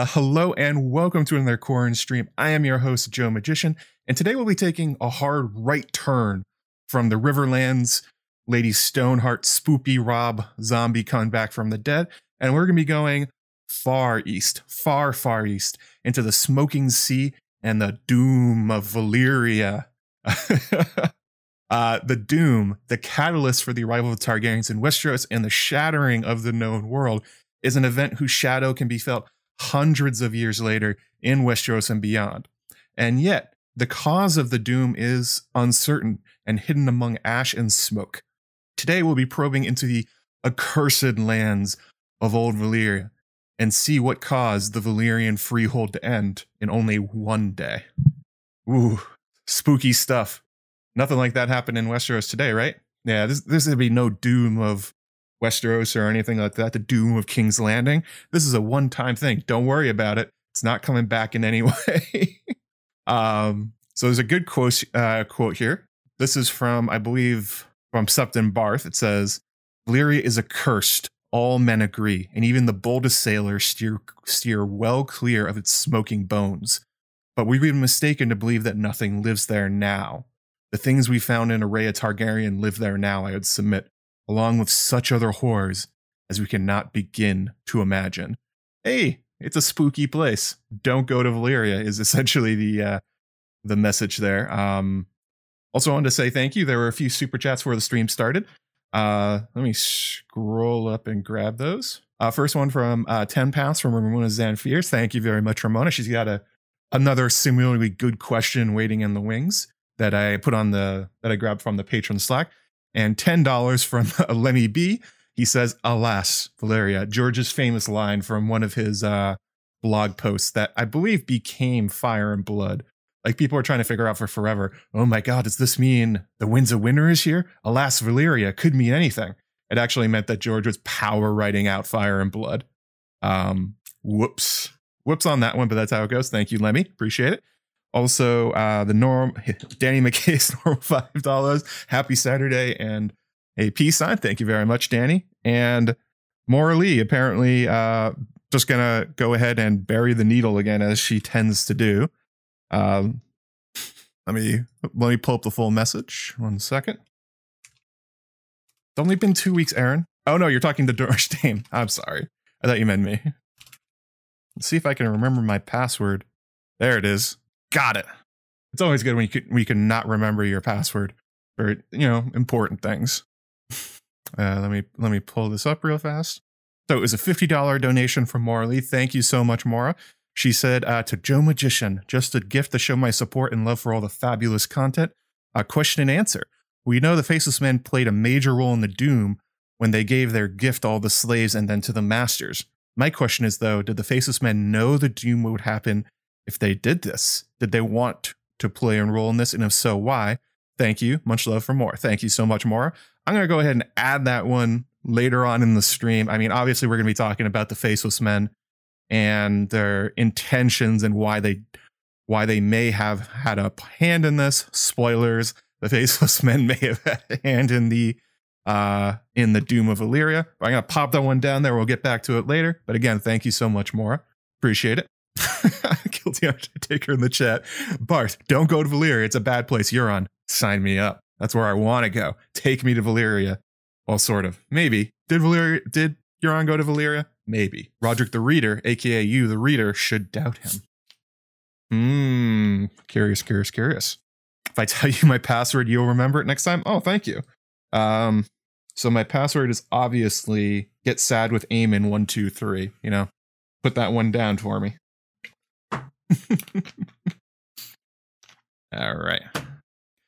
Uh, hello and welcome to another Corrin stream. I am your host, Joe Magician, and today we'll be taking a hard right turn from the Riverlands, Lady Stoneheart, Spoopy Rob, zombie coming back from the dead, and we're going to be going far east, far, far east, into the smoking sea and the doom of Valyria. uh, the doom, the catalyst for the arrival of the Targaryens in Westeros and the shattering of the known world, is an event whose shadow can be felt hundreds of years later in Westeros and beyond. And yet, the cause of the doom is uncertain and hidden among ash and smoke. Today, we'll be probing into the accursed lands of Old Valyria and see what caused the Valyrian freehold to end in only one day. Ooh, spooky stuff. Nothing like that happened in Westeros today, right? Yeah, this this would be no doom of Westeros or anything like that, the doom of King's Landing. This is a one-time thing. Don't worry about it. It's not coming back in any way. um, so there's a good quote uh, quote here. This is from, I believe, from Septon Barth. It says, "Valyria is accursed. All men agree, and even the boldest sailors steer steer well clear of its smoking bones. But we've been mistaken to believe that nothing lives there now. The things we found in Aerea Targaryen live there now. I would submit, along with such other horrors as we cannot begin to imagine. Hey, it's a spooky place. Don't go to Valyria is essentially the uh, the message there. Um, also, wanted to say thank you. There were a few super chats before the stream started. Uh, let me scroll up and grab those. Uh, first one from uh, 10 pounds from Ramona Zanfears. Thank you very much, Ramona. She's got a another similarly good question waiting in the wings that I put on the that I grabbed from the patron Slack. And ten dollars from Lenny B. He says, "Alas, Valyria, George's famous line from one of his uh, blog posts that I believe became Fire and Blood. Like people are trying to figure out for forever. Oh my God, does this mean the Winds of Winter is here? Alas, Valyria could mean anything. It actually meant that George was power writing out Fire and Blood. Um, whoops, whoops on that one, but that's how it goes. Thank you, Lemmy. Appreciate it. Also, uh, the norm, Danny McKay's normal five dollars. Happy Saturday and a peace sign. Thank you very much, Danny. And Maura Lee apparently uh, just gonna go ahead and bury the needle again as she tends to do. Um, let me let me pull up the full message. One second. It's only been two weeks, Aaron. Oh no, you're talking to Doris Dame. I'm sorry. I thought you meant me. Let's see if I can remember my password. There it is. Got it. It's always good when you can you can not remember your password for you know important things. Uh, let me let me pull this up real fast. So it was a fifty dollar donation from Lee. Thank you so much, Maura. She said uh, to Joe Magician, just a gift to show my support and love for all the fabulous content. A question and answer. We know the Faceless Men played a major role in the Doom when they gave their gift all the slaves and then to the masters. My question is though, did the Faceless Men know the Doom would happen if they did this? Did they want to play a role in this? And if so, why? Thank you. Much love for more. Thank you so much, more. I'm going to go ahead and add that one later on in the stream. I mean, obviously, we're going to be talking about the Faceless Men and their intentions and why they why they may have had a hand in this. Spoilers: the Faceless Men may have had a hand in the uh in the Doom of Valyria. I'm gonna pop that one down there. We'll get back to it later. But again, thank you so much, Maura. Appreciate it. Guilty Undertaker in the chat. Barth, don't go to Valyria. It's a bad place. You're on. Sign me up. That's where I want to go. Take me to Valyria. Well, sort of. Maybe. Did Valyria did Euron go to Valyria? Maybe. Rodrik the Reader, aka you, the reader, should doubt him. Hmm. Curious, curious, curious. If I tell you my password, you'll remember it next time. Oh, thank you. Um, so my password is obviously get sad with aim in one, two, three. You know, put that one down for me. All right.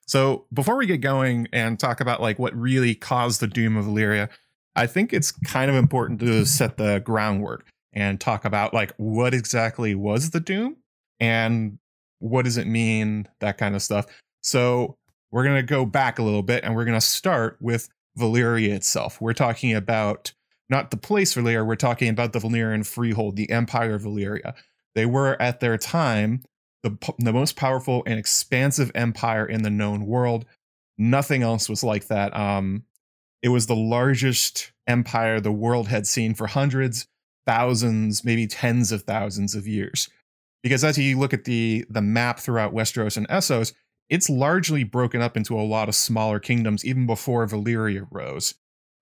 So before we get going and talk about like what really caused the doom of Valyria, I think it's kind of important to set the groundwork and talk about like what exactly was the doom and what does it mean, that kind of stuff. So we're gonna go back a little bit and we're gonna start with Valyria itself. We're talking about not the place Valyria, we're talking about the Valyrian freehold, the Empire of Valyria. They were at their time the, the most powerful and expansive empire in the known world. Nothing else was like that. Um, it was the largest empire the world had seen for hundreds, thousands, maybe tens of thousands of years. Because as you look at the the map throughout Westeros and Essos, it's largely broken up into a lot of smaller kingdoms even before Valyria rose.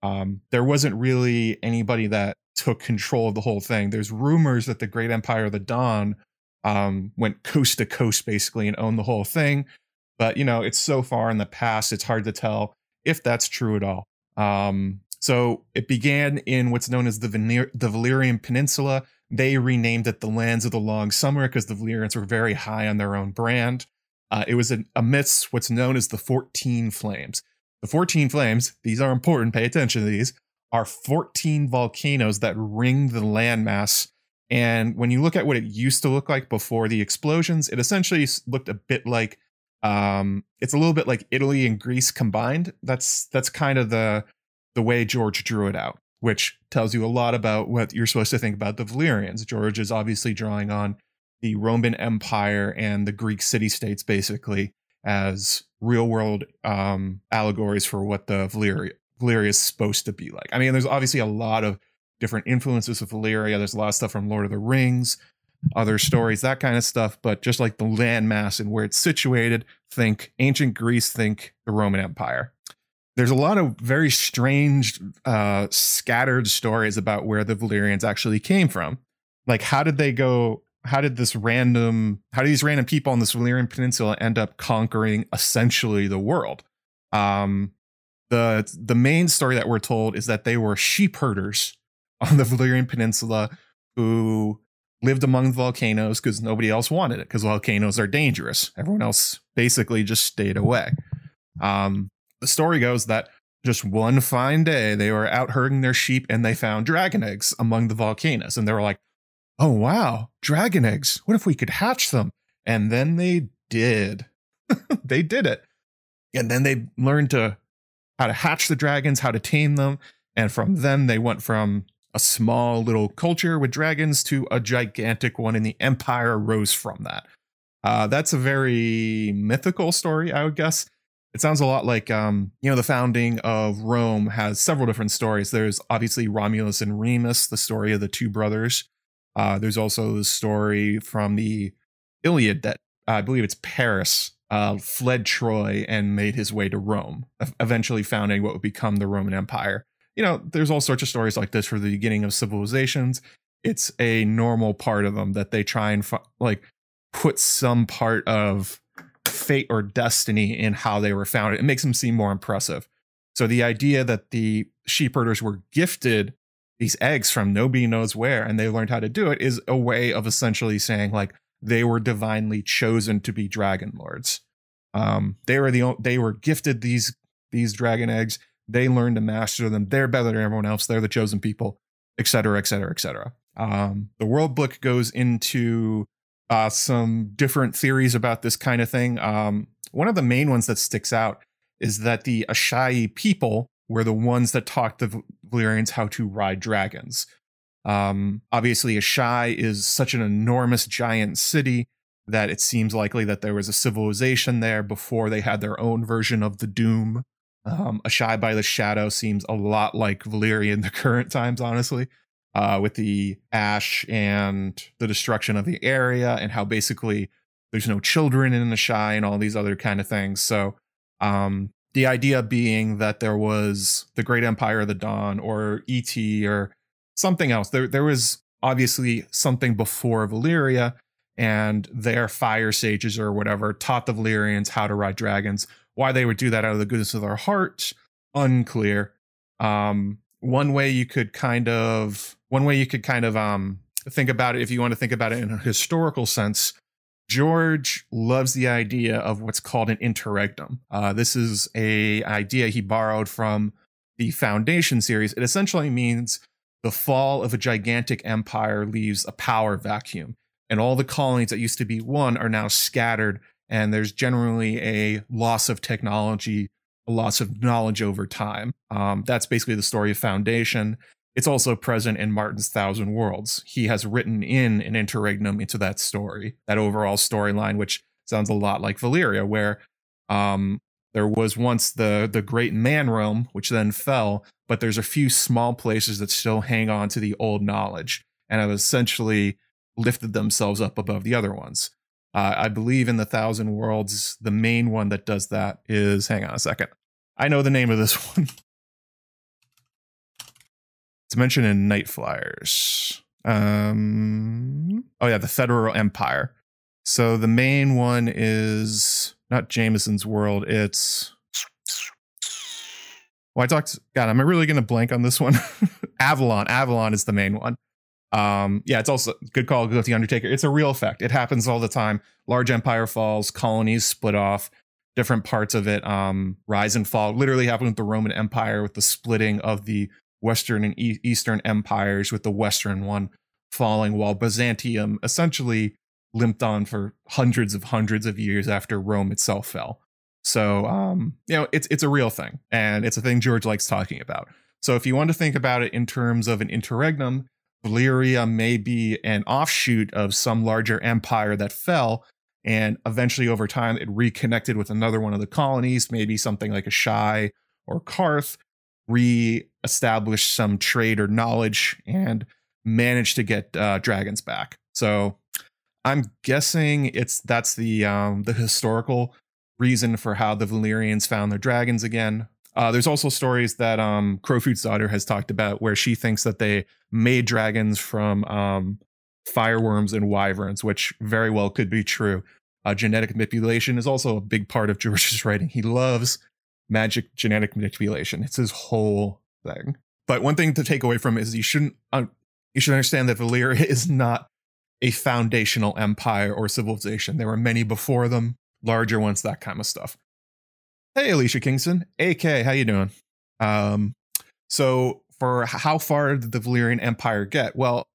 Um, there wasn't really anybody that took control of the whole thing. There's rumors that the Great Empire of the Dawn um, went coast to coast basically and owned the whole thing. But you know, it's so far in the past, it's hard to tell if that's true at all. Um, so it began in what's known as the, Veneer- the Valyrian Peninsula. They renamed it the Lands of the Long Summer because the Valyrians were very high on their own brand. Uh, it was amidst what's known as the 14 Flames. The 14 Flames, these are important, pay attention to these, are 14 volcanoes that ring the landmass. And when you look at what it used to look like before the explosions, it essentially looked a bit like um, it's a little bit like Italy and Greece combined. That's that's kind of the the way George drew it out, which tells you a lot about what you're supposed to think about the Valyrians. George is obviously drawing on the Roman Empire and the Greek city states basically as real world um, allegories for what the Valyria, Valyria is supposed to be like. I mean, there's obviously a lot of different influences of Valyria. There's a lot of stuff from Lord of the Rings, other stories, that kind of stuff. But just like the landmass and where it's situated, think ancient Greece, think the Roman Empire. There's a lot of very strange, uh, scattered stories about where the Valyrians actually came from. Like, how did they go? How did this random, how did these random people on this Valyrian peninsula end up conquering essentially the world? Um, the the main story that we're told is that they were sheep herders on the Valyrian Peninsula who lived among the volcanoes because nobody else wanted it because volcanoes are dangerous. Everyone else basically just stayed away. Um, the story goes that just one fine day they were out herding their sheep and they found dragon eggs among the volcanoes and they were like, "Oh wow, dragon eggs! What if we could hatch them?" And then they did. they did it. And then they learned to how to hatch the dragons, how to tame them, and from then they went from a small little culture with dragons to a gigantic one, and the empire rose from that. Uh, that's a very mythical story, I would guess. It sounds a lot like, um, you know, the founding of Rome has several different stories. There's obviously Romulus and Remus, the story of the two brothers. Uh, there's also the story from the Iliad that uh, I believe it's Paris uh, fled Troy and made his way to Rome, eventually founding what would become the Roman Empire you know, there's all sorts of stories like this for the beginning of civilizations. It's a normal part of them that they try and like put some part of fate or destiny in how they were founded. It makes them seem more impressive. So the idea that the sheep herders were gifted these eggs from nobody knows where and they learned how to do it is a way of essentially saying like they were divinely chosen to be dragon lords. Um, they were the they were gifted these these dragon eggs they learned to master them. They're better than everyone else. They're the chosen people, et cetera, et cetera, et cetera. Um, the world book goes into uh, some different theories about this kind of thing. Um, one of the main ones that sticks out is that the Asshai people were the ones that taught the Valyrians how to ride dragons. Um, obviously, Asshai is such an enormous giant city that it seems likely that there was a civilization there before they had their own version of the Doom. Um, Asshai by the Shadow seems a lot like Valyria in the current times, honestly, uh, with the ash and the destruction of the area and how basically there's no children in Asshai and all these other kind of things. So um, the idea being that there was the Great Empire of the Dawn or ET or something else. There, there was obviously something before Valyria, and their fire sages or whatever taught the Valyrians how to ride dragons why they would do that out of the goodness of their heart, unclear. Um, one way you could kind of one way you could kind of um, think about it if you want to think about it in a historical sense george loves the idea of what's called an interregnum uh, this is a idea he borrowed from the foundation series it essentially means the fall of a gigantic empire leaves a power vacuum and all the colonies that used to be one are now scattered and there's generally a loss of technology, a loss of knowledge over time. Um, that's basically the story of Foundation. It's also present in Martin's Thousand Worlds. He has written in an interregnum into that story, that overall storyline, which sounds a lot like Valyria, where um, there was once the the great man realm, which then fell, but there's a few small places that still hang on to the old knowledge. and have essentially lifted themselves up above the other ones. Uh, I believe in the Thousand Worlds, the main one that does that is. Hang on a second. I know the name of this one. it's mentioned in Nightflyers. Um, oh yeah, the Federal Empire. So the main one is not Jamison's World. It's well, I talked. God, am I really going to blank on this one? Avalon. Avalon is the main one. Um, yeah, it's also good call. Go with the Undertaker. It's a real effect. It happens all the time. Large empire falls, colonies split off, different parts of it um, rise and fall. Literally happened with the Roman Empire with the splitting of the Western and e- Eastern empires, with the Western one falling, while Byzantium essentially limped on for hundreds of hundreds of years after Rome itself fell. So, um, you know, it's it's a real thing, and it's a thing George likes talking about. So, if you want to think about it in terms of an interregnum, Valyria may be an offshoot of some larger empire that fell, and eventually, over time, it reconnected with another one of the colonies, maybe something like Asshai or Qarth, re-established some trade or knowledge, and managed to get uh, dragons back. So, I'm guessing it's that's the um, the historical reason for how the Valyrians found their dragons again. Uh, there's also stories that um, Crowfoot's daughter has talked about where she thinks that they made dragons from um, fireworms and wyverns, which very well could be true. Uh, genetic manipulation is also a big part of George's writing. He loves magic genetic manipulation. It's his whole thing. But one thing to take away from is you shouldn't uh, you should understand that Valyria is not a foundational empire or civilization. There were many before them larger ones, that kind of stuff. Hey, Alicia Kingston, AK, how you doing? Um, so for how far did the Valyrian Empire get? Well,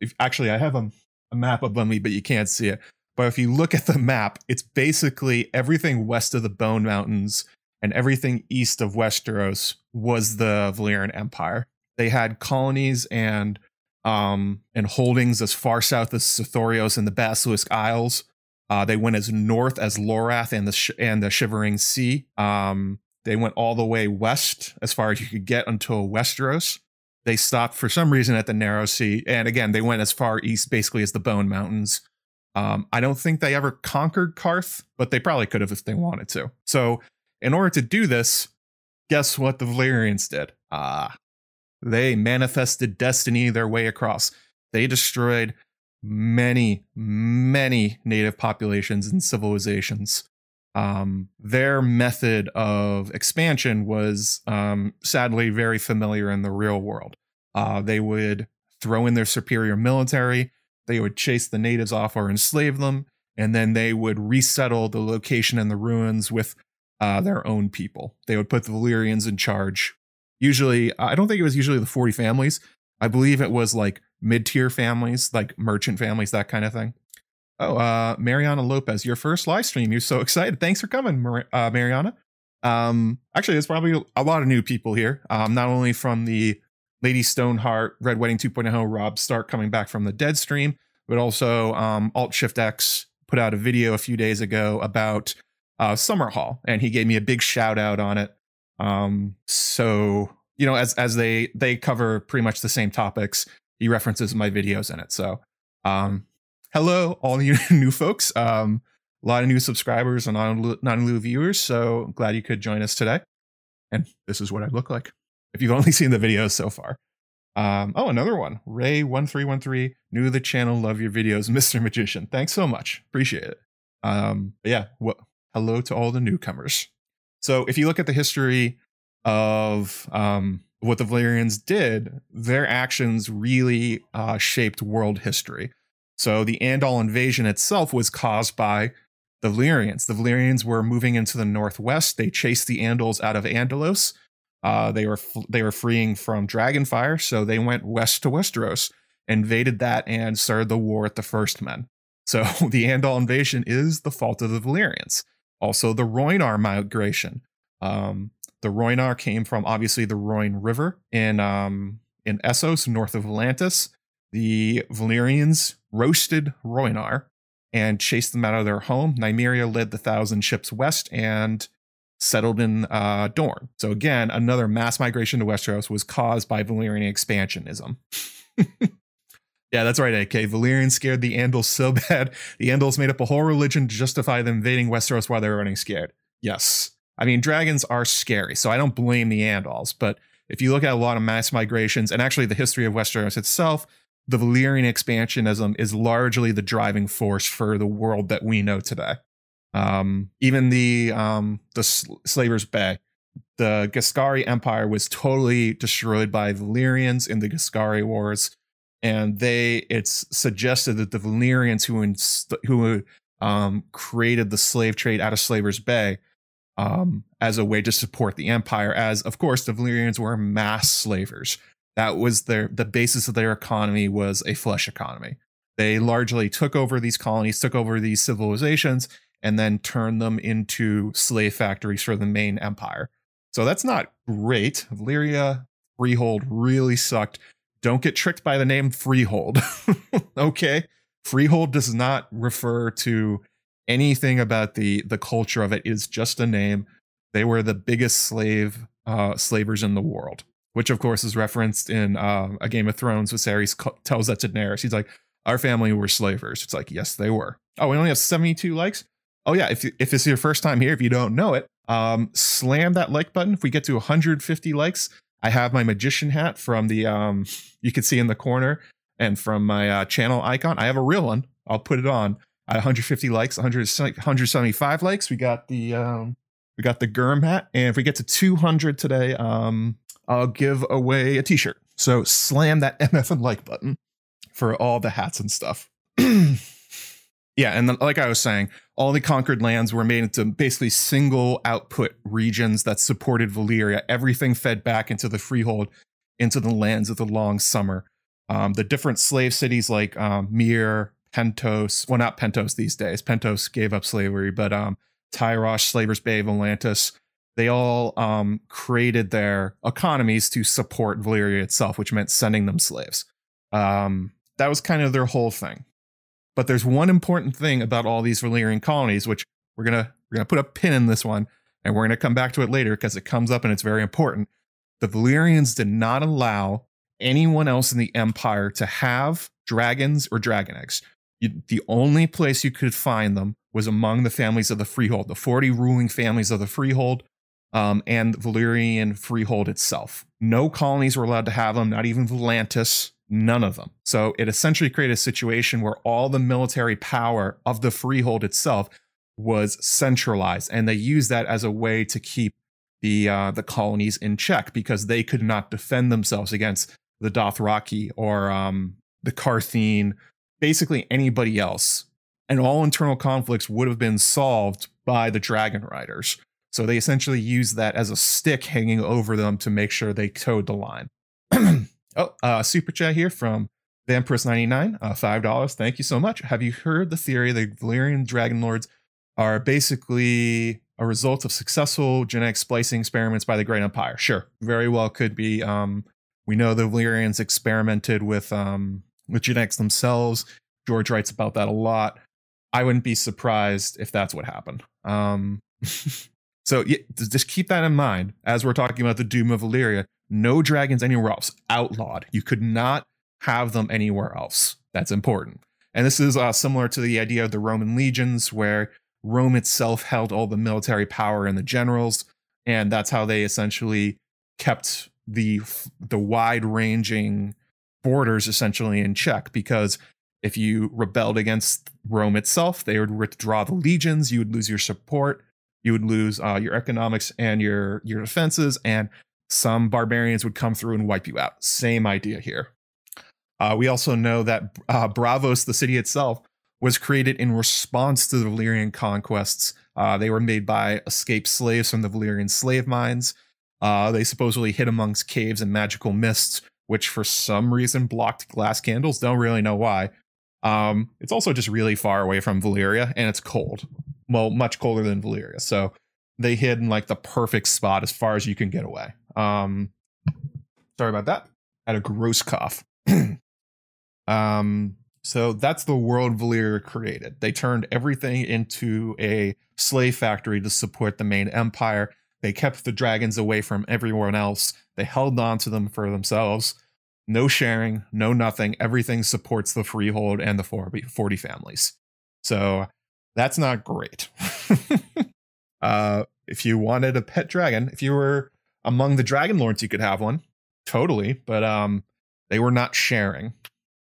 if, actually, I have a, a map above me, but you can't see it. But if you look at the map, it's basically everything west of the Bone Mountains and everything east of Westeros was the Valyrian Empire. They had colonies and um, and holdings as far south as Sothoryos and the Basilisk Isles, uh, they went as north as Lorath and the sh- and the Shivering Sea. Um, they went all the way west as far as you could get until Westeros. They stopped for some reason at the Narrow Sea, and again they went as far east basically as the Bone Mountains. Um, I don't think they ever conquered Qarth, but they probably could have if they wanted to. So, in order to do this, guess what the Valyrians did? Ah, they manifested destiny their way across. They destroyed many, many native populations and civilizations. Um, their method of expansion was um, sadly very familiar in the real world. Uh, they would throw in their superior military, they would chase the natives off or enslave them, and then they would resettle the location and the ruins with uh, their own people. They would put the Valyrians in charge. Usually, I don't think it was usually the 40 families. I believe it was like mid tier families, like merchant families, that kind of thing. Oh, uh, Mariana Lopez, your first live stream. You're so excited. Thanks for coming, Mar- uh, Mariana. Um, actually, there's probably a lot of new people here. Um, not only from the Lady Stoneheart, Red Wedding 2.0, Rob Stark coming back from the dead stream, but also um, Alt Shift X put out a video a few days ago about uh, Summerhall, and he gave me a big shout out on it. Um, so you know, as as they they cover pretty much the same topics, he references my videos in it. So, um, hello, all you new folks. Um, a lot of new subscribers and non new viewers. So glad you could join us today. And this is what I look like if you've only seen the videos so far. Um, oh, another one. Ray1313, new to the channel, love your videos, Mr. Magician. Thanks so much. Appreciate it. Um, yeah, well, hello to all the newcomers. So if you look at the history of um, what the Valyrians did, their actions really uh, shaped world history. So the Andal invasion itself was caused by the Valyrians. The Valyrians were moving into the northwest. They chased the Andals out of Andalos. Uh, they were they were freeing from Dragonfire, so they went west to Westeros, invaded that, and started the war at the First Men. So the Andal invasion is the fault of the Valyrians. Also, the Rhoynar migration. Um, the Rhoynar came from obviously the Rhoyne River in um, in Essos, north of Volantis. The Valyrians roasted Rhoynar and chased them out of their home. Nymeria led the thousand ships west and settled in uh, Dorne. So again, another mass migration to Westeros was caused by Valyrian expansionism. Yeah, that's right, AK. Valyrian scared the Andals so bad, the Andals made up a whole religion to justify them invading Westeros while they were running scared. Yes. I mean, dragons are scary, so I don't blame the Andals, but if you look at a lot of mass migrations and actually the history of Westeros itself, the Valyrian expansionism is largely the driving force for the world that we know today. Um, even the um, the Slaver's Bay, the Giscari Empire was totally destroyed by Valyrians in the Giscari Wars, and they it's suggested that the Valyrians who inst- who um, created the slave trade out of Slaver's Bay um, as a way to support the empire, as of course the Valyrians were mass slavers. That was their the basis of their economy was a flesh economy. They largely took over these colonies, took over these civilizations, and then turned them into slave factories for the main empire. So that's not great. Valyria Freehold really sucked. Don't get tricked by the name Freehold. okay? Freehold does not refer to anything about the the culture of it. Is just a name. They were the biggest slave uh, slavers in the world, which of course is referenced in uh, a Game of Thrones. Viserys tells that to Daenerys. He's like, "Our family were slavers." It's like, yes, they were. Oh, we only have seventy two likes. Oh yeah, if if it's your first time here, if you don't know it, um, slam that like button. If we get to 150 likes, I have my magician hat from the um, you can see in the corner, and from my uh, channel icon. I have a real one. I'll put it on. At 150 likes, 100, 175 likes. We got the um, we got the Germ hat, and if we get to 200 today, um, I'll give away a T-shirt. So slam that MF and like button for all the hats and stuff. yeah, and like I was saying, all the conquered lands were made into basically single output regions that supported Valyria. Everything fed back into the freehold, into the lands of the long summer. Um, the different slave cities like um, Myr, Pentos, well, not Pentos these days. Pentos gave up slavery, but um, Tyrosh, Slavers Bay, Volantis, they all um, created their economies to support Valyria itself, which meant sending them slaves. Um, that was kind of their whole thing. But there's one important thing about all these Valyrian colonies, which we're gonna we're gonna put a pin in this one, and we're gonna come back to it later because it comes up and it's very important. The Valyrians did not allow anyone else in the empire to have dragons or dragon eggs. You, the only place you could find them was among the families of the freehold, the 40 ruling families of the freehold, um, and Valyrian freehold itself. No colonies were allowed to have them, not even Volantis, none of them. So it essentially created a situation where all the military power of the freehold itself was centralized, and they used that as a way to keep the uh, the colonies in check because they could not defend themselves against the Dothraki or um, the Qartheen basically anybody else. And all internal conflicts would have been solved by the Dragon Riders. So they essentially used that as a stick hanging over them to make sure they towed the line. oh, uh, super chat here from Vampirus99, uh, $5. Thank you so much. Have you heard the theory that Valyrian Dragon Lords are basically a result of successful genetic splicing experiments by the Great Empire? Sure, very well could be. Um, we know the Valyrians experimented with um, with genetics themselves. George writes about that a lot. I wouldn't be surprised if that's what happened. Um, so yeah, just keep that in mind as we're talking about the doom of Valyria. No dragons anywhere else, outlawed. You could not have them anywhere else. That's important. And this is uh, similar to the idea of the Roman legions, where Rome itself held all the military power and the generals, and that's how they essentially kept the the wide ranging borders essentially in check because if you rebelled against Rome itself, they would withdraw the legions. You would lose your support. You would lose uh, your economics and your your defenses, and some barbarians would come through and wipe you out. Same idea here. Uh, we also know that uh, Braavos, the city itself, was created in response to the Valyrian conquests. Uh, they were made by escaped slaves from the Valyrian slave mines. Uh, they supposedly hid amongst caves and magical mists which for some reason blocked glass candles. Don't really know why. Um, it's also just really far away from Valyria and it's cold. Well, much colder than Valyria. So they hid in like the perfect spot as far as you can get away. Um, sorry about that. I had a gross cough. um, so that's the world Valyria created. They turned everything into a slave factory to support the main empire. They kept the dragons away from everyone else. They held on to them for themselves. no sharing, no nothing. Everything supports the freehold and the 40 families. So that's not great. uh, if you wanted a pet dragon, if you were among the dragon lords, you could have one. Totally. But um, they were not sharing.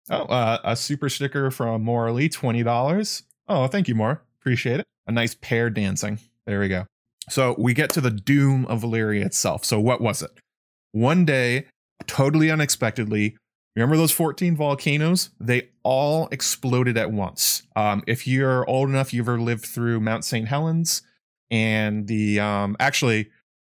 Oh, uh, a super sticker from Morley, $20. Oh, thank you, More. Appreciate it. A nice pair dancing. There we go. So we get to the doom of Valyria itself. So what was it? One day, totally unexpectedly, remember those 14 volcanoes? They all exploded at once. Um, if you're old enough, you've ever lived through Mount St. Helens and the um, actually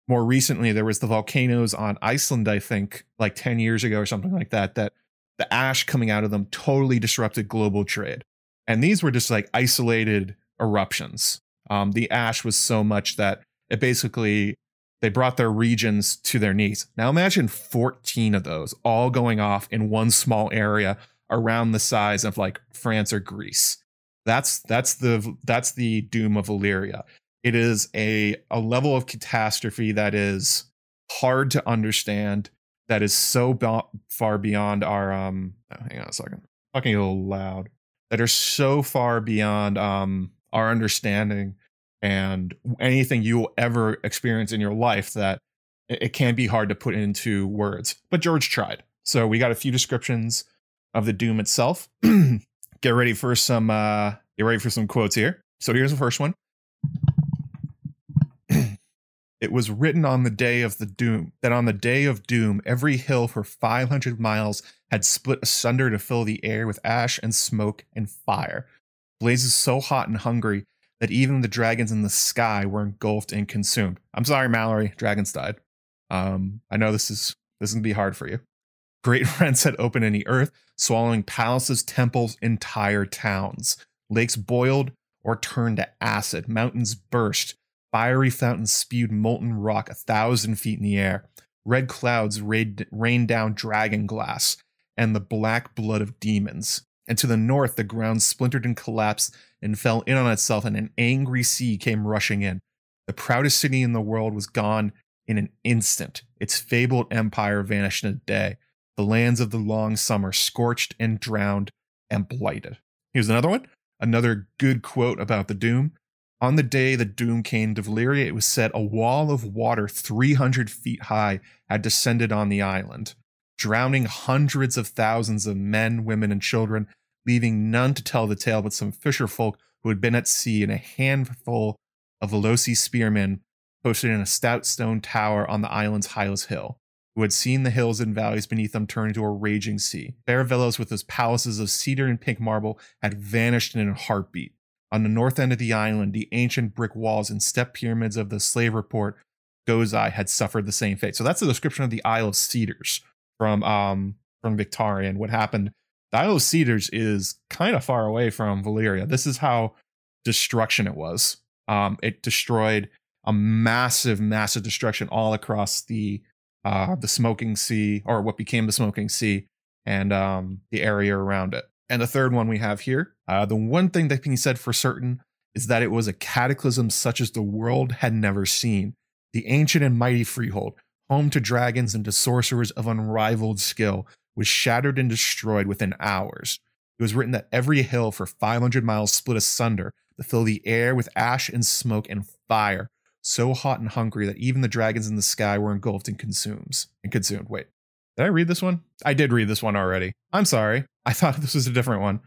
more recently there was the volcanoes on Iceland, I think, like 10 years ago or something like that, that the ash coming out of them totally disrupted global trade. And these were just like isolated eruptions. Um, the ash was so much that it basically they brought their regions to their knees. Now imagine 14 of those all going off in one small area around the size of like France or Greece. That's that's the that's the doom of Valyria. It is a a level of catastrophe that is hard to understand. That is so b- far beyond our um. Oh, hang on a second. Fucking a little loud. That are so far beyond um our understanding and anything you will ever experience in your life that it can be hard to put into words. But George tried. So we got a few descriptions of the Doom itself. get ready for some uh get ready for some quotes here. So here's the first one. it was written on the day of the doom that on the day of doom every hill for 500 miles had split asunder to fill the air with ash and smoke and fire blazes so hot and hungry that even the dragons in the sky were engulfed and consumed. I'm sorry, Mallory, dragons died. Um, I know this is this is gonna be hard for you. Great rents had opened in the earth, swallowing palaces, temples, entire towns. Lakes boiled or turned to acid. Mountains burst. Fiery fountains spewed molten rock a thousand feet in the air. Red clouds rained down dragon glass and the black blood of demons. And to the north, the ground splintered and collapsed and fell in on itself, and an angry sea came rushing in. The proudest city in the world was gone in an instant. Its fabled empire vanished in a day. The lands of the long summer scorched and drowned and blighted. Here's another one. Another good quote about the doom. On the day the doom came to Valyria, it was said a wall of water 300 feet high had descended on the island drowning hundreds of thousands of men, women, and children, leaving none to tell the tale but some fisher folk who had been at sea and a handful of Velosi spearmen posted in a stout stone tower on the island's highest hill, who had seen the hills and valleys beneath them turn into a raging sea. Fair Velos, with its palaces of cedar and pink marble, had vanished in a heartbeat. On the north end of the island, the ancient brick walls and step pyramids of the slave report Ghozai had suffered the same fate. So that's a description of the Isle of Cedars, from um from Victarion. What happened? The Isle of Cedars is kind of far away from Valyria. This is how destruction it was. Um, it destroyed a massive, massive destruction all across the uh the Smoking Sea, or what became the Smoking Sea, and um the area around it. And the third one we have here, uh, the one thing that can be said for certain is that it was a cataclysm such as the world had never seen. The ancient and mighty freehold, home to dragons and to sorcerers of unrivaled skill, was shattered and destroyed within hours. It was written that every hill for 500 miles split asunder to fill the air with ash and smoke and fire, so hot and hungry that even the dragons in the sky were engulfed and consumes and consumed. Wait, did I read this one? I did read this one already. I'm sorry. I thought this was a different one.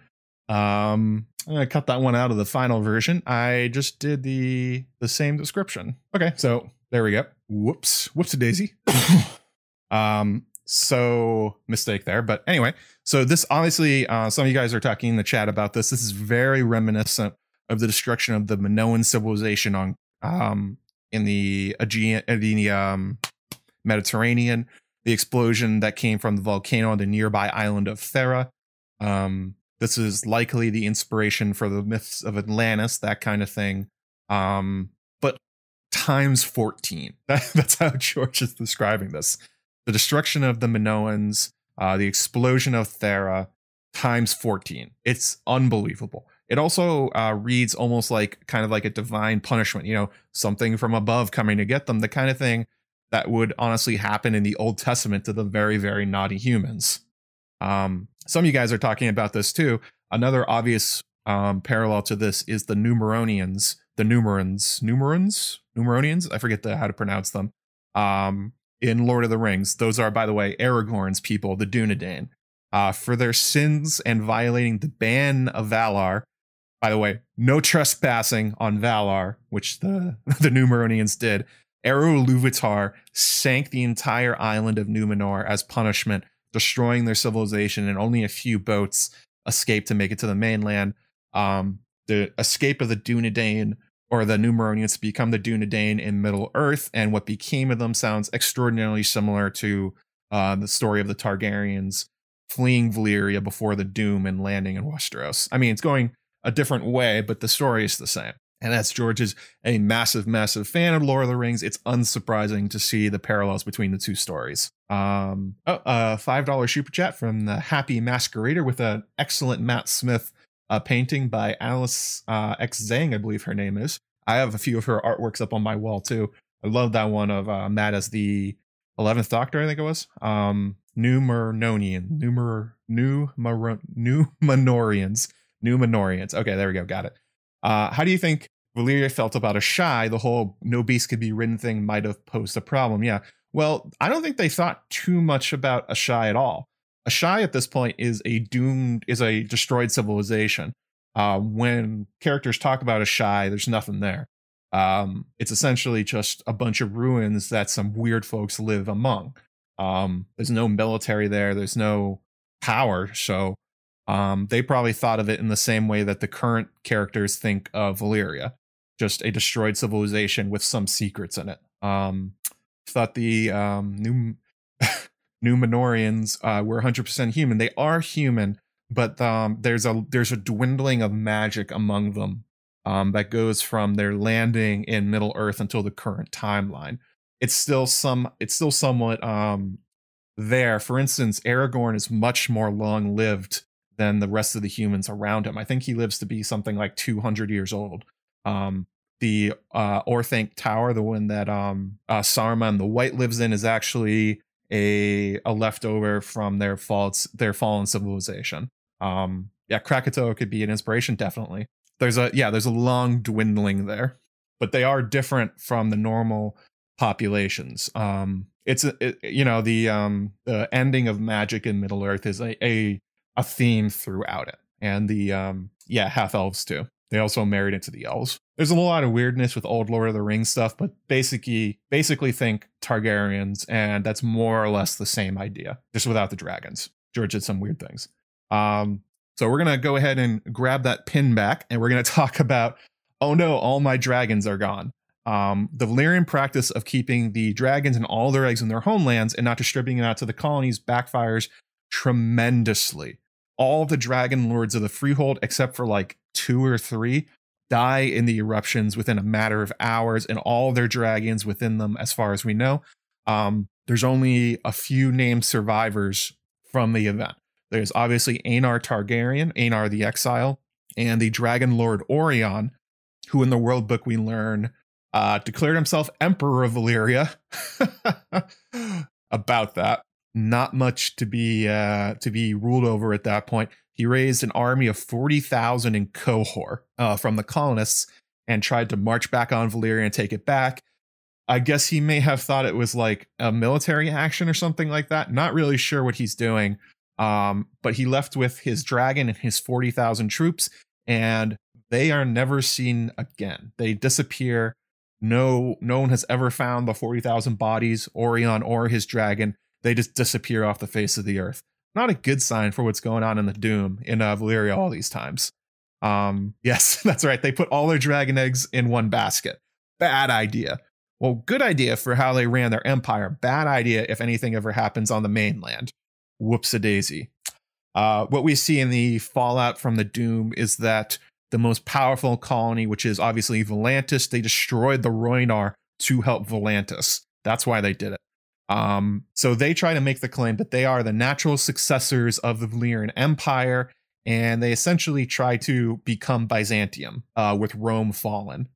Um, I'm gonna cut that one out of the final version. I just did the the same description. Okay, so there we go. Whoops. Whoops a daisy. um, so mistake there. But anyway, so this obviously, uh, some of you guys are talking in the chat about this. This is very reminiscent of the destruction of the Minoan civilization on um in the Aegean, uh, the um, Mediterranean, the explosion that came from the volcano on the nearby island of Thera. Um, this is likely the inspiration for the myths of Atlantis, that kind of thing. Um, but times 14. That, that's how George is describing this. The destruction of the Minoans, uh, the explosion of Thera, times 14. It's unbelievable. It also uh, reads almost like kind of like a divine punishment, you know, something from above coming to get them, the kind of thing that would honestly happen in the Old Testament to the very, very naughty humans. Um, some of you guys are talking about this too. Another obvious um, parallel to this is the Numeronians, the Numerans, Numerans, Numeronians. I forget the, how to pronounce them. Um, in Lord of the Rings, those are, by the way, Aragorn's people, the Dunedain, uh, for their sins and violating the ban of Valar. By the way, no trespassing on Valar, which the the Numeronians did. Eru sank the entire island of Numenor as punishment, destroying their civilization, and only a few boats escaped to make it to the mainland. Um, the escape of the Dunedain or the Numeronians become the Dunedain in Middle Earth, and what became of them sounds extraordinarily similar to uh, the story of the Targaryens fleeing Valyria before the Doom and landing in Westeros. I mean, it's going a different way, but the story is the same. And that's George is a massive, massive fan of Lord of the Rings. It's unsurprising to see the parallels between the two stories. Um, oh, uh, five dollar super chat from the Happy Masquerader with an excellent Matt Smith uh, painting by Alice uh, X Zhang, I believe her name is. I have a few of her artworks up on my wall too. I love that one of uh, Matt as the Eleventh Doctor, I think it was. Um, Numenorian, Numer, New Numenorians, Numenorians. Okay, there we go, got it. Uh, how do you think Valyria felt about Asshai? The whole no beast could be ridden thing might have posed a problem. Yeah. Well, I don't think they thought too much about Asshai at all. Asshai at this point is a doomed, is a destroyed civilization. Uh, when characters talk about Asshai, there's nothing there. Um, it's essentially just a bunch of ruins that some weird folks live among. Um, there's no military there. There's no power. So um, they probably thought of it in the same way that the current characters think of Valyria, just a destroyed civilization with some secrets in it. Um, thought the um, new Numenorians uh, were 100% human. They are human, but um, there's a there's a dwindling of magic among them um, that goes from their landing in Middle Earth until the current timeline. It's still some it's still somewhat um, there. For instance, Aragorn is much more long lived than the rest of the humans around him. I think he lives to be something like 200 years old. Um, the uh, Orthanc Tower, the one that um, uh, Saruman the White lives in, is actually a a leftover from their faults, their fallen civilization. Um, yeah, Krakatoa could be an inspiration, definitely. There's a yeah, there's a long dwindling there, but they are different from the normal populations. Um, it's it, you know the um the ending of magic in Middle Earth is a, a a theme throughout it. And the um yeah, half elves too. They also married into the elves. There's a lot of weirdness with old Lord of the Rings stuff, but basically basically think Targaryens, and that's more or less the same idea, just without the dragons. George did some weird things. Um, so we're gonna go ahead and grab that pin back, and we're gonna talk about oh no, all my dragons are gone. Um, the Valyrian practice of keeping the dragons and all their eggs in their homelands and not distributing it out to the colonies backfires tremendously. All the dragon lords of the freehold, except for like two or three, die in the eruptions within a matter of hours, and all their dragons within them, as far as we know. Um, there's only a few named survivors from the event. There's obviously Aenar Targaryen, Aenar the Exile, and the Dragon Lord Aurion, who in the World Book we learn uh, declared himself Emperor of Valyria. About that not much to be uh, to be ruled over at that point. He raised an army of forty thousand in Qohor uh, from the colonists and tried to march back on Valyria and take it back. I guess he may have thought it was like a military action or something like that. Not really sure what he's doing. Um, but he left with his dragon and his 40,000 troops, and they are never seen again. They disappear. No, no one has ever found the 40,000 bodies, Aurion or his dragon they just disappear off the face of the earth. Not a good sign for what's going on in the Doom in uh, Valyria all these times. Um, yes, that's right. They put all their dragon eggs in one basket. Bad idea. Well, good idea for how they ran their empire. Bad idea if anything ever happens on the mainland. Whoops a daisy. Uh, what we see in the fallout from the Doom is that the most powerful colony, which is obviously Volantis, they destroyed the Rhoynar to help Volantis. That's why they did it. Um, so they try to make the claim that they are the natural successors of the Valyrian Empire, and they essentially try to become Byzantium uh, with Rome fallen.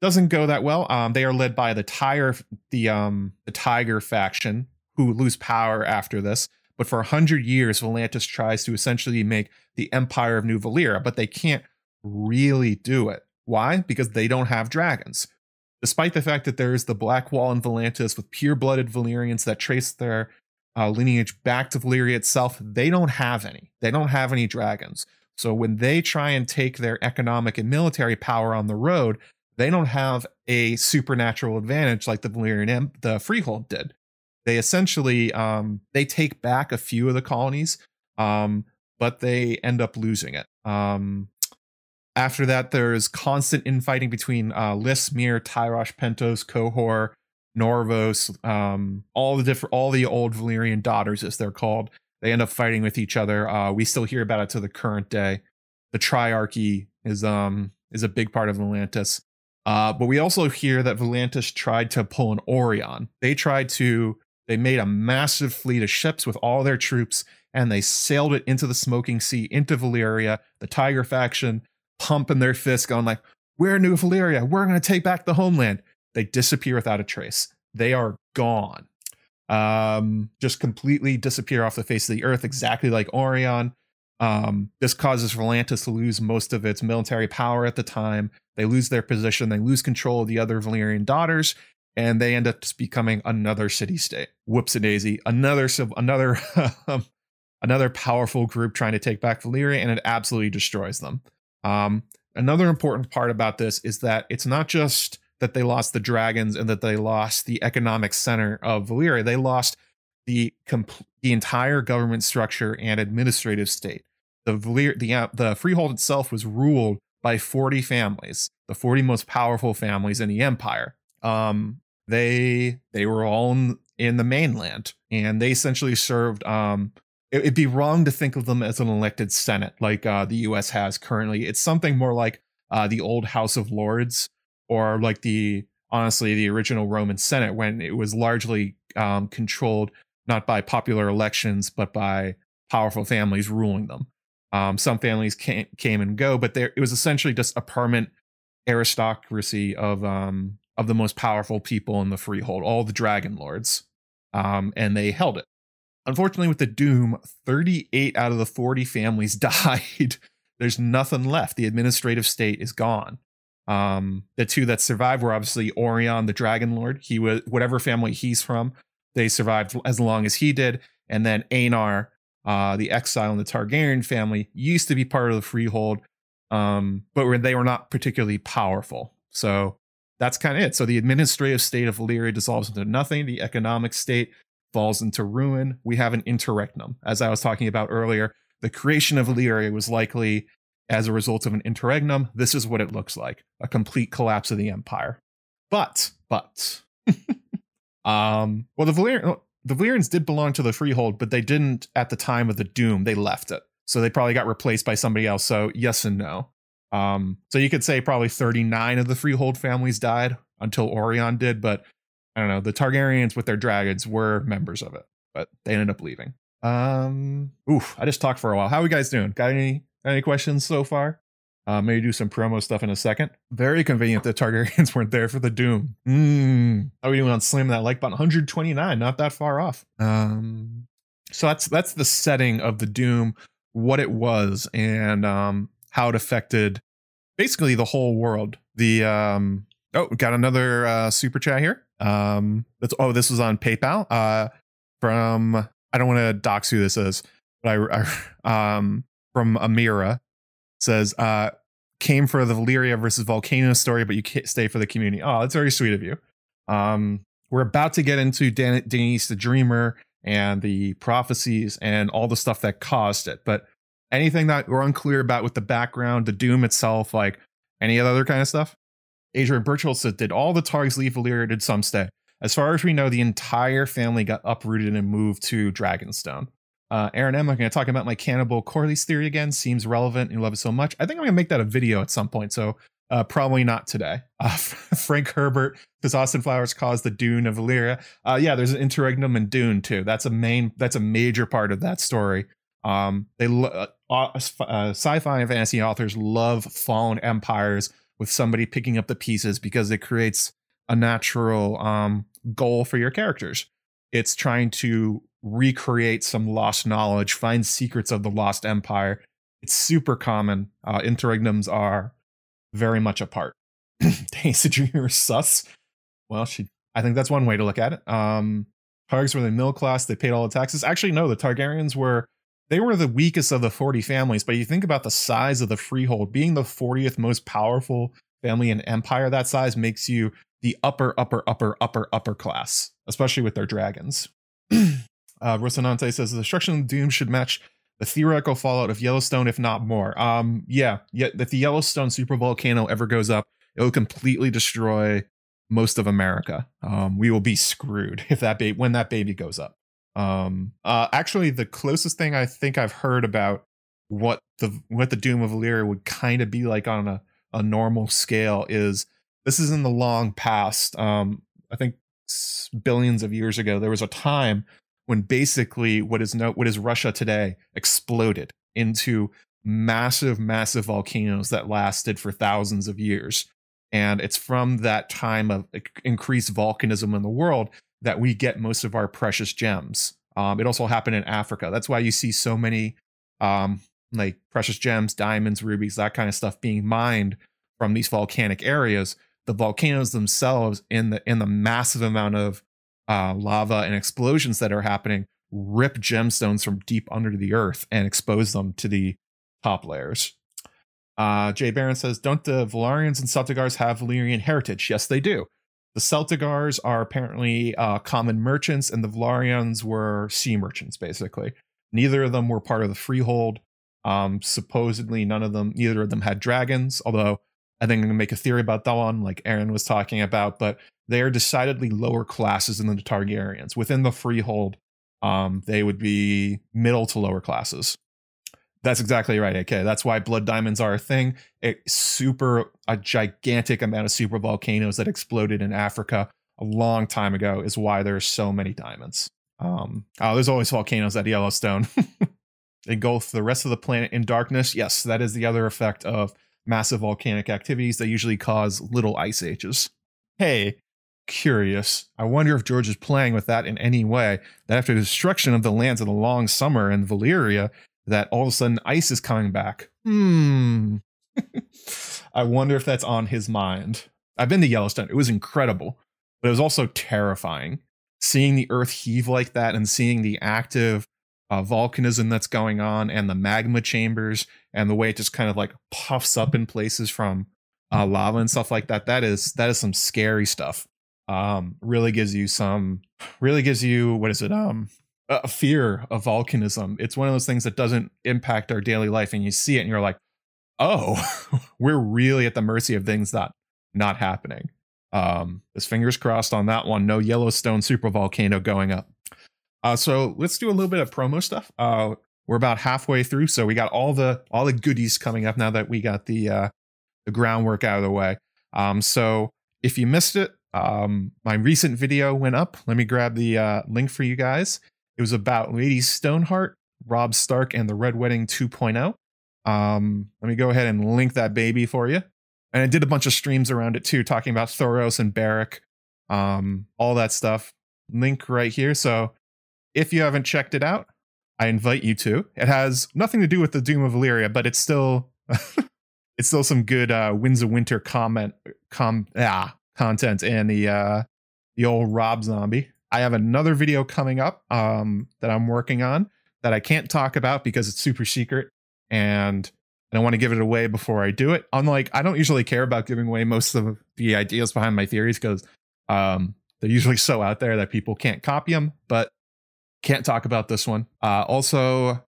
Doesn't go that well. Um, they are led by the Tiger, the um, the Tiger faction, who lose power after this. But for a hundred years, Volantis tries to essentially make the Empire of New Valyria, but they can't really do it. Why? Because they don't have dragons. Despite the fact that there is the Black Wall in Volantis with pure-blooded Valyrians that trace their uh, lineage back to Valyria itself, they don't have any. They don't have any dragons. So when they try and take their economic and military power on the road, they don't have a supernatural advantage like the Valyrian the Freehold did. They essentially um, they take back a few of the colonies, um, but they end up losing it. Um, after that, there's constant infighting between uh, Lys, Myr, Tyrosh, Pentos, Qohor, Norvos, um, all the different, all the old Valyrian daughters, as they're called. They end up fighting with each other. Uh, we still hear about it to the current day. The Triarchy is um is a big part of Volantis. Uh, but we also hear that Volantis tried to pull an Aurion. They tried to, they made a massive fleet of ships with all their troops and they sailed it into the smoking sea, into Valyria, the Tiger faction, pumping their fists, going like, we're New Valyria. We're going to take back the homeland. They disappear without a trace. They are gone. Um, just completely disappear off the face of the earth, exactly like Aurion. Um, this causes Volantis to lose most of its military power at the time. They lose their position, they lose control of the other Valyrian daughters, and they end up just becoming another city state. Whoops a daisy, another another um, another powerful group trying to take back Valyria, and it absolutely destroys them. Um, another important part about this is that it's not just that they lost the dragons and that they lost the economic center of Valyria; they lost the comp- the entire government structure and administrative state. The the uh, the freehold itself was ruled by 40 families, the 40 most powerful families in the empire. Um, they they were all in, in the mainland, and they essentially served. Um, it, would be wrong to think of them as an elected senate like uh, the U.S. has currently. It's something more like uh, the old House of Lords, or like the honestly the original Roman Senate when it was largely um, controlled not by popular elections but by powerful families ruling them. Um, some families came, came and go, but there it was essentially just a permanent aristocracy of um, of the most powerful people in the freehold, all the dragon lords, um, and they held it. Unfortunately, with the Doom, 38 out of the 40 families died. There's nothing left. The administrative state is gone. Um, the two that survived were obviously Aurion, the Dragon Lord. He was whatever family he's from, they survived as long as he did. And then Aenar, uh, the exile in the Targaryen family, used to be part of the Freehold, um, but they were not particularly powerful. So that's kind of it. So the administrative state of Valyria dissolves into nothing. The economic state falls into ruin. We have an interregnum. As I was talking about earlier, the creation of Valyria was likely as a result of an interregnum. This is what it looks like a complete collapse of the empire. But, but, um, well, the Valyrian, the Valyrians did belong to the Freehold, but they didn't at the time of the Doom. They left it. So they probably got replaced by somebody else. So yes and no. Um, so you could say probably 39 of the Freehold families died until Aurion did, but I don't know. The Targaryens with their dragons were members of it, but they ended up leaving. Um, oof, I just talked for a while. How are you guys doing? Got any any questions so far? Uh, maybe do some promo stuff in a second. Very convenient that Targaryens weren't there for the Doom. Mm. How are we doing on slamming that like button? 129, not that far off. Um, so that's that's the setting of the Doom, what it was, and um, how it affected basically the whole world. The um, oh, we got another uh, super chat here. Um, that's oh, this was on PayPal. Uh, from I don't want to dox who this is, but I, I um from Amira says, uh, came for the Valyria versus Volcano story, but you can't stay for the community. Oh, that's very sweet of you. Um, we're about to get into Dan- Daenys the Dreamer and the prophecies and all the stuff that caused it. But anything that we're unclear about with the background, the Doom itself, like any other kind of stuff? Adrian Birchall said, Did all the Targs leave Valyria? Did some stay? As far as we know, the entire family got uprooted and moved to Dragonstone. Uh, Aaron M, I'm going to talk about my cannibal Corlys theory again. Seems relevant. You love it so much. I think I'm going to make that a video at some point. So uh, probably not today. Uh, Frank Herbert, does Austin Flowers cause the Dune of Valyria? Uh, yeah, there's an interregnum in Dune too. That's a main. That's a major part of that story. Um, they uh, uh, sci-fi and fantasy authors love fallen empires with somebody picking up the pieces because it creates a natural um, goal for your characters. It's trying to recreate some lost knowledge, find secrets of the lost empire. It's super common. Uh, interregnums are very much a part. Daisy Dreamer sus. Well, she. I think that's one way to look at it. Um, Targs were the middle class. They paid all the taxes. Actually, no. The Targaryens were. They were the weakest of the 40 families, but you think about the size of the freehold, being the 40th most powerful family in empire that size makes you the upper, upper, upper, upper, upper class, especially with their dragons. uh, Rosanante says the destruction of Doom should match the theoretical fallout of Yellowstone, if not more. Um, yeah, yeah. If the Yellowstone supervolcano ever goes up, it will completely destroy most of America. Um, we will be screwed if that when that baby goes up. Um, uh, actually, the closest thing I think I've heard about what the what the doom of Valyria would kind of be like on a, a normal scale is this is in the long past. Um, I think billions of years ago, there was a time when basically what is no, what is Russia today exploded into massive, massive volcanoes that lasted for thousands of years. And it's from that time of increased volcanism in the world that we get most of our precious gems. Um, it also happened in Africa. That's why you see so many um, like precious gems, diamonds, rubies, that kind of stuff being mined from these volcanic areas. The volcanoes themselves, in the in the massive amount of uh, lava and explosions that are happening, rip gemstones from deep under the earth and expose them to the top layers. Uh, Jay Barron says, Don't the Velaryons and Celtigars have Valyrian heritage? Yes, they do. The Celtigars are apparently uh, common merchants, and the Velaryons were sea merchants, basically. Neither of them were part of the Freehold. Um, supposedly, none of them, neither of them had dragons, although I think I'm going to make a theory about that one, like Aaron was talking about, but they are decidedly lower classes than the Targaryens. Within the Freehold, um, they would be middle to lower classes. That's exactly right. Okay, that's why blood diamonds are a thing. A super, a gigantic amount of super volcanoes that exploded in Africa a long time ago is why there's so many diamonds. Um, oh, there's always volcanoes at Yellowstone. Engulf the rest of the planet in darkness. Yes, that is the other effect of massive volcanic activities that usually cause little ice ages. Hey, curious. I wonder if George is playing with that in any way. That after the destruction of the lands of the long summer in Valyria, that all of a sudden ice is coming back. Hmm. I wonder if that's on his mind. I've been to Yellowstone. It was incredible, but it was also terrifying. Seeing the earth heave like that and seeing the active uh, volcanism that's going on and the magma chambers and the way it just kind of like puffs up in places from uh, lava and stuff like that. That is that is some scary stuff. Um, really gives you some, really gives you what is it? Um, a fear of volcanism. It's one of those things that doesn't impact our daily life, and you see it, and you're like, oh, we're really at the mercy of things that not happening. Um, just fingers crossed on that one. No Yellowstone super volcano going up. Uh, so let's do a little bit of promo stuff. Uh, we're about halfway through, so we got all the all the goodies coming up now that we got the uh, the groundwork out of the way. Um, so if you missed it, um, my recent video went up. Let me grab the uh, link for you guys. It was about Lady Stoneheart, Robb Stark, and the Red Wedding 2.0. Um, let me go ahead and link that baby for you. And I did a bunch of streams around it too, talking about Thoros and Beric, um, all that stuff. Link right here. So if you haven't checked it out, I invite you to. It has nothing to do with the Doom of Valyria, but it's still it's still some good uh Winds of Winter comment com ah content and the uh the old Rob zombie. I have another video coming up um that I'm working on that I can't talk about because it's super secret and I don't want to give it away before I do it. Unlike I don't usually care about giving away most of the ideas behind my theories because um they're usually so out there that people can't copy them, but can't talk about this one. Uh, also,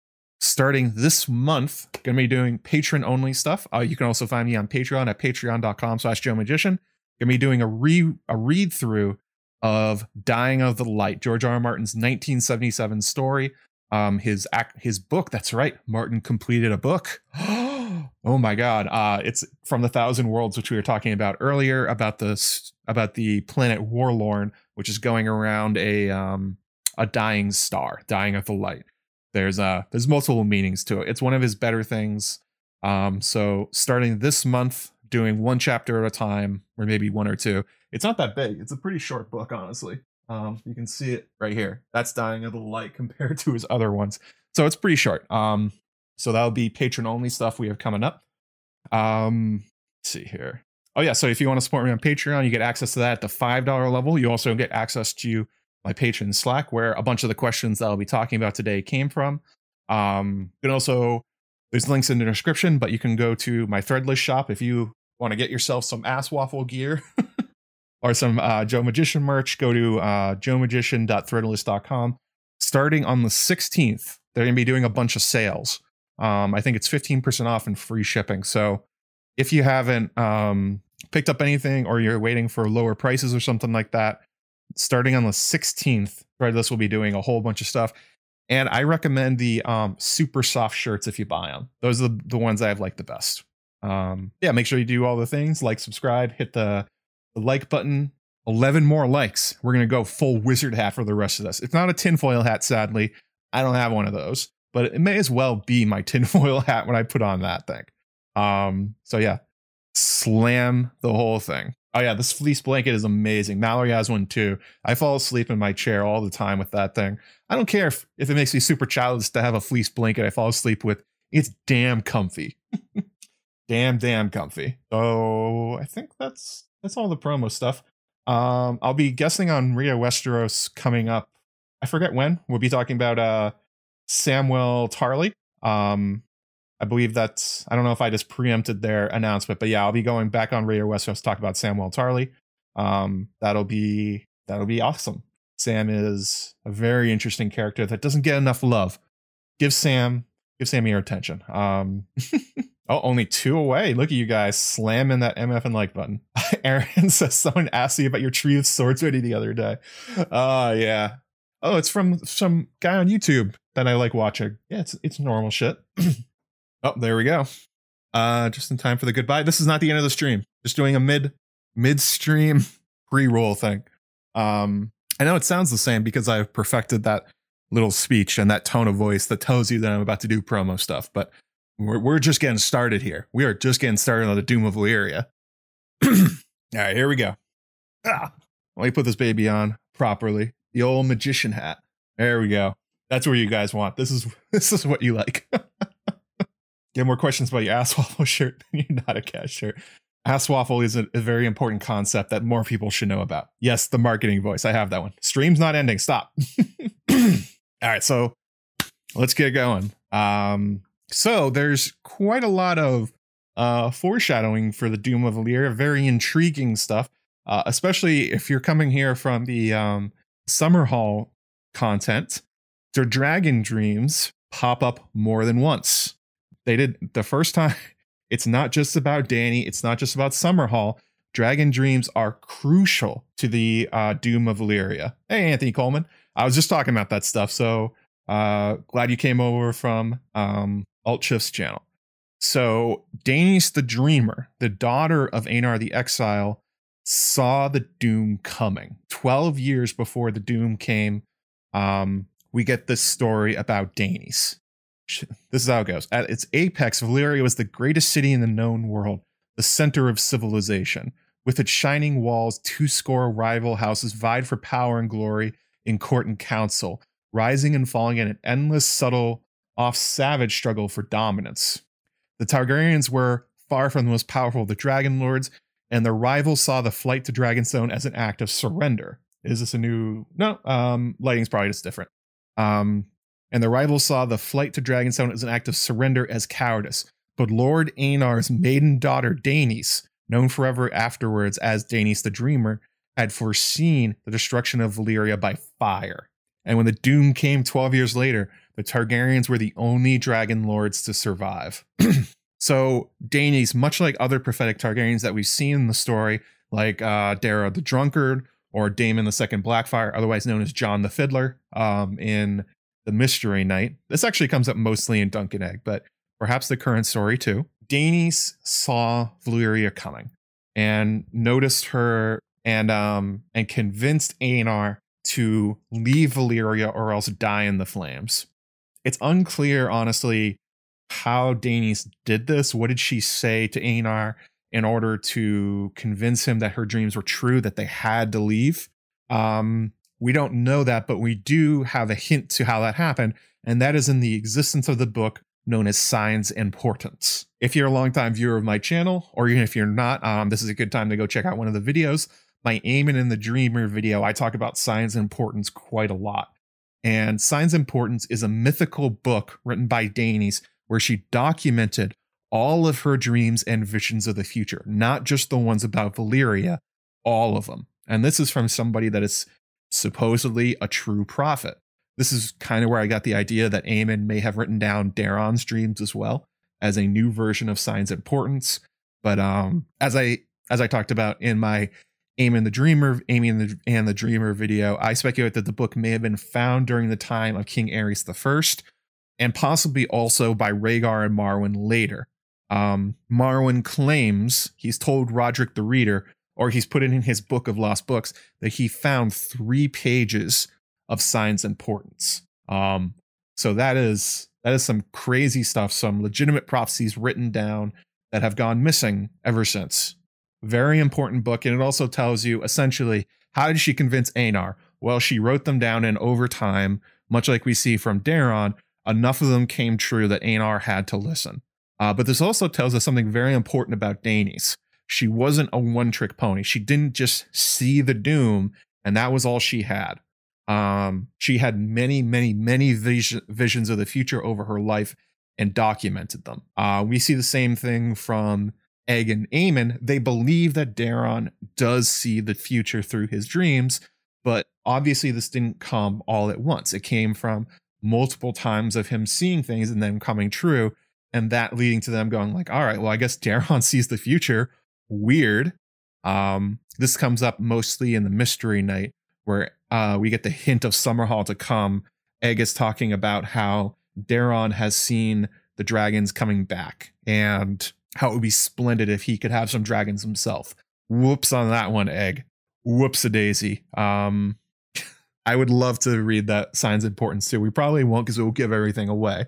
starting this month, gonna be doing patron only stuff. Uh, you can also find me on Patreon at patreon.com slash Joe Magician. Gonna be doing a re a read through of Dying of the Light, George R. R. Martin's 1977 story. Um, his act, his book. That's right, Martin completed a book. oh my God! Uh, it's from the Thousand Worlds, which we were talking about earlier, about the about the planet Worlorn, which is going around a um a dying star, dying of the light. There's uh there's multiple meanings to it. It's one of his better things. Um, so starting this month, doing one chapter at a time, or maybe one or two. It's not that big. It's a pretty short book, honestly. Um, you can see it right here. That's dying a little light compared to his other ones. So it's pretty short. Um, so that'll be patron only stuff we have coming up. Um, see here. Oh yeah, so if you want to support me on Patreon, you get access to that at the five dollar level. You also get access to my patron Slack, where a bunch of the questions that I'll be talking about today came from. Um, you can also there's links in the description, but you can go to my Threadless shop if you want to get yourself some ass waffle gear or some uh, Joe Magician merch. Go to uh, joemagician.threadless.com. Starting on the 16th, they're going to be doing a bunch of sales. Um, I think it's 15% off and free shipping. So if you haven't um, picked up anything or you're waiting for lower prices or something like that, starting on the 16th, Threadless will be doing a whole bunch of stuff. And I recommend the um, super soft shirts if you buy them. Those are the, the ones I have liked the best. Um, yeah, make sure you do all the things like subscribe, hit the, like button. 11 more likes. We're to go full wizard hat for the rest of this. It's not a tinfoil hat, sadly. I don't have one of those, but it may as well be my tinfoil hat when I put on that thing. Um, so yeah, slam the whole thing. Oh yeah, this fleece blanket is amazing. Mallory has one too. I fall asleep in my chair all the time with that thing. I don't care if, if it makes me super childish to have a fleece blanket I fall asleep with. It's damn comfy. damn, damn comfy. So I think that's that's all the promo stuff. Um, I'll be guessing on Radio Westeros coming up. I forget when. We'll be talking about uh Samwell Tarly. Um, I believe that's I don't know if I just preempted their announcement, but yeah, I'll be going back on Radio Westeros to talk about Samwell Tarly. Um, that'll be that'll be awesome. Sam is a very interesting character that doesn't get enough love. Give Sam give Sam your attention. Um, oh, only two away. Look at you guys slamming that MF and like button. Aaron says someone asked you about your tree of swords ready the other day. Oh uh, yeah. Oh, it's from some guy on YouTube that I like watching. Yeah, it's it's normal shit. Oh, there we go. Uh, just in time for the goodbye. This is not the end of the stream. Just doing a mid midstream pre-roll thing. Um, I know it sounds the same because I've perfected that little speech and that tone of voice that tells you that I'm about to do promo stuff, but we're, we're just getting started here. We are just getting started on the Doom of Valyria. All right, here we go. Ah, let me put this baby on properly. The old magician hat. There we go. That's where you guys want. This is this is what you like. get more questions about your ass waffle shirt than you're not a cat shirt. Ass waffle is a, a, very important concept that more people should know about. Yes, the marketing voice. I have that one. Stream's not ending. Stop. All right, so let's get going. Um, so there's quite a lot of uh, foreshadowing for the Doom of Valyria. Very intriguing stuff, uh, especially if you're coming here from the um, Summerhall content. Their dragon dreams pop up more than once they did the first time. It's not just about Danny, It's not just about Summer Summerhall. Dragon dreams are crucial to the uh, Doom of Valyria. Hey, Anthony Coleman. I was just talking about that stuff. So uh, glad you came over from um, Alt Shift's channel. So Daenys the Dreamer, the daughter of Aenar the Exile, saw the Doom coming. Twelve years before the Doom came, um, we get this story about Daenys. This is how it goes. At its apex, Valyria was the greatest city in the known world, the center of civilization. With its shining walls, two score rival houses vied for power and glory in court and council, rising and falling in an endless, subtle, off savage struggle for dominance. The Targaryens were far from the most powerful of the Dragon Lords, and their rivals saw the flight to Dragonstone as an act of surrender. Is this a new? No, um, lighting's probably just different. Um, and the rivals saw the flight to Dragonstone as an act of surrender as cowardice. But Lord Aenar's maiden daughter, Daenys, known forever afterwards as Daenys the Dreamer, had foreseen the destruction of Valyria by fire. And when the doom came 12 years later, the Targaryens were the only dragon lords to survive. so, Daenys, much like other prophetic Targaryens that we've seen in the story, like uh, Dara the Drunkard or Daemon the Second Blackfyre, otherwise known as John the Fiddler, um, in the Mystery Knight. This actually comes up mostly in Dunk and Egg, but perhaps the current story too. Daenys saw Valyria coming and noticed her and um and convinced Aenar to leave Valyria or else die in the flames. It's unclear, honestly, how Daenys did this. What did she say to Aenar in order to convince him that her dreams were true, that they had to leave? Um, We don't know that, but we do have a hint to how that happened, and that is in the existence of the book known as Signs and Portents. If you're a longtime viewer of my channel, or even if you're not, um, this is a good time to go check out one of the videos. My Aemon and the Dreamer video, I talk about Signs and Portents quite a lot. And Signs and Portents is a mythical book written by Daenys where she documented all of her dreams and visions of the future, not just the ones about Valyria, all of them. And this is from somebody that is supposedly a true prophet. This is kind of where I got the idea that Aemon may have written down Daeron's dreams as well as a new version of Signs and Portents. But um, as I as I talked about in my Aemon the Dreamer, Amy and the, and the Dreamer video, I speculate that the book may have been found during the time of King Aerys the First, and possibly also by Rhaegar and Marwyn later. Um, Marwyn claims he's told Rodrik the Reader, or he's put it in his book of lost books, that he found three pages of signs and portents. Um, so that is that is some crazy stuff, some legitimate prophecies written down that have gone missing ever since. Very important book, and it also tells you essentially how did she convince Aenar? Well, she wrote them down, and over time, much like we see from Daeron, enough of them came true that Aenar had to listen. Uh, but this also tells us something very important about Daenys. She wasn't a one trick pony. She didn't just see the doom, and that was all she had. Um, she had many, many, many vis- visions of the future over her life and documented them. Uh, we see the same thing from Egg and Aemon. They believe that Daeron does see the future through his dreams, but obviously this didn't come all at once. It came from multiple times of him seeing things and then coming true and that leading to them going like all right well i guess daeron sees the future weird um this comes up mostly in the mystery knight where uh we get the hint of summerhall to come egg is talking about how daeron has seen the dragons coming back and how it would be splendid if he could have some dragons himself whoops on that one egg whoops a daisy um I would love to read that Signs and Portents too. We probably won't because it will give everything away.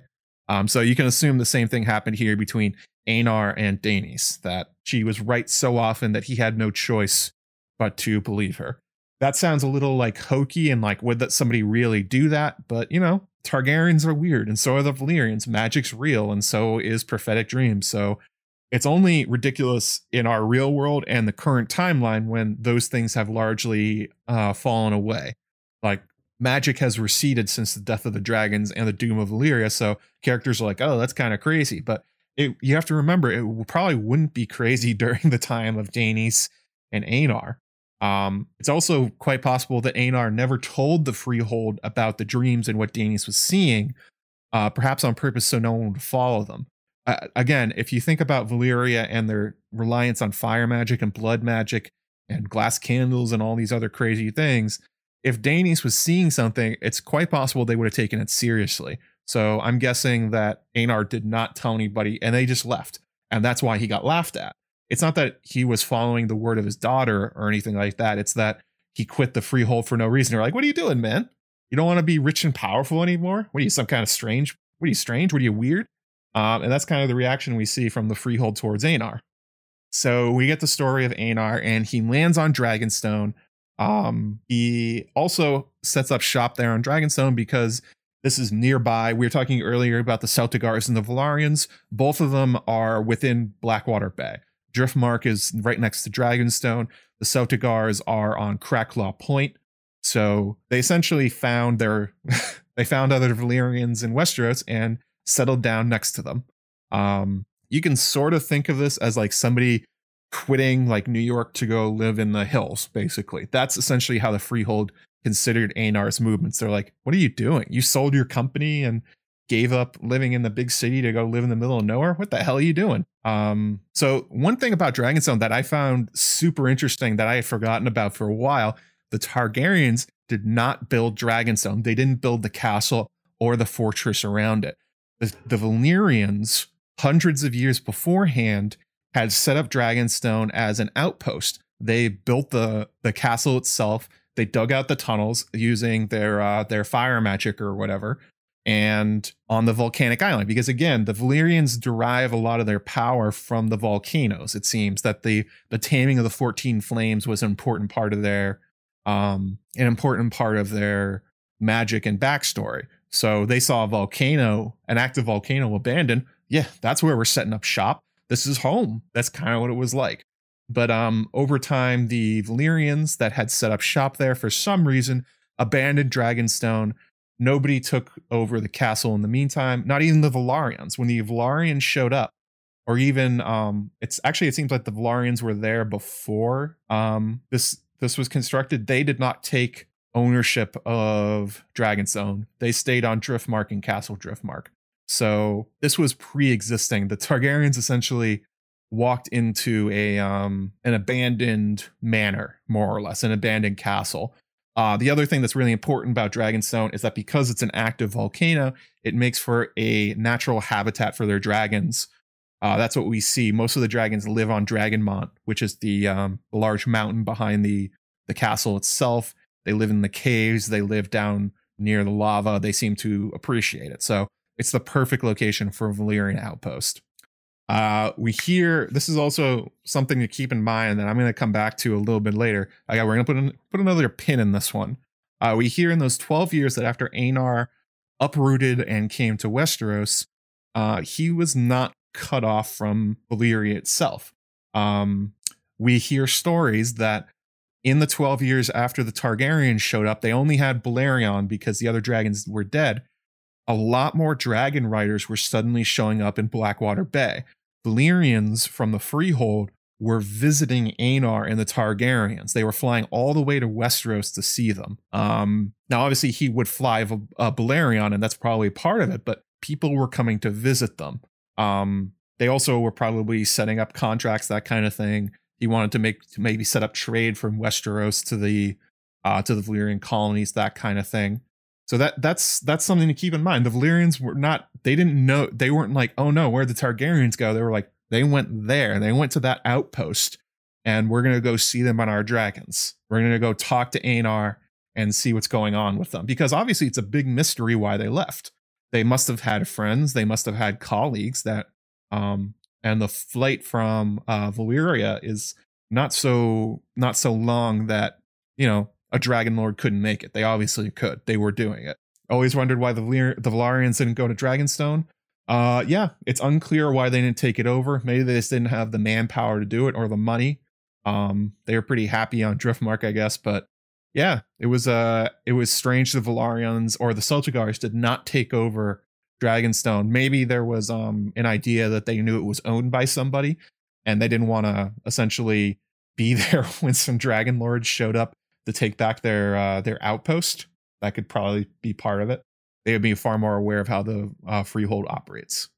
Um, so you can assume the same thing happened here between Aenar and Daenys, that she was right so often that he had no choice but to believe her. That sounds a little like hokey and like would that somebody really do that? But you know, Targaryens are weird and so are the Valyrians. Magic's real and so is prophetic dreams. So it's only ridiculous in our real world and the current timeline when those things have largely uh, fallen away like magic has receded since the death of the dragons and the doom of Valyria. So characters are like, oh, that's kind of crazy. But it, you have to remember, it probably wouldn't be crazy during the time of Daenys and Aenar. Um, it's also quite possible that Aenar never told the Freehold about the dreams and what Daenys was seeing, uh, perhaps on purpose so no one would follow them. Uh, again, if you think about Valyria and their reliance on fire magic and blood magic and glass candles and all these other crazy things, if Daenys was seeing something, it's quite possible they would have taken it seriously. So I'm guessing that Aenar did not tell anybody and they just left. And that's why he got laughed at. It's not that he was following the word of his daughter or anything like that. It's that he quit the freehold for no reason. They're like, what are you doing, man? You don't want to be rich and powerful anymore? What are you, some kind of strange? What are you, strange? What are you, weird? Um, and that's kind of the reaction we see from the freehold towards Aenar. So we get the story of Aenar, and he lands on Dragonstone um, he also sets up shop there on Dragonstone because this is nearby. We were talking earlier about the Celtigars and the Velaryons. Both of them are within Blackwater Bay. Driftmark is right next to Dragonstone. The Celtigars are on Cracklaw Point. So they essentially found their they found other Valyrians in Westeros and settled down next to them. Um, you can sort of think of this as like somebody quitting like New York to go live in the hills, basically. That's essentially how the Freehold considered Aenar's movements. They're like, what are you doing? You sold your company and gave up living in the big city to go live in the middle of nowhere? What the hell are you doing? Um, so one thing about Dragonstone that I found super interesting that I had forgotten about for a while, the Targaryens did not build Dragonstone. They didn't build the castle or the fortress around it. The, the Valyrians, hundreds of years beforehand, had set up Dragonstone as an outpost. They built the the castle itself. They dug out the tunnels using their uh, their fire magic or whatever, and on the volcanic island. Because again, the Valyrians derive a lot of their power from the volcanoes. It seems that the the taming of the fourteen flames was an important part of their um, an important part of their magic and backstory. So they saw a volcano, an active volcano abandoned. Yeah, that's where we're setting up shop. This is home. That's kind of what it was like. But um, over time, the Valyrians that had set up shop there for some reason abandoned Dragonstone. Nobody took over the castle in the meantime, not even the Velaryons. When the Velaryons showed up, or even um, it's actually it seems like the Velaryons were there before um, this this was constructed. They did not take ownership of Dragonstone. They stayed on Driftmark and Castle Driftmark. So this was pre-existing. The Targaryens essentially walked into a um an abandoned manor, more or less, an abandoned castle. Uh, the other thing that's really important about Dragonstone is that because it's an active volcano, it makes for a natural habitat for their dragons. Uh, that's what we see. Most of the dragons live on Dragonmont, which is the um, large mountain behind the the castle itself. They live in the caves. They live down near the lava. They seem to appreciate it. So it's the perfect location for a Valyrian outpost. Uh, we hear this is also something to keep in mind that I'm going to come back to a little bit later. Okay, we're going to put in, put another pin in this one. Uh, we hear in those 12 years that after Aenar uprooted and came to Westeros, uh, he was not cut off from Valyria itself. Um, we hear stories that in the 12 years after the Targaryens showed up, they only had Balerion because the other dragons were dead. A lot more dragon riders were suddenly showing up in Blackwater Bay. Valyrians from the Freehold were visiting Aenar and the Targaryens. They were flying all the way to Westeros to see them. Um, now, obviously, he would fly a, a Balerion, and that's probably part of it, but people were coming to visit them. Um, they also were probably setting up contracts, that kind of thing. He wanted to make to maybe set up trade from Westeros to the uh, to the Valyrian colonies, that kind of thing. So that that's that's something to keep in mind. The Valyrians were not they didn't know they weren't like, oh no, where the Targaryens go? They were like, they went there. They went to that outpost and we're gonna go see them on our dragons. We're gonna go talk to Aenar and see what's going on with them. Because obviously it's a big mystery why they left. They must have had friends, they must have had colleagues that um and the flight from uh Valyria is not so not so long that, you know, a dragon lord couldn't make it. They obviously could. They were doing it. Always wondered why the the Velaryons didn't go to Dragonstone. Uh, yeah, it's unclear why they didn't take it over. Maybe they just didn't have the manpower to do it or the money. Um, they were pretty happy on Driftmark, I guess. But yeah, it was uh, it was strange the Velaryons or the Celtigars did not take over Dragonstone. Maybe there was um an idea that they knew it was owned by somebody, and they didn't want to essentially be there when some dragon lords showed up to take back their uh, their outpost. That could probably be part of it. They would be far more aware of how the uh, freehold operates.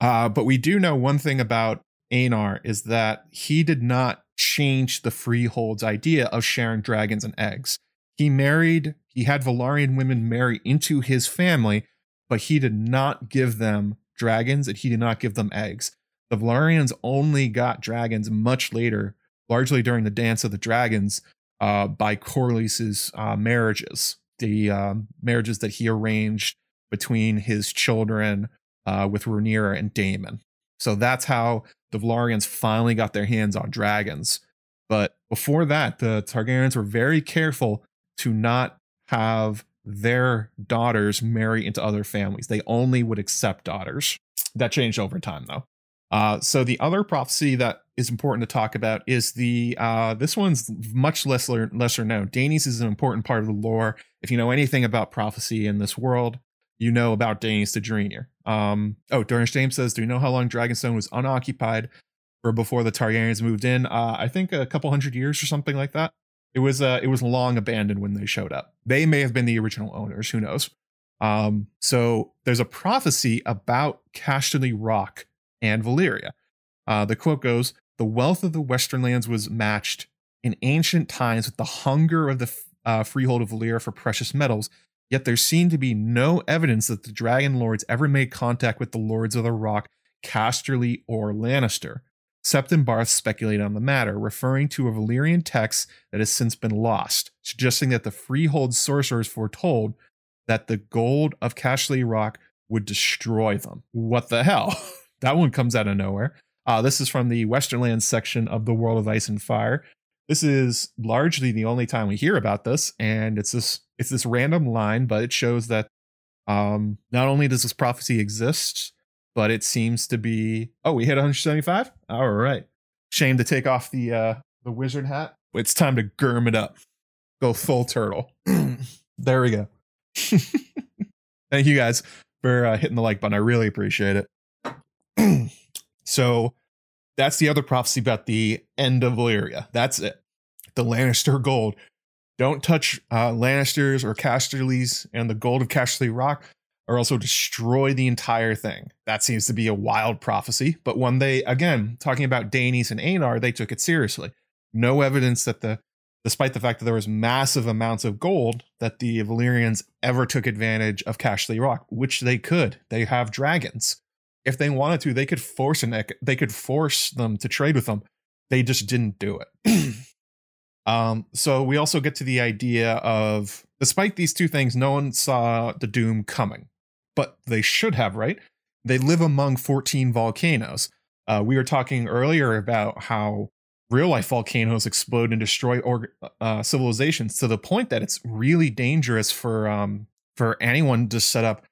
Uh, but we do know one thing about Aenar is that he did not change the freehold's idea of sharing dragons and eggs. He married, he had Valyrian women marry into his family, but he did not give them dragons and he did not give them eggs. The Velaryons only got dragons much later, largely during the Dance of the Dragons, uh, by Corlys's uh, marriages, the uh, marriages that he arranged between his children uh, with Rhaenyra and Daemon. So that's how the Velaryons finally got their hands on dragons. But before that, the Targaryens were very careful to not have their daughters marry into other families. They only would accept daughters. That changed over time, though. Uh, so the other prophecy that is important to talk about is the uh, this one's much lesser lesser known. Daenys is an important part of the lore. If you know anything about prophecy in this world, you know about Daenys the Dreamer. Um, oh, Dornish James says, "Do you know how long Dragonstone was unoccupied or before the Targaryens moved in? Uh, I think a couple hundred years or something like that. It was uh, it was long abandoned when they showed up. They may have been the original owners. Who knows? Um, so there's a prophecy about Casterly Rock and Valyria. Uh, the quote goes The wealth of the Western lands was matched in ancient times with the hunger of the uh, freehold of Valyria for precious metals, yet there seemed to be no evidence that the Dragon Lords ever made contact with the Lords of the Rock, Casterly, or Lannister. Septon Barth speculated on the matter, referring to a Valyrian text that has since been lost, suggesting that the freehold sorcerers foretold that the gold of Casterly Rock would destroy them. What the hell? That one comes out of nowhere. Uh, this is from the Western Lands section of the World of Ice and Fire. This is largely the only time we hear about this, and it's this it's this random line, but it shows that um, not only does this prophecy exist, but it seems to be. Oh, we hit 175. All right. Shame to take off the uh, the wizard hat. It's time to germ it up. Go full turtle. there we go. Thank you guys for uh, hitting the like button. I really appreciate it. so that's the other prophecy about the end of Valyria. That's it. The Lannister gold. Don't touch uh, Lannisters or Casterlys and the gold of Casterly Rock, or also destroy the entire thing. That seems to be a wild prophecy, but when they, again, talking about Daenys and Aenar, they took it seriously. No evidence that the, despite the fact that there was massive amounts of gold, that the Valyrians ever took advantage of Casterly Rock, which they could. They have dragons if they wanted to, they could force an they could force them to trade with them. They just didn't do it. um, so we also get to the idea of despite these two things, no one saw the doom coming, but they should have, right? They live among 14 volcanoes. Uh, we were talking earlier about how real life volcanoes explode and destroy uh, civilizations to the point that it's really dangerous for um, for anyone to set up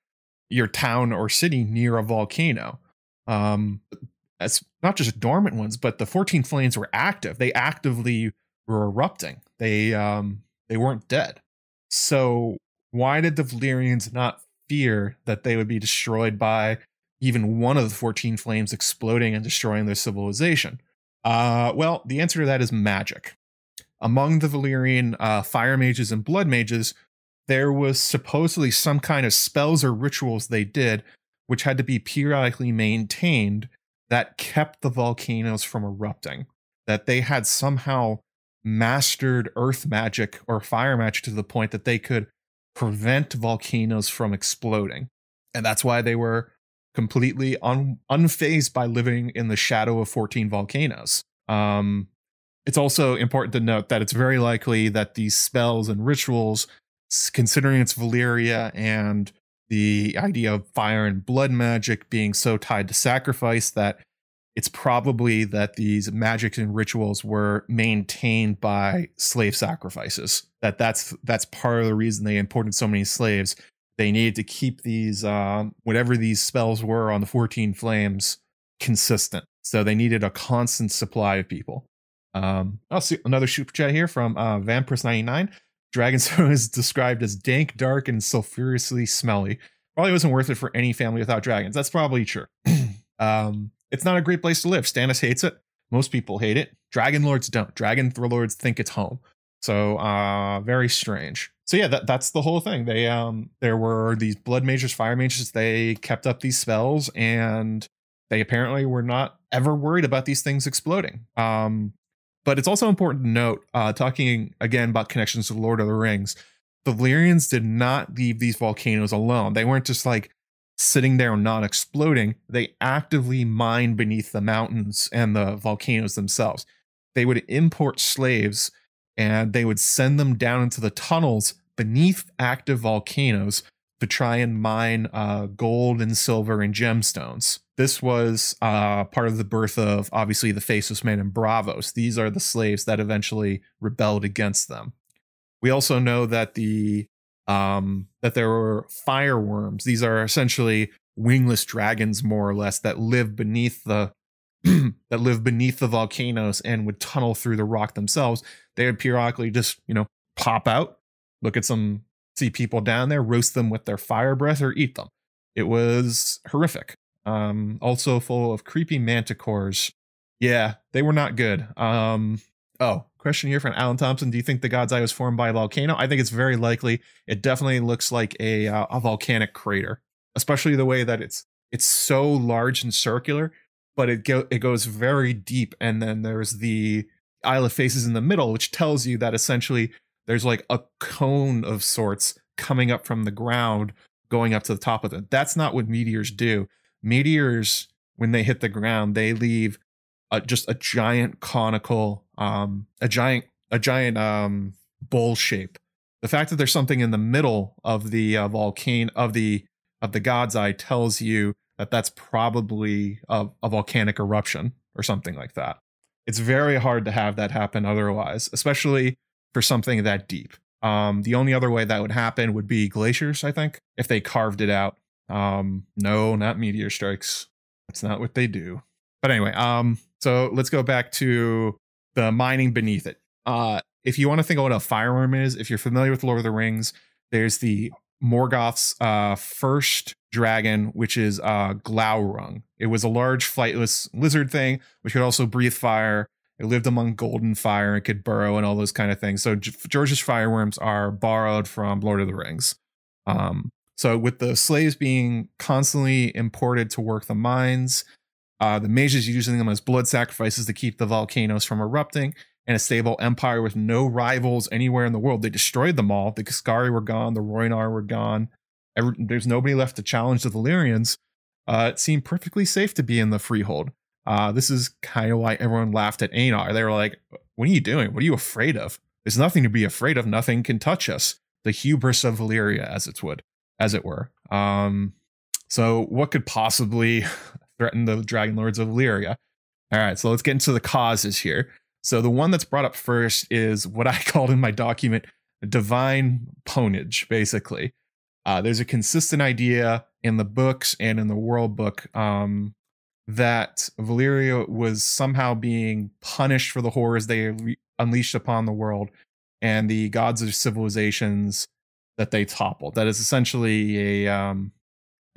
your town or city near a volcano. Um, it's not just dormant ones, but the 14 flames were active. They actively were erupting. They um, they weren't dead. So why did the Valyrians not fear that they would be destroyed by even one of the 14 flames exploding and destroying their civilization? Uh, well, the answer to that is magic. Among the Valyrian uh, fire mages and blood mages, there was supposedly some kind of spells or rituals they did, which had to be periodically maintained, that kept the volcanoes from erupting. That they had somehow mastered earth magic or fire magic to the point that they could prevent volcanoes from exploding. And that's why they were completely un- unfazed by living in the shadow of 14 volcanoes. Um, it's also important to note that it's very likely that these spells and rituals considering it's Valyria and the idea of fire and blood magic being so tied to sacrifice that it's probably that these magics and rituals were maintained by slave sacrifices that that's that's part of the reason they imported so many slaves they needed to keep these um, whatever these spells were on the 14 flames consistent so they needed a constant supply of people um, i'll see another super chat here from uh, vampirus 99 Dragonstone is described as dank, dark, and sulfurously smelly. Probably wasn't worth it for any family without dragons. That's probably true. um, it's not a great place to live. Stannis hates it. Most people hate it. Dragon lords don't. Dragon lords think it's home. So uh very strange. So yeah, that, that's the whole thing. They um there were these blood mages, fire mages, they kept up these spells and they apparently were not ever worried about these things exploding. Um but it's also important to note, uh, talking again about connections to Lord of the Rings, the Valyrians did not leave these volcanoes alone. They weren't just like sitting there not exploding. They actively mined beneath the mountains and the volcanoes themselves. They would import slaves and they would send them down into the tunnels beneath active volcanoes to try and mine uh, gold and silver and gemstones. This was uh, part of the birth of obviously the Faceless Man and Braavos. These are the slaves that eventually rebelled against them. We also know that the um, that there were fireworms. These are essentially wingless dragons, more or less, that live beneath the that live beneath the volcanoes and would tunnel through the rock themselves. They would periodically just you know pop out, look at some see people down there, roast them with their fire breath, or eat them. It was horrific. Um, also full of creepy manticores. Yeah, they were not good. Um, oh, question here from Alan Thompson. Do you think the God's Eye was formed by a volcano? I think it's very likely. It definitely looks like a uh, a volcanic crater, especially the way that it's it's so large and circular, but it go it goes very deep, and then there's the Isle of Faces in the middle, which tells you that essentially there's like a cone of sorts coming up from the ground going up to the top of it. That's not what meteors do. Meteors, when they hit the ground, they leave just a giant conical, um, a giant, a giant um, bowl shape. The fact that there's something in the middle of the uh, volcano of the of the God's Eye tells you that that's probably a, a volcanic eruption or something like that. It's very hard to have that happen otherwise, especially for something that deep. Um, the only other way that would happen would be glaciers, I think, if they carved it out. Um, no, not meteor strikes. That's not what they do. But anyway, um, so let's go back to the mining beneath it. Uh, if you want to think of what a fireworm is, if you're familiar with Lord of the Rings, there's the Morgoth's uh, first dragon, which is uh, Glaurung. It was a large flightless lizard thing, which could also breathe fire. It lived among golden fire and could burrow and all those kind of things. So George's fireworms are borrowed from Lord of the Rings. Um, so with the slaves being constantly imported to work the mines, uh, the mages using them as blood sacrifices to keep the volcanoes from erupting, and a stable empire with no rivals anywhere in the world. They destroyed them all. The Ghiscari were gone. The Rhoynar were gone. Every, there's nobody left to challenge the Valyrians. Uh, it seemed perfectly safe to be in the Freehold. Uh, this is kind of why everyone laughed at Aenar. They were like, "What are you doing? What are you afraid of? There's nothing to be afraid of. Nothing can touch us." The hubris of Valyria, as it would, as it were. Um, so, what could possibly threaten the Dragon Lords of Valyria? All right, so let's get into the causes here. So the one that's brought up first is what I called in my document divine ponage, basically. Uh, there's a consistent idea in the books and in the world book um, that Valyria was somehow being punished for the horrors they re- unleashed upon the world and the gods of civilizations that they toppled. That is essentially a um,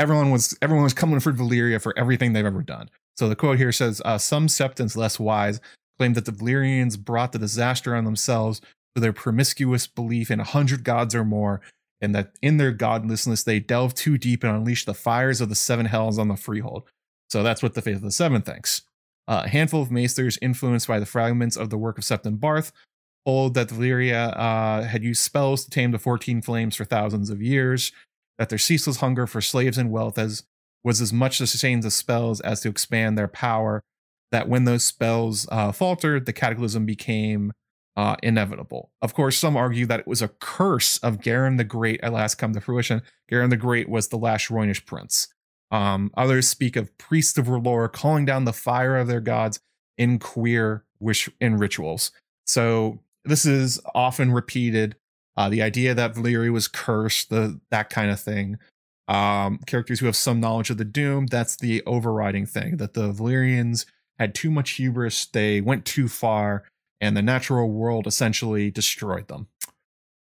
everyone was everyone was coming for Valyria for everything they've ever done. So the quote here says, uh, "Some septons less wise claimed that the Valyrians brought the disaster on themselves for their promiscuous belief in a hundred gods or more, and that in their godlessness they delved too deep and unleashed the fires of the seven hells on the freehold. So that's what the Faith of the Seven thinks. Uh, a handful of maesters influenced by the fragments of the work of Septon Barth hold that Valyria uh, had used spells to tame the 14 flames for thousands of years, that their ceaseless hunger for slaves and wealth as was as much to sustain the spells as to expand their power, that when those spells uh, faltered, the cataclysm became uh, inevitable. Of course, some argue that it was a curse of Garin the Great at last come to fruition. Garin the Great was the last Rhoynish prince. Um, others speak of priests of R'hllor calling down the fire of their gods in queer wish in rituals. So this is often repeated. Uh, the idea that Valyria was cursed, the that kind of thing. Um, characters who have some knowledge of the doom, that's the overriding thing. That the Valyrians had too much hubris, they went too far, and the natural world essentially destroyed them.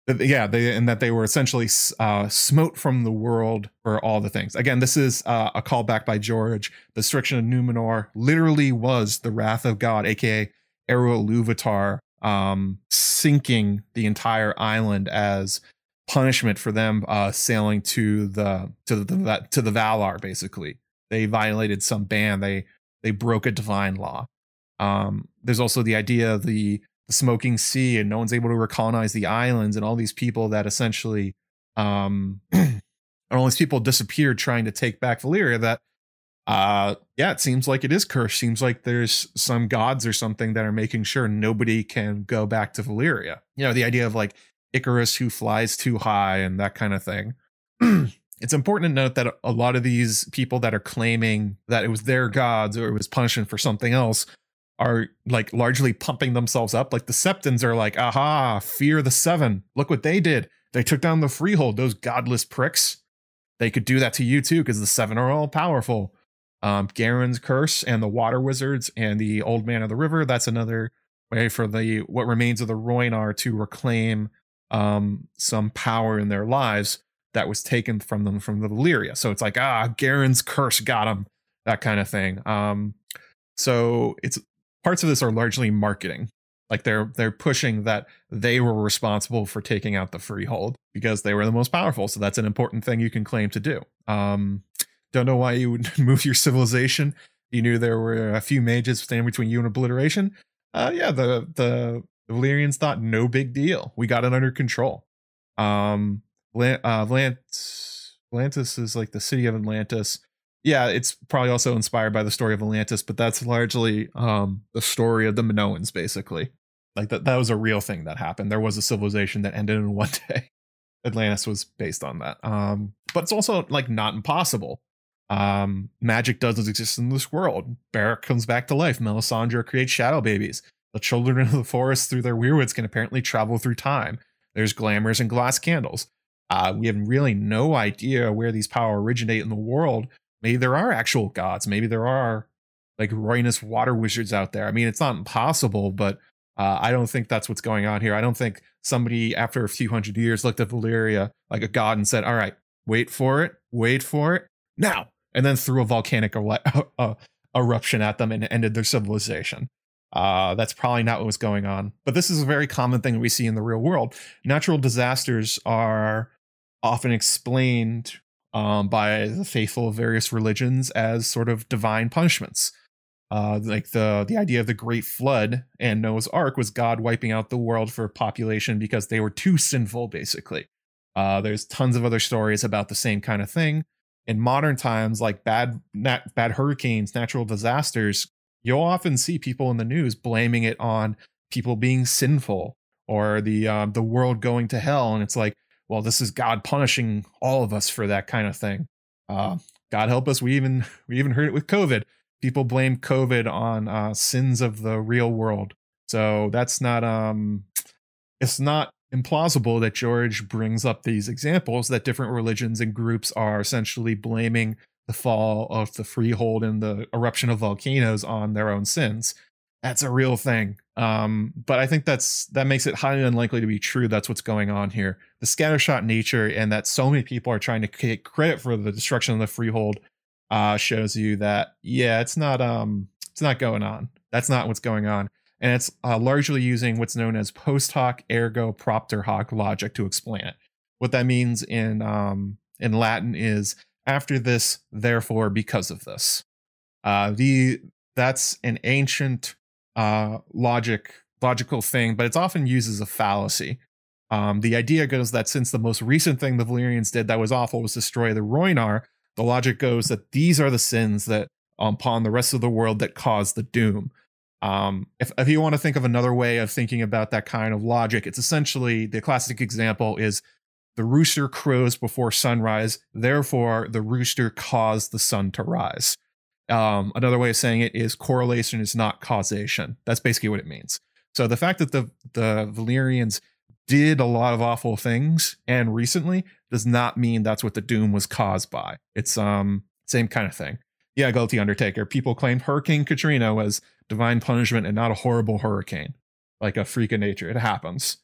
Yeah, they and that they were essentially uh, smote from the world for all the things. Again, this is uh, a callback by George. The destruction of Numenor literally was the wrath of God, aka Eru Ilúvatar, um, sinking the entire island as punishment for them uh, sailing to the to the to the Valar. Basically, they violated some ban. They they broke a divine law. Um, there's also the idea of the, the smoking sea, and no one's able to recolonize the islands, and all these people that essentially, um, and all these people disappeared trying to take back Valyria. That, uh, yeah, it seems like it is cursed. Seems like there's some gods or something that are making sure nobody can go back to Valyria. You know, the idea of like Icarus who flies too high and that kind of thing. it's important to note that a lot of these people that are claiming that it was their gods or it was punishment for something else are like largely pumping themselves up. Like the Septons are like, aha, fear the seven. Look what they did. They took down the freehold, those godless pricks. They could do that to you too, because the seven are all powerful. Um, Garin's curse and the water wizards and the old man of the river. That's another way for the what remains of the Rhoynar to reclaim um, some power in their lives that was taken from them from the Valyria. So it's like, ah, Garin's curse got him, that kind of thing. Um, so it's parts of this are largely marketing. Like they're they're pushing that they were responsible for taking out the freehold because they were the most powerful. So that's an important thing you can claim to do. Um, don't know why you would move your civilization. You knew there were a few mages standing between you and obliteration. Uh, yeah, the the Valyrians thought no big deal. We got it under control. Um, uh, Atlantis is like the city of Atlantis. Yeah, it's probably also inspired by the story of Atlantis, but that's largely um, the story of the Minoans, basically. Like that, that was a real thing that happened. There was a civilization that ended in one day. Atlantis was based on that. Um, but it's also like not impossible. Um, magic doesn't exist in this world. Beric comes back to life. Melisandre creates shadow babies. The children of the forest through their weirwoods can apparently travel through time. There's glamours and glass candles. Uh, we have really no idea where these power originate in the world. Maybe there are actual gods. Maybe there are like Rhoynish water wizards out there. I mean, it's not impossible, but uh, I don't think that's what's going on here. I don't think somebody after a few hundred years looked at Valyria like a god and said, "All right, wait for it, wait for it now," and then threw a volcanic uh, eruption at them and ended their civilization. Uh, that's probably not what was going on. But this is a very common thing we see in the real world. Natural disasters are often explained um, by the faithful of various religions as sort of divine punishments. Uh, like the the idea of the Great Flood and Noah's Ark was God wiping out the world for population because they were too sinful, basically. Uh, there's tons of other stories about the same kind of thing. In modern times, like bad nat- bad hurricanes, natural disasters, you'll often see people in the news blaming it on people being sinful or the um, the world going to hell, and it's like, well, this is God punishing all of us for that kind of thing. Uh, God help us. We even we even heard it with COVID. People blame COVID on uh, sins of the real world. So that's not um, it's not implausible that George brings up these examples that different religions and groups are essentially blaming the fall of the freehold and the eruption of volcanoes on their own sins. That's a real thing. Um, but I think that's that makes it highly unlikely to be true. That's what's going on here. The scattershot nature and that so many people are trying to take credit for the destruction of the freehold uh, shows you that yeah, it's not um it's not going on. That's not what's going on. And it's uh, largely using what's known as post hoc ergo propter hoc logic to explain it. What that means in um, in Latin is after this, therefore, because of this. Uh, the that's an ancient uh, logic logical thing, but it's often used as a fallacy. Um, the idea goes that since the most recent thing the Valyrians did that was awful was destroy the Rhoynar, the logic goes that these are the sins that upon the rest of the world that caused the doom. Um, if, if you want to think of another way of thinking about that kind of logic, it's essentially the classic example is the rooster crows before sunrise, therefore the rooster caused the sun to rise. Um, another way of saying it is correlation is not causation. That's basically what it means. So the fact that the the Valyrians did a lot of awful things and recently does not mean that's what the doom was caused by. It's um same kind of thing. Yeah, guilty Undertaker. People claimed Hurricane Katrina was divine punishment and not a horrible hurricane, like a freak of nature. It happens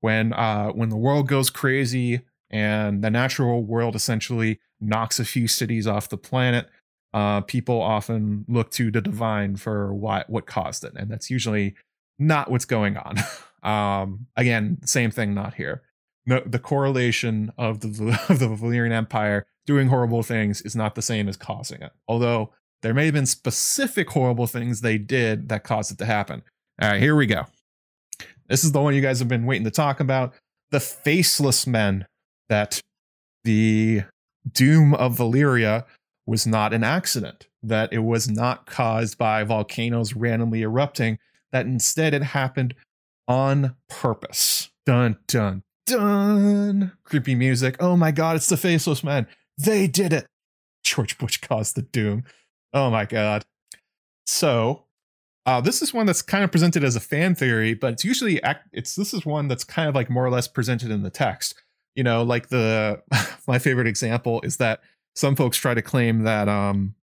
when uh, when the world goes crazy and the natural world essentially knocks a few cities off the planet, uh, people often look to the divine for what what caused it, and that's usually not what's going on. um, again, same thing, not here. No, the correlation of the of the Valyrian Empire doing horrible things is not the same as causing it. Although there may have been specific horrible things they did that caused it to happen. All right, here we go. This is the one you guys have been waiting to talk about. The faceless men that the doom of Valyria was not an accident, that it was not caused by volcanoes randomly erupting, that instead it happened on purpose. Dun, dun, dun. Creepy music. Oh my God, it's the faceless men. They did it. George Bush caused the doom. Oh my God. So uh, this is one that's kind of presented as a fan theory, but it's usually it's this is one that's kind of like more or less presented in the text. You know, like the my favorite example is that some folks try to claim that um,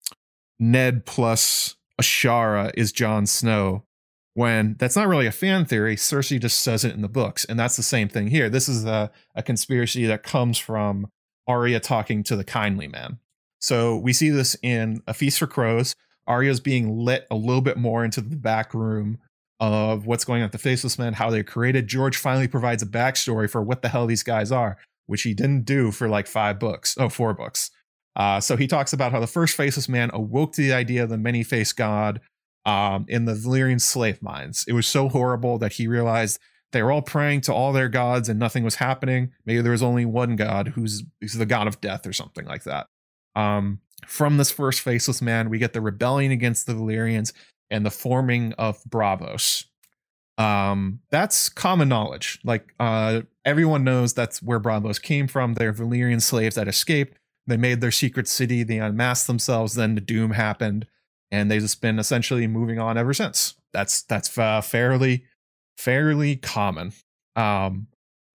Ned plus Ashara is Jon Snow, when that's not really a fan theory. Cersei just says it in the books, and that's the same thing here. This is a, a conspiracy that comes from Arya talking to the kindly man. So we see this in A Feast for Crows, Arya's being lit a little bit more into the back room of what's going on with the Faceless Men, how they're created. George finally provides a backstory for what the hell these guys are, which he didn't do for like five books, oh, four books. Uh, so he talks about how the first Faceless Man awoke to the idea of the many faced God um, in the Valyrian slave mines. It was so horrible that he realized they were all praying to all their gods and nothing was happening. Maybe there was only one God who's, who's the god of death or something like that. Um, from this first faceless man, we get the rebellion against the Valyrians and the forming of Braavos. Um, that's common knowledge. Like uh, everyone knows that's where Braavos came from. They're Valyrian slaves that escaped. they made their secret city, they unmasked themselves, then the doom happened, and they've just been essentially moving on ever since. That's that's uh, fairly fairly common. Um,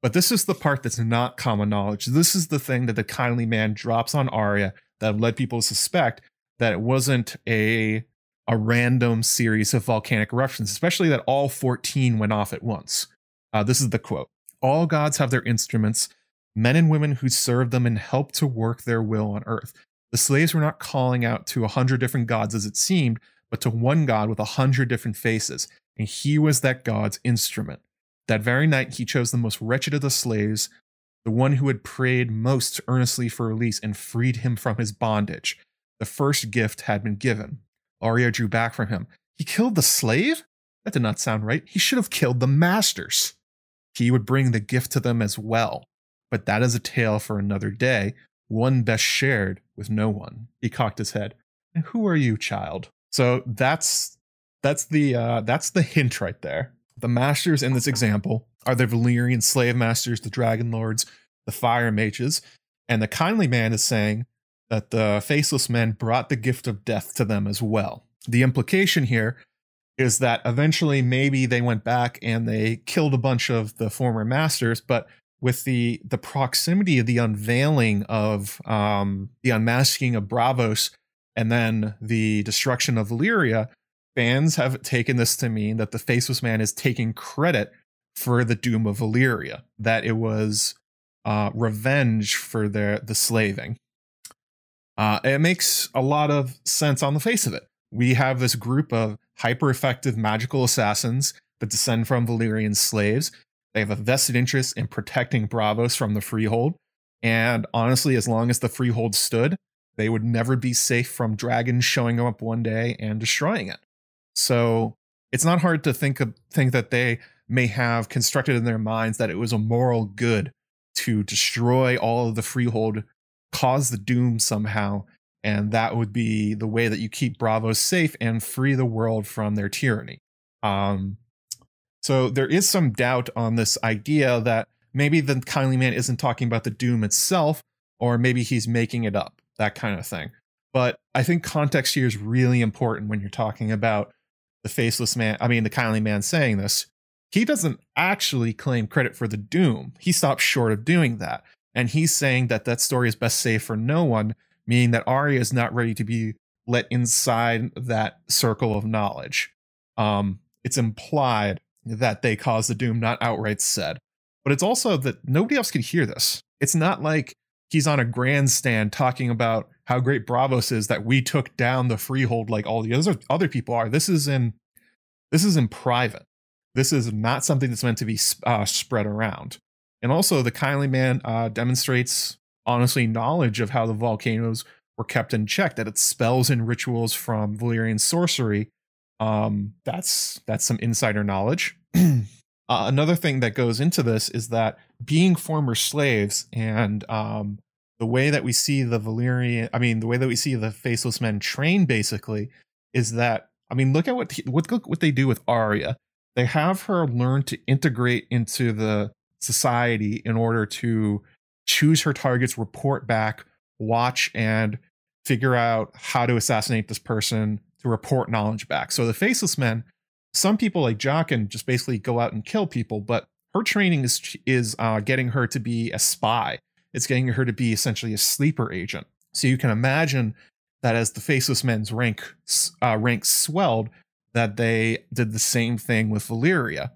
but this is the part that's not common knowledge. This is the thing that the kindly man drops on Arya that led people to suspect that it wasn't a a random series of volcanic eruptions, especially that all 14 went off at once. Uh, this is the quote All gods have their instruments, men and women who serve them and help to work their will on earth. The slaves were not calling out to a hundred different gods as it seemed, but to one god with a hundred different faces, and he was that god's instrument. That very night, he chose the most wretched of the slaves, the one who had prayed most earnestly for release, and freed him from his bondage. The first gift had been given. Arya drew back from him. He killed the slave? That did not sound right. He should have killed the masters. He would bring the gift to them as well. But that is a tale for another day, one best shared with no one. He cocked his head. And who are you, child? So that's that's the uh, that's the hint right there. The masters in this example are the Valyrian slave masters, the dragon lords, the fire mages, and the kindly man is saying that the faceless men brought the gift of death to them as well. The implication here is that eventually maybe they went back and they killed a bunch of the former masters, but with the the proximity of the unveiling of um, the unmasking of Braavos and then the destruction of Valyria, fans have taken this to mean that the Faceless Man is taking credit for the doom of Valyria, that it was uh, revenge for their the slaving. Uh, it makes a lot of sense on the face of it. We have this group of hyper effective magical assassins that descend from Valyrian slaves. They have a vested interest in protecting Braavos from the Freehold. And honestly, as long as the Freehold stood, they would never be safe from dragons showing up one day and destroying it. So it's not hard to think of think that they may have constructed in their minds that it was a moral good to destroy all of the freehold, cause the doom somehow, and that would be the way that you keep Braavos safe and free the world from their tyranny. Um, so there is some doubt on this idea that maybe the kindly man isn't talking about the doom itself, or maybe he's making it up, that kind of thing. But I think context here is really important when you're talking about the faceless man, I mean, the kindly man saying this, he doesn't actually claim credit for the doom. He stops short of doing that. And he's saying that that story is best saved for no one, meaning that Arya is not ready to be let inside that circle of knowledge. Um, it's implied that they caused the doom, not outright said. But it's also that nobody else could hear this. It's not like he's on a grandstand talking about how great Braavos is that we took down the freehold like all the other other people are. This is in this is in private. This is not something that's meant to be uh, spread around. And also, the kindly man uh, demonstrates honestly knowledge of how the volcanoes were kept in check. That it spells and rituals from Valyrian sorcery. Um, that's that's some insider knowledge. uh, another thing that goes into this is that being former slaves and um, the way that we see the Valyrian, I mean, the way that we see the faceless men train basically is that, I mean, look at what, what, look what they do with Arya. They have her learn to integrate into the society in order to choose her targets, report back, watch, and figure out how to assassinate this person to report knowledge back. So the faceless men, some people like Jaqen just basically go out and kill people, but her training is is uh, getting her to be a spy it's getting her to be essentially a sleeper agent. So you can imagine that as the faceless men's rank uh, ranks swelled, that they did the same thing with Valyria.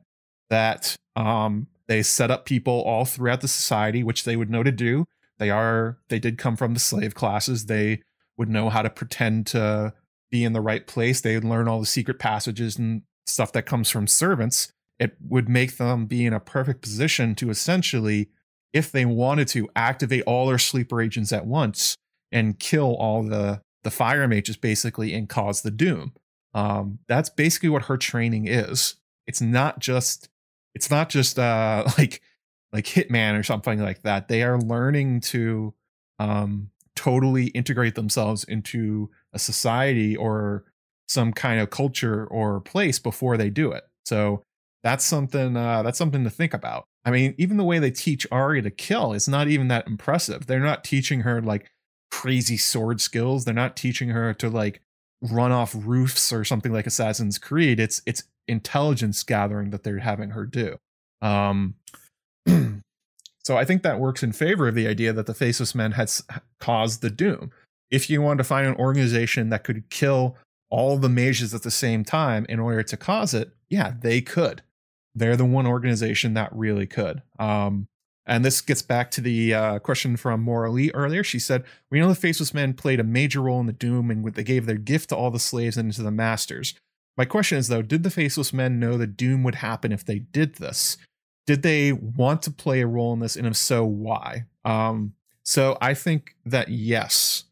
That um, they set up people all throughout the society, which they would know to do. They are they did come from the slave classes. They would know how to pretend to be in the right place. They would learn all the secret passages and stuff that comes from servants. It would make them be in a perfect position to essentially if they wanted to activate all their sleeper agents at once and kill all the the fire mages basically and cause the doom. Um, that's basically what her training is. It's not just it's not just uh like like Hitman or something like that. They are learning to um totally integrate themselves into a society or some kind of culture or place before they do it. So that's something uh, that's something to think about. I mean, even the way they teach Arya to kill is not even that impressive. They're not teaching her like crazy sword skills. They're not teaching her to like run off roofs or something like Assassin's Creed. It's it's intelligence gathering that they're having her do. Um, so I think that works in favor of the idea that the Faceless Men has caused the doom. If you want to find an organization that could kill all the mages at the same time in order to cause it, yeah, they could. They're the one organization that really could. Um, and this gets back to the uh, question from Morally earlier. She said, We know the Faceless Men played a major role in the Doom and they gave their gift to all the slaves and to the masters. My question is, though, did the Faceless Men know the Doom would happen if they did this? Did they want to play a role in this? And if so, why? Um, so I think that yes.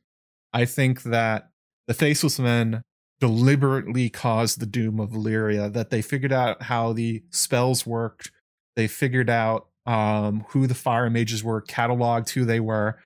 I think that the Faceless Men deliberately caused the doom of Valyria, that they figured out how the spells worked. They figured out um, who the fire mages were, cataloged who they were,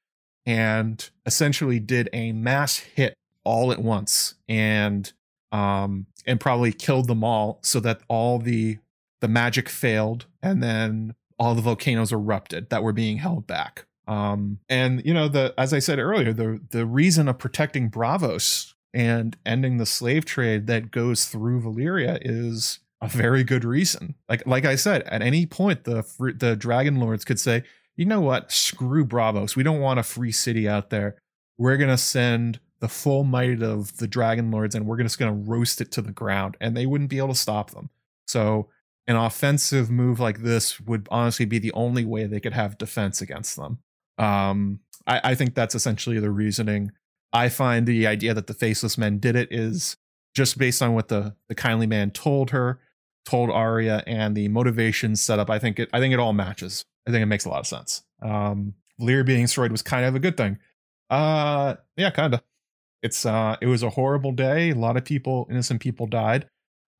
and essentially did a mass hit all at once and um, and probably killed them all so that all the the magic failed and then all the volcanoes erupted that were being held back. Um, and you know the as I said earlier, the the reason of protecting Braavos and ending the slave trade that goes through Valyria is a very good reason. Like like I said, at any point the the dragon lords could say, "You know what? Screw Braavos. We don't want a free city out there. We're going to send the full might of the dragon lords and we're just going to roast it to the ground." And they wouldn't be able to stop them. So, an offensive move like this would honestly be the only way they could have defense against them. Um, I, I think that's essentially the reasoning. I find the idea that the faceless men did it is just based on what the the kindly man told her told Arya and the motivation setup, I think it I think it all matches. I think it makes a lot of sense. Um Lear being destroyed was kind of a good thing. Uh yeah, kinda. It's uh it was a horrible day. A lot of people, innocent people died.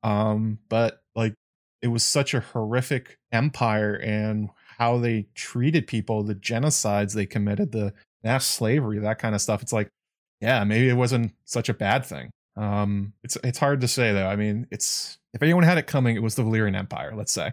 Um, but like it was such a horrific empire and how they treated people, the genocides they committed, the mass slavery, that kind of stuff. It's like, yeah, maybe it wasn't such a bad thing. Um, it's it's hard to say though. I mean, it's if anyone had it coming, it was the Valyrian Empire, let's say.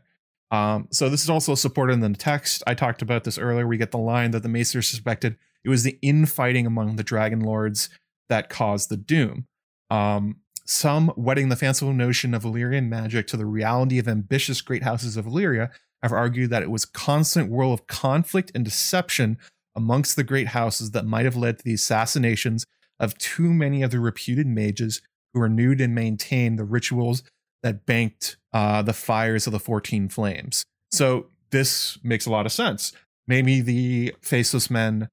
Um, so this is also supported in the text. I talked about this earlier. We get the line that the Maester suspected it was the infighting among the Dragon Lords that caused the doom. Um, some, wedding the fanciful notion of Valyrian magic to the reality of ambitious great houses of Valyria, have argued that it was constant whirl of conflict and deception amongst the great houses that might have led to the assassinations of too many of the reputed mages who renewed and maintained the rituals that banked uh, the fires of the 14 flames. So this makes a lot of sense. Maybe the faceless men.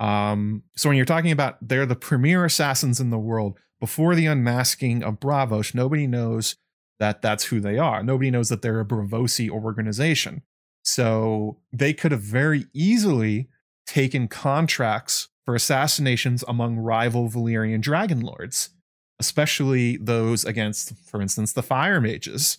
Um, so when you're talking about they're the premier assassins in the world, before the unmasking of Braavos, nobody knows that that's who they are. Nobody knows that they're a Braavosi organization. So they could have very easily taken contracts for assassinations among rival Valyrian dragon lords especially those against, for instance, the fire mages,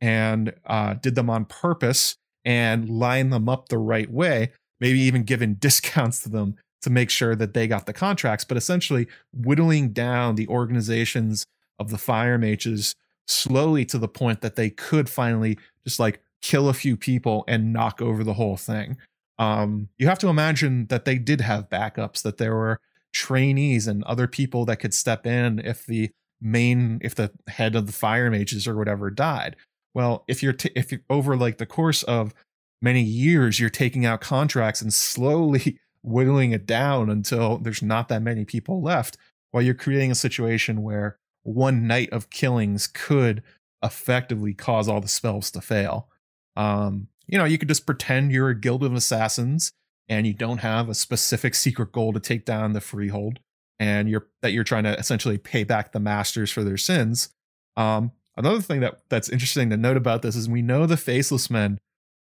and uh, did them on purpose and line them up the right way, maybe even giving discounts to them to make sure that they got the contracts, but essentially whittling down the organizations of the fire mages slowly to the point that they could finally just like kill a few people and knock over the whole thing. Um, you have to imagine that they did have backups, that there were trainees and other people that could step in if the main if the head of the fire mages or whatever died. Well if you're t- if you're over like the course of many years you're taking out contracts and slowly whittling it down until there's not that many people left while you're creating a situation where one night of killings could effectively cause all the spells to fail. Um you know you could just pretend you're a guild of assassins and you don't have a specific secret goal to take down the freehold and you're that you're trying to essentially pay back the masters for their sins. Um, another thing that that's interesting to note about this is we know the faceless men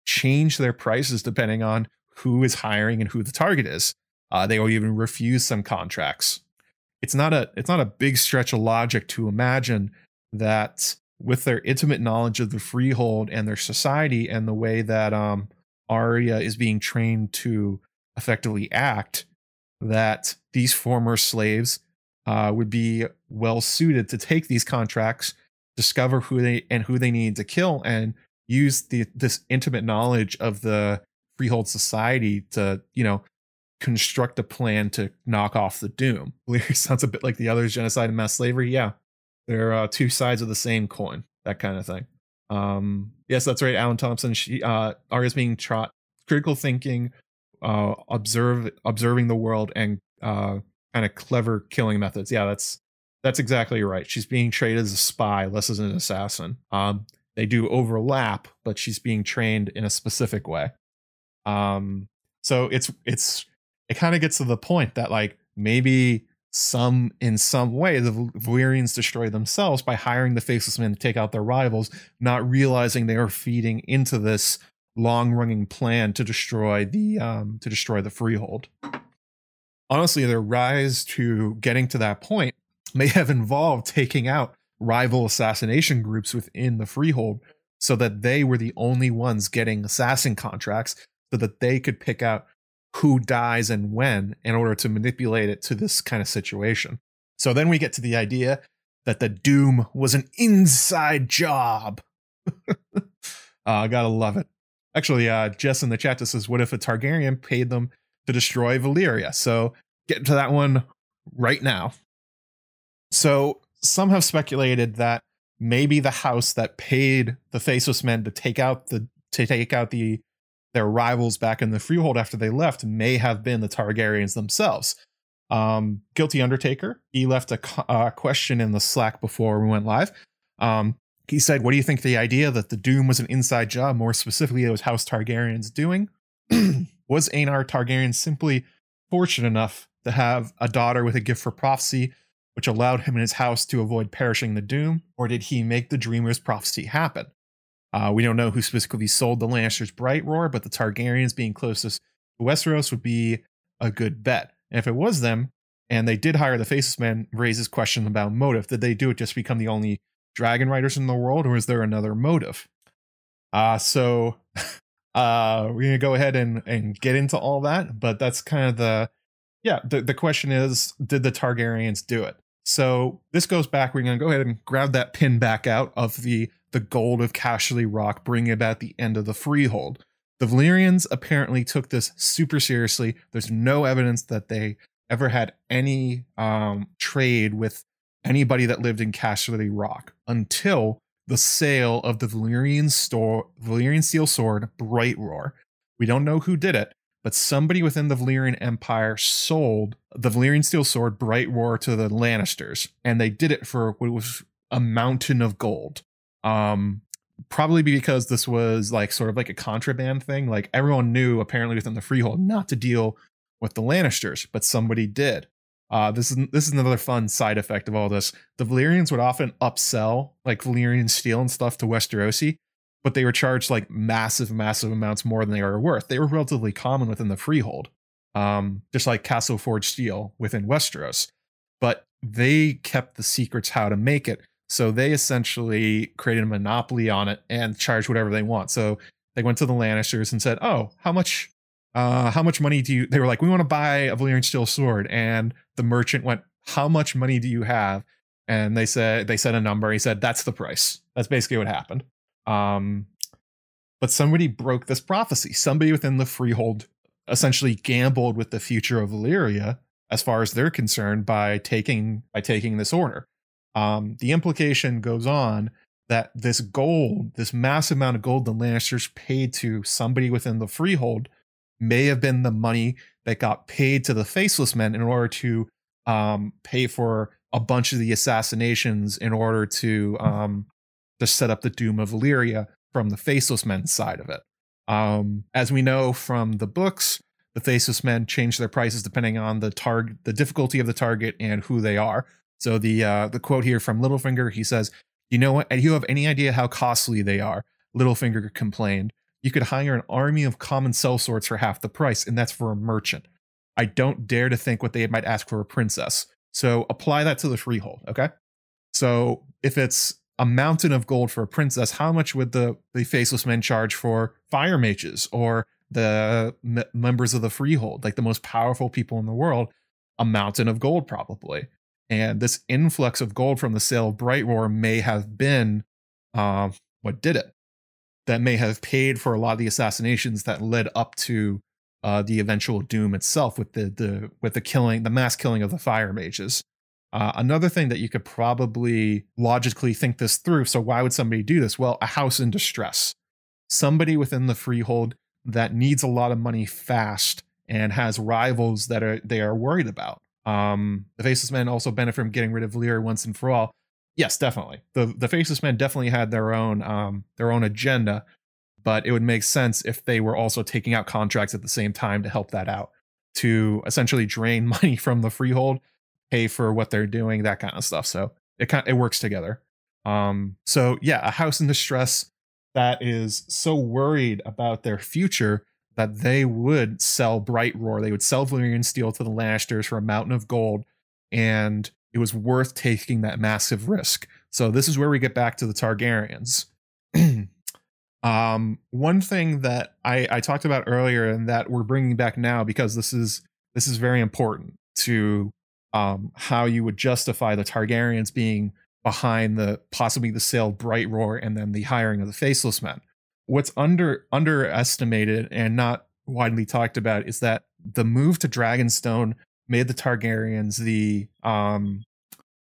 change their prices depending on who is hiring and who the target is. Uh, they will even refuse some contracts. It's not a it's not a big stretch of logic to imagine that with their intimate knowledge of the freehold and their society and the way that um, Arya is being trained to effectively act, that these former slaves uh, would be well suited to take these contracts, discover who they and who they need to kill, and use the this intimate knowledge of the freehold society to you know construct a plan to knock off the Doom. Sounds a bit like the others, genocide and mass slavery. Yeah, they're uh, two sides of the same coin, that kind of thing. Um, yes, that's right. Alan Thompson. She uh, Arya's being taught critical thinking, uh, observe observing the world, and uh, kind of clever killing methods. Yeah, that's that's exactly right. She's being trained as a spy, less as an assassin. Um, they do overlap, but she's being trained in a specific way. Um, so it's it's it kind of gets to the point that like maybe some in some way the Valyrians destroy themselves by hiring the faceless men to take out their rivals, not realizing they are feeding into this long-running plan to destroy the um to destroy the freehold. Honestly, their rise to getting to that point may have involved taking out rival assassination groups within the freehold so that they were the only ones getting assassin contracts so that they could pick out who dies and when in order to manipulate it to this kind of situation. So then we get to the idea that the Doom was an inside job. uh, gotta love it. Actually, uh, Jess in the chat says, "What if a Targaryen paid them to destroy Valyria?" So get to that one right now. So some have speculated that maybe the house that paid the Faceless Men to take out the to take out the their rivals back in the Freehold after they left may have been the Targaryens themselves. Um, Guilty Undertaker, he left a uh, question in the Slack before we went live. Um, he said, What do you think the idea that the Doom was an inside job, more specifically, it was House Targaryens doing? was Aenar Targaryen simply fortunate enough to have a daughter with a gift for prophecy, which allowed him and his house to avoid perishing the Doom? Or did he make the Dreamer's prophecy happen? Uh, we don't know who specifically sold the Lannisters Brightroar, but the Targaryens being closest to Westeros would be a good bet. And if it was them, and they did hire the Faceless Men, raises questions about motive. Did they do it just to become the only dragon riders in the world, or is there another motive? Uh, so uh, we're gonna go ahead and, and get into all that, but that's kind of the yeah, the, the question is, did the Targaryens do it? So this goes back, we're gonna go ahead and grab that pin back out of the the gold of Casterly Rock, bringing about the end of the freehold. The Valyrians apparently took this super seriously. There's no evidence that they ever had any um, trade with anybody that lived in Casterly Rock until the sale of the Valyrian store, Valyrian steel sword Brightroar. We don't know who did it, but somebody within the Valyrian Empire sold the Valyrian steel sword Brightroar to the Lannisters, and they did it for what was a mountain of gold um probably because this was like sort of like a contraband thing. Like everyone knew apparently within the freehold not to deal with the lannisters but somebody did. Uh this is this is another fun side effect of all this. The valyrians would often upsell like valyrian steel and stuff to westerosi but they were charged like massive massive amounts more than they were worth. They were relatively common within the freehold um just like castle forge steel within westeros. But they kept the secrets how to make it so they essentially created a monopoly on it and charged whatever they want. So they went to the Lannisters and said, "Oh, how much? Uh, how much money do you?" They were like, "We want to buy a Valyrian steel sword," and the merchant went, "How much money do you have?" And they said they said a number. He said, "That's the price." That's basically what happened. Um, but somebody broke this prophecy. Somebody within the freehold essentially gambled with the future of Valyria as far as they're concerned by taking by taking this order um, the implication goes on that this gold, this massive amount of gold the Lannisters paid to somebody within the freehold, may have been the money that got paid to the faceless men in order to um, pay for a bunch of the assassinations in order to um, to set up the doom of Valyria from the faceless men's side of it. Um, as we know from the books, the faceless men change their prices depending on the target, the difficulty of the target, and who they are. So the uh, the quote here from Littlefinger, he says, "You know what? You have any idea how costly they are?" Littlefinger complained. You could hire an army of common sellswords for half the price, and that's for a merchant. I don't dare to think what they might ask for a princess. So apply that to the freehold, okay? So if it's a mountain of gold for a princess, how much would the, the faceless men charge for fire mages or the m- members of the freehold, like the most powerful people in the world? A mountain of gold, probably. And this influx of gold from the sale of Bright may have been uh, what did it. That may have paid for a lot of the assassinations that led up to uh, the eventual doom itself with the the with the killing the mass killing of the fire mages. Uh, another thing that you could probably logically think this through. So why would somebody do this? Well, a house in distress, somebody within the freehold that needs a lot of money fast and has rivals that are they are worried about. Um, the Faceless Men also benefit from getting rid of Valyria once and for all. Yes, definitely. The the Faceless Men definitely had their own um their own agenda, but it would make sense if they were also taking out contracts at the same time to help that out to essentially drain money from the freehold pay for what they're doing that kind of stuff so it kind it works together um so yeah a house in distress that is so worried about their future that they would sell Brightroar. They would sell valyrian steel to the lannisters for a mountain of gold and it was worth taking that massive risk. So this is where we get back to the targaryens. Um, one thing that I, I talked about earlier and that we're bringing back now because this is this is very important to um, how you would justify the Targaryens being behind the possibly the sale Brightroar and then the hiring of the Faceless Men. What's under underestimated and not widely talked about is that the move to Dragonstone made the Targaryens the um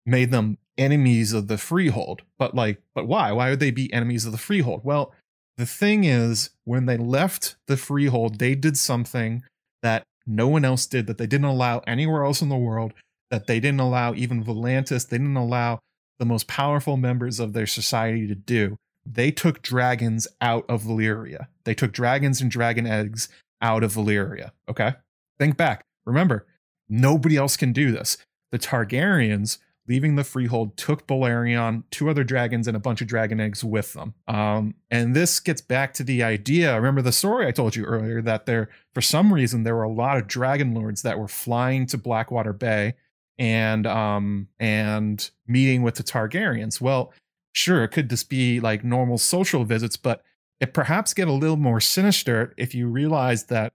made them enemies of the Freehold. But like, but why? Why would they be enemies of the Freehold? Well, the thing is, when they left the freehold, they did something that no one else did, that they didn't allow anywhere else in the world, that they didn't allow even Volantis, they didn't allow the most powerful members of their society to do. They took dragons out of Valyria. They took dragons and dragon eggs out of Valyria. Okay? Think back. Remember, nobody else can do this. The Targaryens leaving the freehold, took Balerion, two other dragons, and a bunch of dragon eggs with them. Um, and this gets back to the idea. Remember the story I told you earlier that there, for some reason, there were a lot of dragon lords that were flying to Blackwater Bay and um and meeting with the Targaryens. Well, sure, it could just be like normal social visits, but it perhaps get a little more sinister if you realize that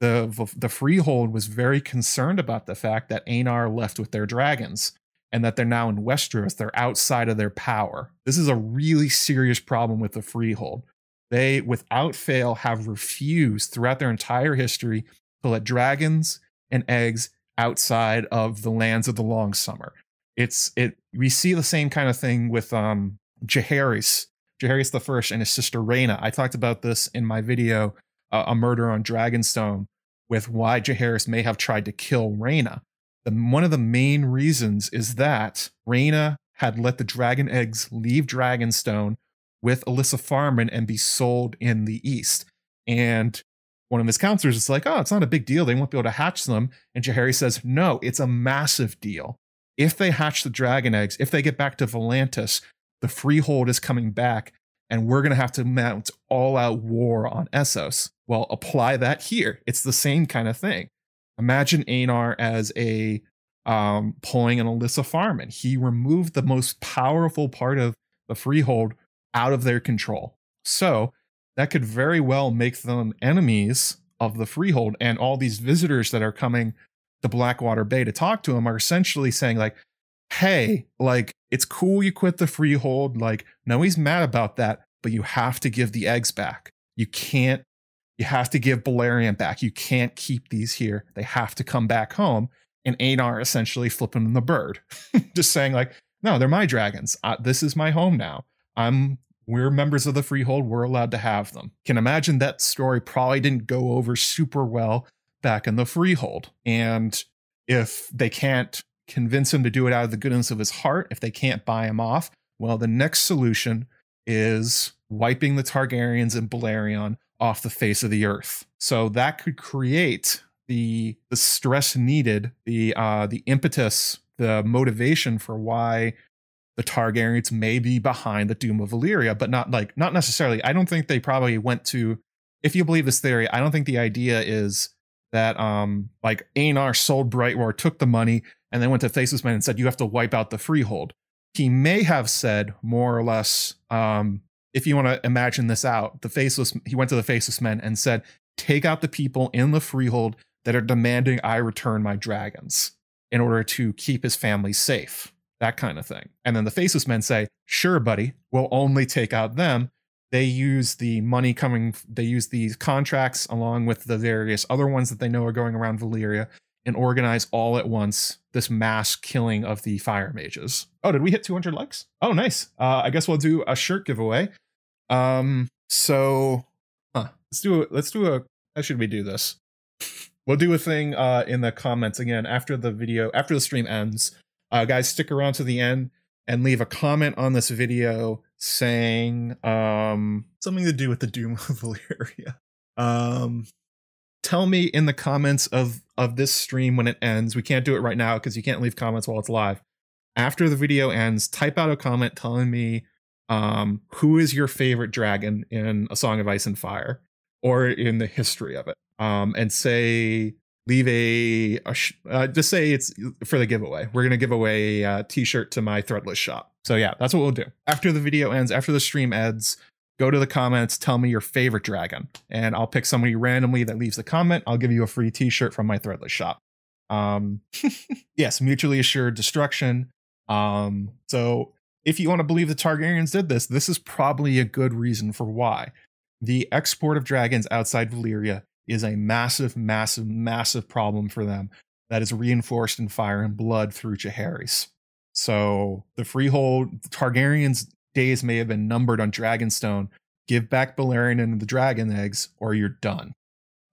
the the freehold was very concerned about the fact that Aenar left with their dragons and that they're now in Westeros, they're outside of their power. This is a really serious problem with the Freehold. They, without fail, have refused throughout their entire history to let dragons and eggs outside of the lands of the long summer. It's it we see the same kind of thing with um Jaehaerys, Jaehaerys the First and his sister Rhaena. I talked about this in my video, uh, A Murder on Dragonstone, with why Jaehaerys may have tried to kill Rhaena the, one of the main reasons is that Rhaena had let the dragon eggs leave Dragonstone with Elissa Farman and be sold in the East. And one of his counselors is like, oh, it's not a big deal. They won't be able to hatch them. And Jaehaerys says, no, it's a massive deal. If they hatch the dragon eggs, if they get back to Volantis, the freehold is coming back and we're going to have to mount all out war on Essos. Well, apply that here. It's the same kind of thing. Imagine Aenar as a um, pulling an Elissa Farman. He removed the most powerful part of the freehold out of their control. So that could very well make them enemies of the freehold. And all these visitors that are coming to Blackwater Bay to talk to him are essentially saying, like, hey, like, it's cool you quit the freehold. Like, no, he's mad about that, but you have to give the eggs back. You can't you have to give Balerion back. You can't keep these here. They have to come back home. And Aenar essentially flipping the bird, just saying like, no, they're my dragons. Uh, this is my home now. I'm we're members of the freehold. We're allowed to have them. Can imagine that story probably didn't go over super well back in the freehold. And if they can't convince him to do it out of the goodness of his heart, if they can't buy him off, well, the next solution is wiping the Targaryens and Balerion off the face of the earth. So that could create the the stress needed, the uh the impetus, the motivation for why the Targaryens may be behind the doom of Valyria, but not like not necessarily. I don't think they probably went to if you believe this theory, I don't think the idea is that um like Aenar sold Brightroar, took the money, and then went to Faceless Men and said, You have to wipe out the freehold. He may have said more or less, um, if you want to imagine this out, the faceless he went to the faceless men and said, "Take out the people in the freehold that are demanding I return my dragons in order to keep his family safe." That kind of thing. And then the faceless men say, "Sure, buddy, we'll only take out them. They use the money coming they use these contracts along with the various other ones that they know are going around Valyria and organize all at once this mass killing of the fire mages. Oh, did we hit 200 likes? Oh, nice. Uh, I guess we'll do a shirt giveaway. Um, so huh, let's do it. Let's do a. How should we do this? We'll do a thing uh, in the comments again after the video, after the stream ends. Uh, guys, stick around to the end and leave a comment on this video saying um, something to do with the Doom of Valyria. Um, tell me in the comments of of this stream when it ends. We can't do it right now because you can't leave comments while it's live. After the video ends, type out a comment telling me um, who is your favorite dragon in A Song of Ice and Fire or in the history of it, um, and say leave a, a sh- uh, just say it's for the giveaway. We're gonna give away a uh, t-shirt to my Threadless shop. So yeah, that's what we'll do. After the video ends, after the stream ends, go to the comments, tell me your favorite dragon, and I'll pick somebody randomly that leaves the comment. I'll give you a free T-shirt from my Threadless shop. Um, yes, mutually assured destruction. Um, so if you want to believe the Targaryens did this, this is probably a good reason for why. The export of dragons outside Valyria is a massive, massive, massive problem for them that is reinforced in fire and blood through Jaehaerys. So the freehold the Targaryens days may have been numbered on Dragonstone. Give back Balerion and the dragon eggs, or you're done.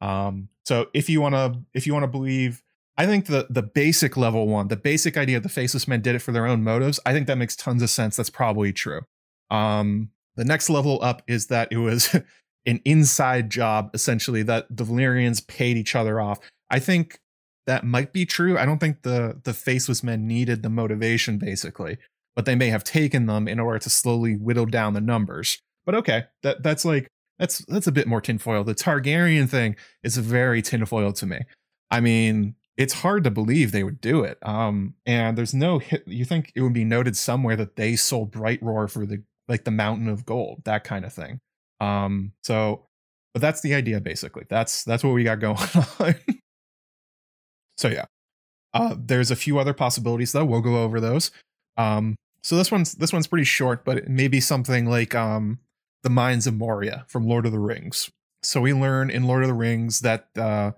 Um, so if you want to, if you want to believe, I think the the basic level one, the basic idea of the faceless men did it for their own motives. I think that makes tons of sense. That's probably true. Um, the next level up is that it was an inside job, essentially, that the Valyrians paid each other off. I think that might be true. I don't think the the faceless men needed the motivation, basically but they may have taken them in order to slowly whittle down the numbers. But okay, that that's like that's that's a bit more tinfoil. The Targaryen thing is very tinfoil to me. I mean, it's hard to believe they would do it. Um, and there's no hit. You think it would be noted somewhere that they sold Brightroar for the like the mountain of gold, that kind of thing. Um, so, but that's the idea basically. That's that's what we got going on. so yeah, uh, there's a few other possibilities though. We'll go over those. Um, so this one's this one's pretty short, but it may be something like um, the Mines of Moria from Lord of the Rings. So we learn in Lord of the Rings that uh,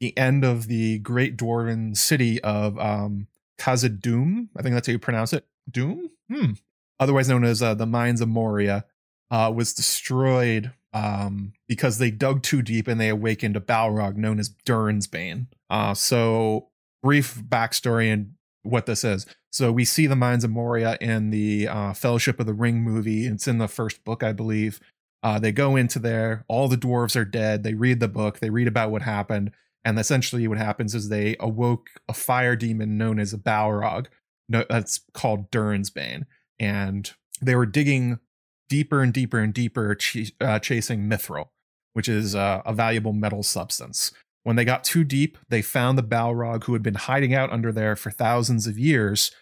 the end of the great dwarven city of um, Khazad-dûm, I think that's how you pronounce it, Doom, hmm. otherwise known as uh, the Mines of Moria, uh, was destroyed um, because they dug too deep and they awakened a Balrog known as Durin's Bane. Uh, so brief backstory and what this is. So we see the Mines of Moria in the uh, Fellowship of the Ring movie. It's in the first book, I believe. Uh, they go into there. All the dwarves are dead. They read the book. They read about what happened. And essentially, what happens is they awoke a fire demon known as a Balrog. No, that's called Durin's Bane. And they were digging deeper and deeper and deeper, ch- uh, chasing mithril, which is uh, a valuable metal substance. When they got too deep, they found the Balrog who had been hiding out under there for thousands of years,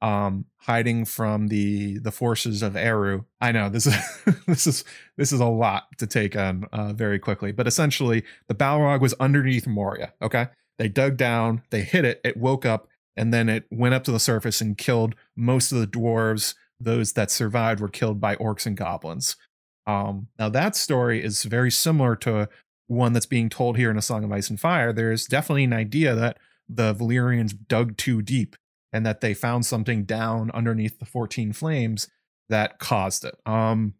um, hiding from the the forces of Eru. I know this is this is this is a lot to take on uh, very quickly, but essentially the Balrog was underneath Moria. Okay, they dug down, they hit it, it woke up, and then it went up to the surface and killed most of the dwarves. Those that survived were killed by orcs and goblins. Um, now that story is very similar to one that's being told here in A Song of Ice and Fire, there's definitely an idea that the Valyrians dug too deep and that they found something down underneath the 14 flames that caused it. Um,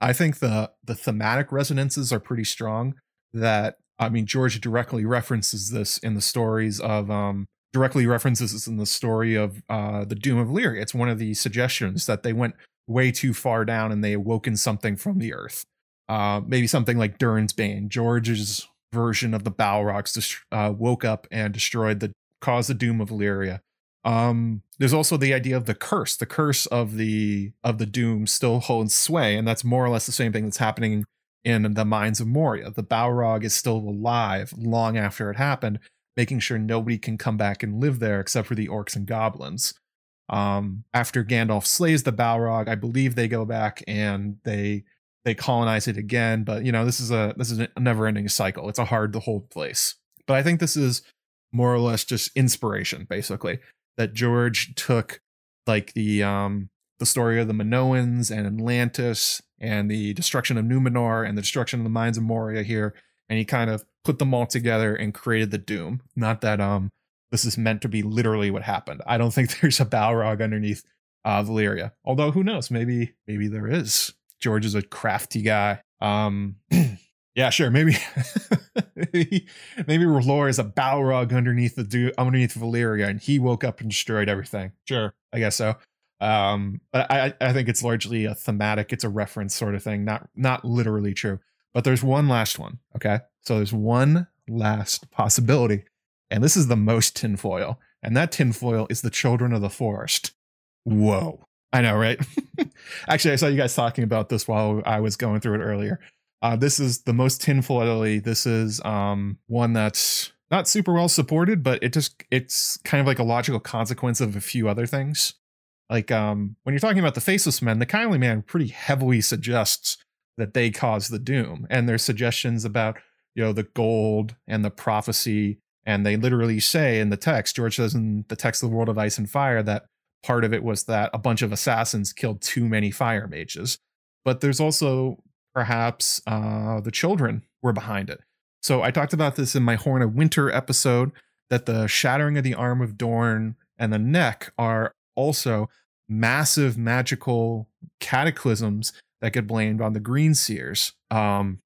I think the the thematic resonances are pretty strong. That I mean, George directly references this in the stories of um, directly references this in the story of uh, the Doom of Valyria. It's one of the suggestions that they went way too far down and they awoken something from the earth uh, maybe something like Durin's Bane. George's version of the Balrogs uh, woke up and destroyed the caused the doom of Valyria. Um, there's also the idea of the curse. The curse of the of the doom still holds sway, and that's more or less the same thing that's happening in the mines of Moria. The Balrog is still alive long after it happened, making sure nobody can come back and live there except for the orcs and goblins. Um, after Gandalf slays the Balrog, I believe they go back and they they colonize it again but you know this is a this is a never ending cycle it's a hard to hold place but i think this is more or less just inspiration basically that george took like the um the story of the minoans and atlantis and the destruction of Numenor and the destruction of the mines of Moria here, and he kind of put them all together and created the Doom. Not that um this is meant to be literally what happened. I don't think there's a Balrog underneath uh, Valyria. Although who knows? Maybe maybe there is. George is a crafty guy. Um, yeah, sure. Maybe maybe maybe R'hllor is a Balrog underneath the du- underneath Valyria, and he woke up and destroyed everything. Sure, I guess so. Um, but I I think it's largely a thematic. It's a reference sort of thing, not not literally true. But there's one last one. Okay, so there's one last possibility, and this is the most tinfoil, and that tinfoil is the children of the forest. Whoa. I know, right? Actually, I saw you guys talking about this while I was going through it earlier. Uh, this is the most tinfoily. This is um, one that's not super well supported, but it just it's kind of like a logical consequence of a few other things. Like um, when you're talking about the faceless men, the kindly man pretty heavily suggests that they cause the doom, and there's suggestions about you know the gold and the prophecy, and they literally say in the text, George says in the text of the world of ice and fire that part of it was that a bunch of assassins killed too many fire mages. But there's also perhaps uh, the children were behind it. So I talked about this in my Horn of Winter episode that the shattering of the arm of Dorn and the neck are also massive magical cataclysms that get blamed on the Green Seers. Um,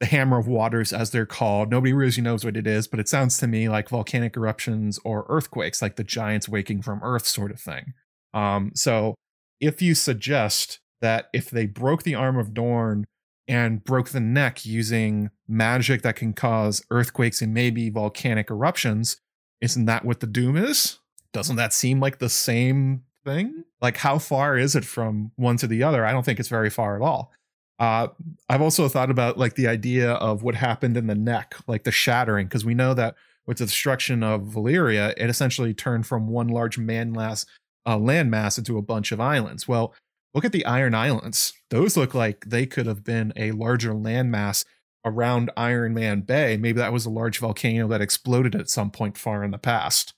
the Hammer of Waters, as they're called. Nobody really knows what it is, but it sounds to me like volcanic eruptions or earthquakes, like the giants waking from Earth sort of thing. Um, so if you suggest that if they broke the arm of Dorn and broke the neck using magic that can cause earthquakes and maybe volcanic eruptions, isn't that what the doom is? Doesn't that seem like the same thing? Like, how far is it from one to the other? I don't think it's very far at all. Uh, I've also thought about like the idea of what happened in the neck, like the shattering, because we know that with the destruction of Valyria, it essentially turned from one large uh, landmass into a bunch of islands. Well, look at the Iron Islands; those look like they could have been a larger landmass around Iron Man Bay. Maybe that was a large volcano that exploded at some point far in the past.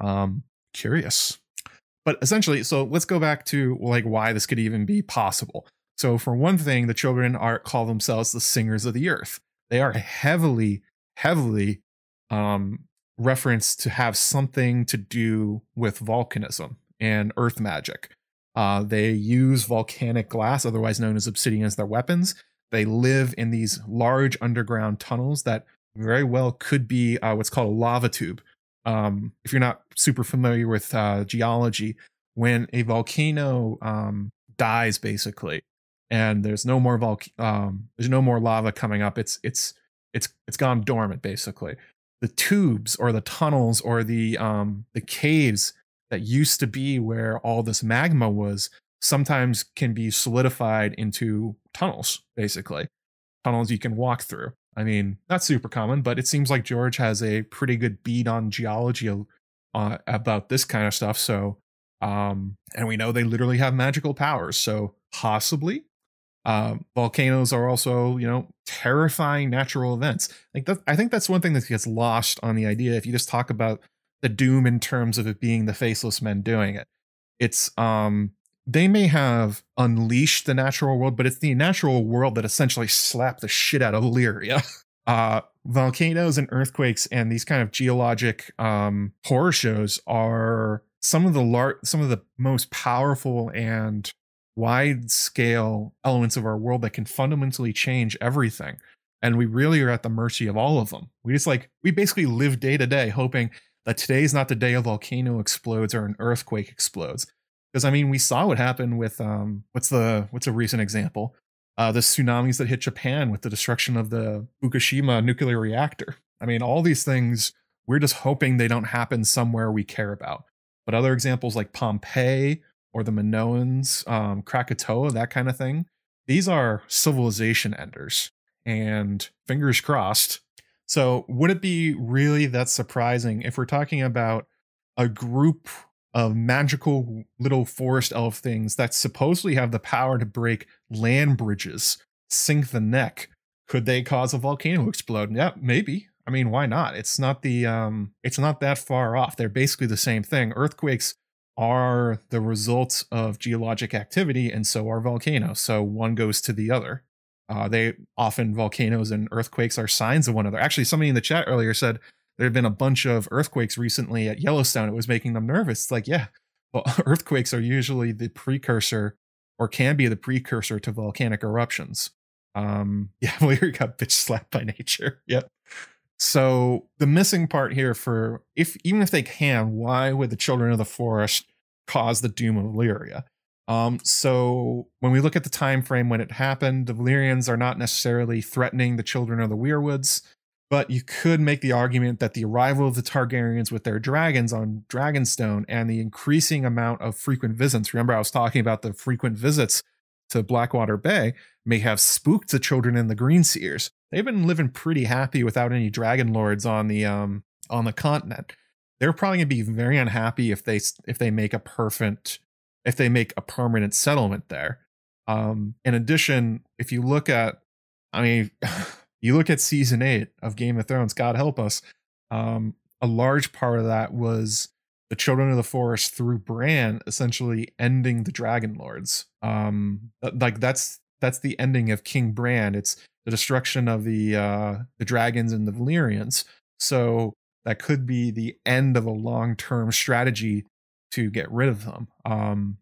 Um, curious, but essentially, so let's go back to like why this could even be possible. So, for one thing, the children are call themselves the singers of the earth. They are heavily, heavily um, referenced to have something to do with volcanism and earth magic. Uh, they use volcanic glass, otherwise known as obsidian, as their weapons. They live in these large underground tunnels that very well could be uh, what's called a lava tube. Um, if you're not super familiar with uh, geology, when a volcano um, dies, basically, and there's no more vol- um, there's no more lava coming up. It's it's it's it's gone dormant basically. The tubes or the tunnels or the um the caves that used to be where all this magma was sometimes can be solidified into tunnels basically. Tunnels you can walk through. I mean, not super common, but it seems like George has a pretty good bead on geology uh, about this kind of stuff. So, um, and we know they literally have magical powers. So possibly uh, volcanoes are also, you know, terrifying natural events. Like that, I think that's one thing that gets lost on the idea. If you just talk about the doom in terms of it being the faceless men doing it, it's um they may have unleashed the natural world, but it's the natural world that essentially slapped the shit out of Lyria. Uh, volcanoes and earthquakes and these kind of geologic um, horror shows are some of the lar- some of the most powerful and wide scale elements of our world that can fundamentally change everything. And we really are at the mercy of all of them. We just like, we basically live day to day hoping that today's not the day a volcano explodes or an earthquake explodes. Because I mean, we saw what happened with um, what's the what's a recent example? Uh, the tsunamis that hit Japan with the destruction of the Fukushima nuclear reactor. I mean, all these things we're just hoping they don't happen somewhere we care about. But other examples like Pompeii or the Minoans, um, Krakatoa, that kind of thing. These are civilization enders, and fingers crossed. So, would it be really that surprising if we're talking about a group of magical little forest elf things that supposedly have the power to break land bridges, sink the neck? Could they cause a volcano to explode? Yeah, maybe. I mean, why not? It's not the um, it's not that far off. They're basically the same thing. Earthquakes are the results of geologic activity, and so are volcanoes. So one goes to the other. Uh, they often volcanoes and earthquakes are signs of one another. Actually, somebody in the chat earlier said there have been a bunch of earthquakes recently at Yellowstone. It was making them nervous. It's like, yeah, well, earthquakes are usually the precursor or can be the precursor to volcanic eruptions. Um, yeah, Valyria got bitch slapped by nature. Yep. So the missing part here for if even if they can, why would the children of the forest cause the doom of Valyria? Um, so when we look at the time frame when it happened, the Valyrians are not necessarily threatening the children of the Weirwoods, but you could make the argument that the arrival of the Targaryens with their dragons on Dragonstone and the increasing amount of frequent visits. Remember, I was talking about the frequent visits to Blackwater Bay may have spooked the children in the Greenseers. They've been living pretty happy without any dragon lords on the um on the continent. They're probably gonna be very unhappy if they if they make a perfect if they make a permanent settlement there. Um, in addition, if you look at, I mean, you look at season eight of Game of Thrones, God help us, um, a large part of that was the Children of the Forest through Bran essentially ending the Dragon Lords. Um, like that's that's the ending of King Bran. It's the destruction of the uh, the dragons and the Valyrians. So that could be the end of a long term strategy to get rid of them. Um,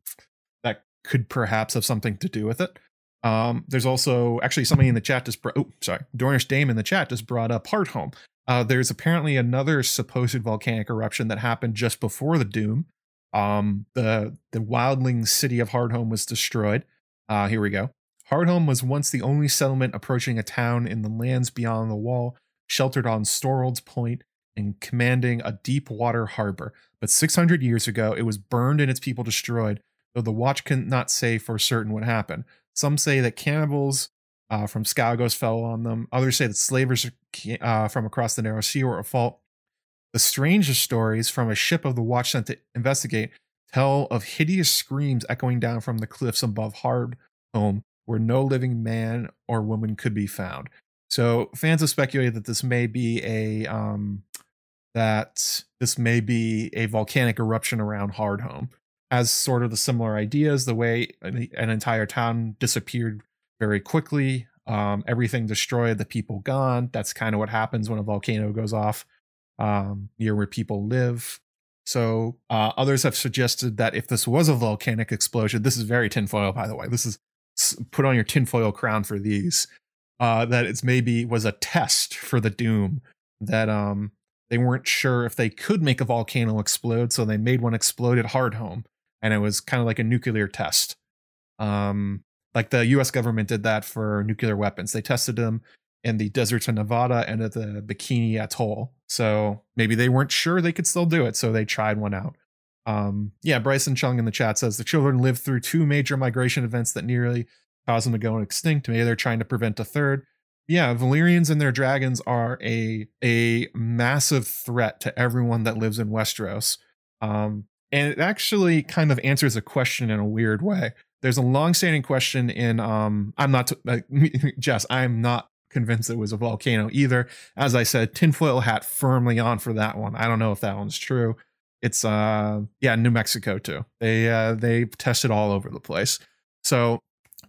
that could perhaps have something to do with it. Um, there's also actually somebody in the chat just brought, oh, sorry, Dornish Dame in the chat just brought up Hardhome. Uh, there's apparently another supposed volcanic eruption that happened just before the Doom. Um, the the wildling city of Hardhome was destroyed. Uh, here we go. Hardhome was once the only settlement approaching a town in the lands beyond the wall, sheltered on Storrold's Point and commanding a deep water harbor. But 600 years ago, it was burned and its people destroyed, though the watch cannot say for certain what happened. Some say that cannibals uh, from Skagos fell on them. Others say that slavers uh, from across the narrow sea were at fault. The strangest stories from a ship of the watch sent to investigate tell of hideous screams echoing down from the cliffs above Hardhome, where no living man or woman could be found. So fans have speculated that this may be a um, that this may be a volcanic eruption around Hardhome, as sort of the similar ideas. The way an entire town disappeared very quickly, um, everything destroyed, the people gone. That's kind of what happens when a volcano goes off um, near where people live. So uh, others have suggested that if this was a volcanic explosion, this is very tinfoil, by the way. This is put on your tinfoil crown for these. Uh, that it's maybe was a test for the doom that um they weren't sure if they could make a volcano explode, so they made one explode at Hardhome, and it was kind of like a nuclear test. Um, like the U.S. government did that for nuclear weapons. They tested them in the deserts of Nevada and at the Bikini Atoll. So maybe they weren't sure they could still do it, so they tried one out. Um, yeah, Bryson Chung in the chat says the children lived through two major migration events that nearly caused them to go extinct. Maybe they're trying to prevent a third yeah, Valyrians and their dragons are a a massive threat to everyone that lives in Westeros. Um, and it actually kind of answers a question in a weird way. There's a long-standing question in um, I'm not uh, Jess, I'm not convinced it was a volcano either. As I said, tinfoil hat firmly on for that one. I don't know if that one's true. It's uh yeah, New Mexico too. They uh they tested all over the place. So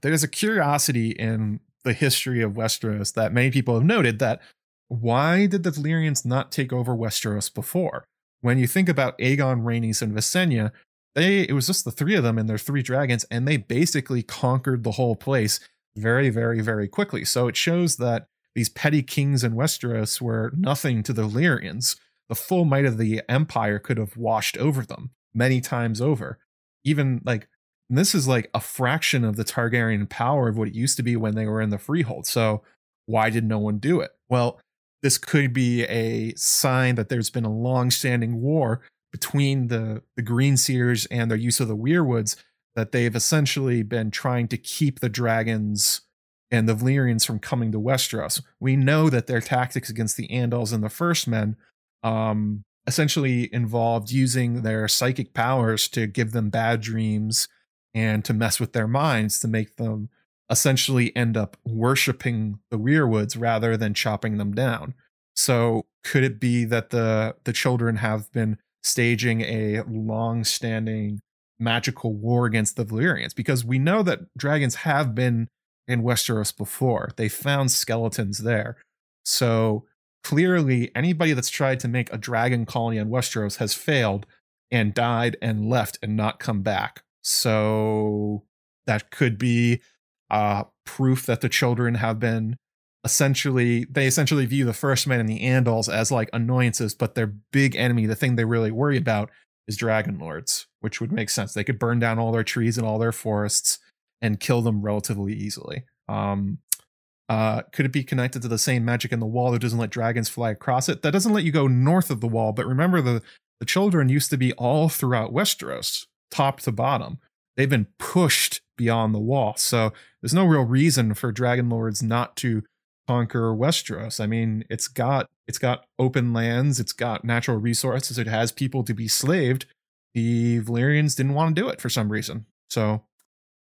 there's a curiosity in the history of Westeros that many people have noted that why did the Valyrians not take over Westeros before? When you think about Aegon, Rhaenys, and Visenya, they it was just the three of them and their three dragons, and they basically conquered the whole place very, very, very quickly. So it shows that these petty kings in Westeros were nothing to the Valyrians. The full might of the empire could have washed over them many times over. Even like and this is like a fraction of the Targaryen power of what it used to be when they were in the freehold. So why did no one do it? Well, this could be a sign that there's been a long-standing war between the the green seers and their use of the Weirwoods that they've essentially been trying to keep the dragons and the Valyrians from coming to Westeros. We know that their tactics against the Andals and the First Men um, essentially involved using their psychic powers to give them bad dreams and to mess with their minds to make them essentially end up worshiping the weirwoods rather than chopping them down. So could it be that the the children have been staging a long-standing magical war against the Valyrians because we know that dragons have been in Westeros before. They found skeletons there. So clearly anybody that's tried to make a dragon colony on Westeros has failed and died and left and not come back. So that could be uh, proof that the children have been essentially they essentially view the first men and the Andals as like annoyances, but their big enemy, the thing they really worry about, is dragon lords, which would make sense. They could burn down all their trees and all their forests and kill them relatively easily. Um, uh, could it be connected to the same magic in the wall that doesn't let dragons fly across it? That doesn't let you go north of the wall, but remember the the children used to be all throughout Westeros, top to bottom. They've been pushed beyond the wall, so there's no real reason for dragon lords not to conquer Westeros. I mean, it's got it's got open lands, it's got natural resources, it has people to be slaved. The Valyrians didn't want to do it for some reason. So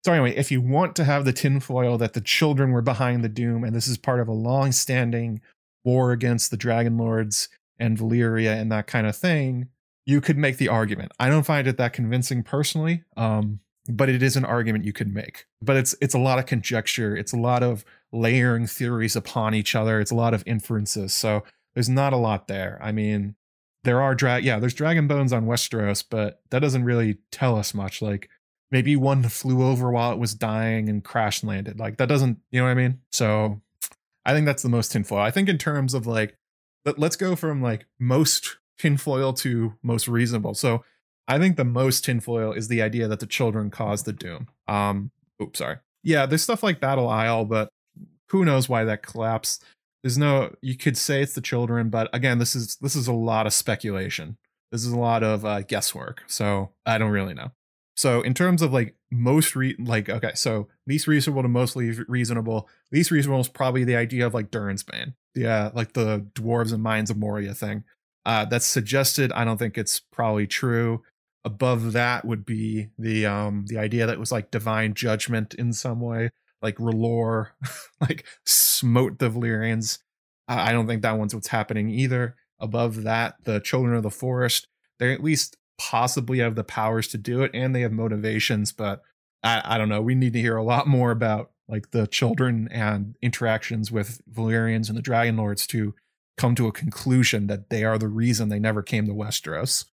so anyway, if you want to have the tinfoil that the children were behind the doom, and this is part of a long-standing war against the Dragon Lords and Valyria and that kind of thing, you could make the argument. I don't find it that convincing personally, um, but it is an argument you could make. But it's it's a lot of conjecture. It's a lot of layering theories upon each other. It's a lot of inferences. So there's not a lot there. I mean, there are drag yeah, there's dragon bones on Westeros, but that doesn't really tell us much. Like maybe one flew over while it was dying and crash landed. Like that doesn't, you know what I mean? So I think that's the most tinfoil. I think in terms of like, let, let's go from like most tinfoil to most reasonable. So I think the most tinfoil is the idea that the children caused the doom. Um, oops, sorry. Yeah, there's stuff like Battle Isle, but who knows why that collapsed? There's no. You could say it's the children, but again, this is this is a lot of speculation. This is a lot of uh, guesswork. So I don't really know. So in terms of like most re like okay, so least reasonable to mostly reasonable. Least reasonable is probably the idea of like Durin's Bane. Yeah, like the dwarves and mines of Moria thing. Uh that's suggested. I don't think it's probably true. Above that would be the um the idea that was like divine judgment in some way, like R'hllor, like smote the Valyrians. I don't think that one's what's happening either. Above that, the children of the forest, they're at least possibly have the powers to do it and they have motivations, but I, I don't know. We need to hear a lot more about like the children and interactions with Valyrians and the Dragon Lords to come to a conclusion that they are the reason they never came to Westeros.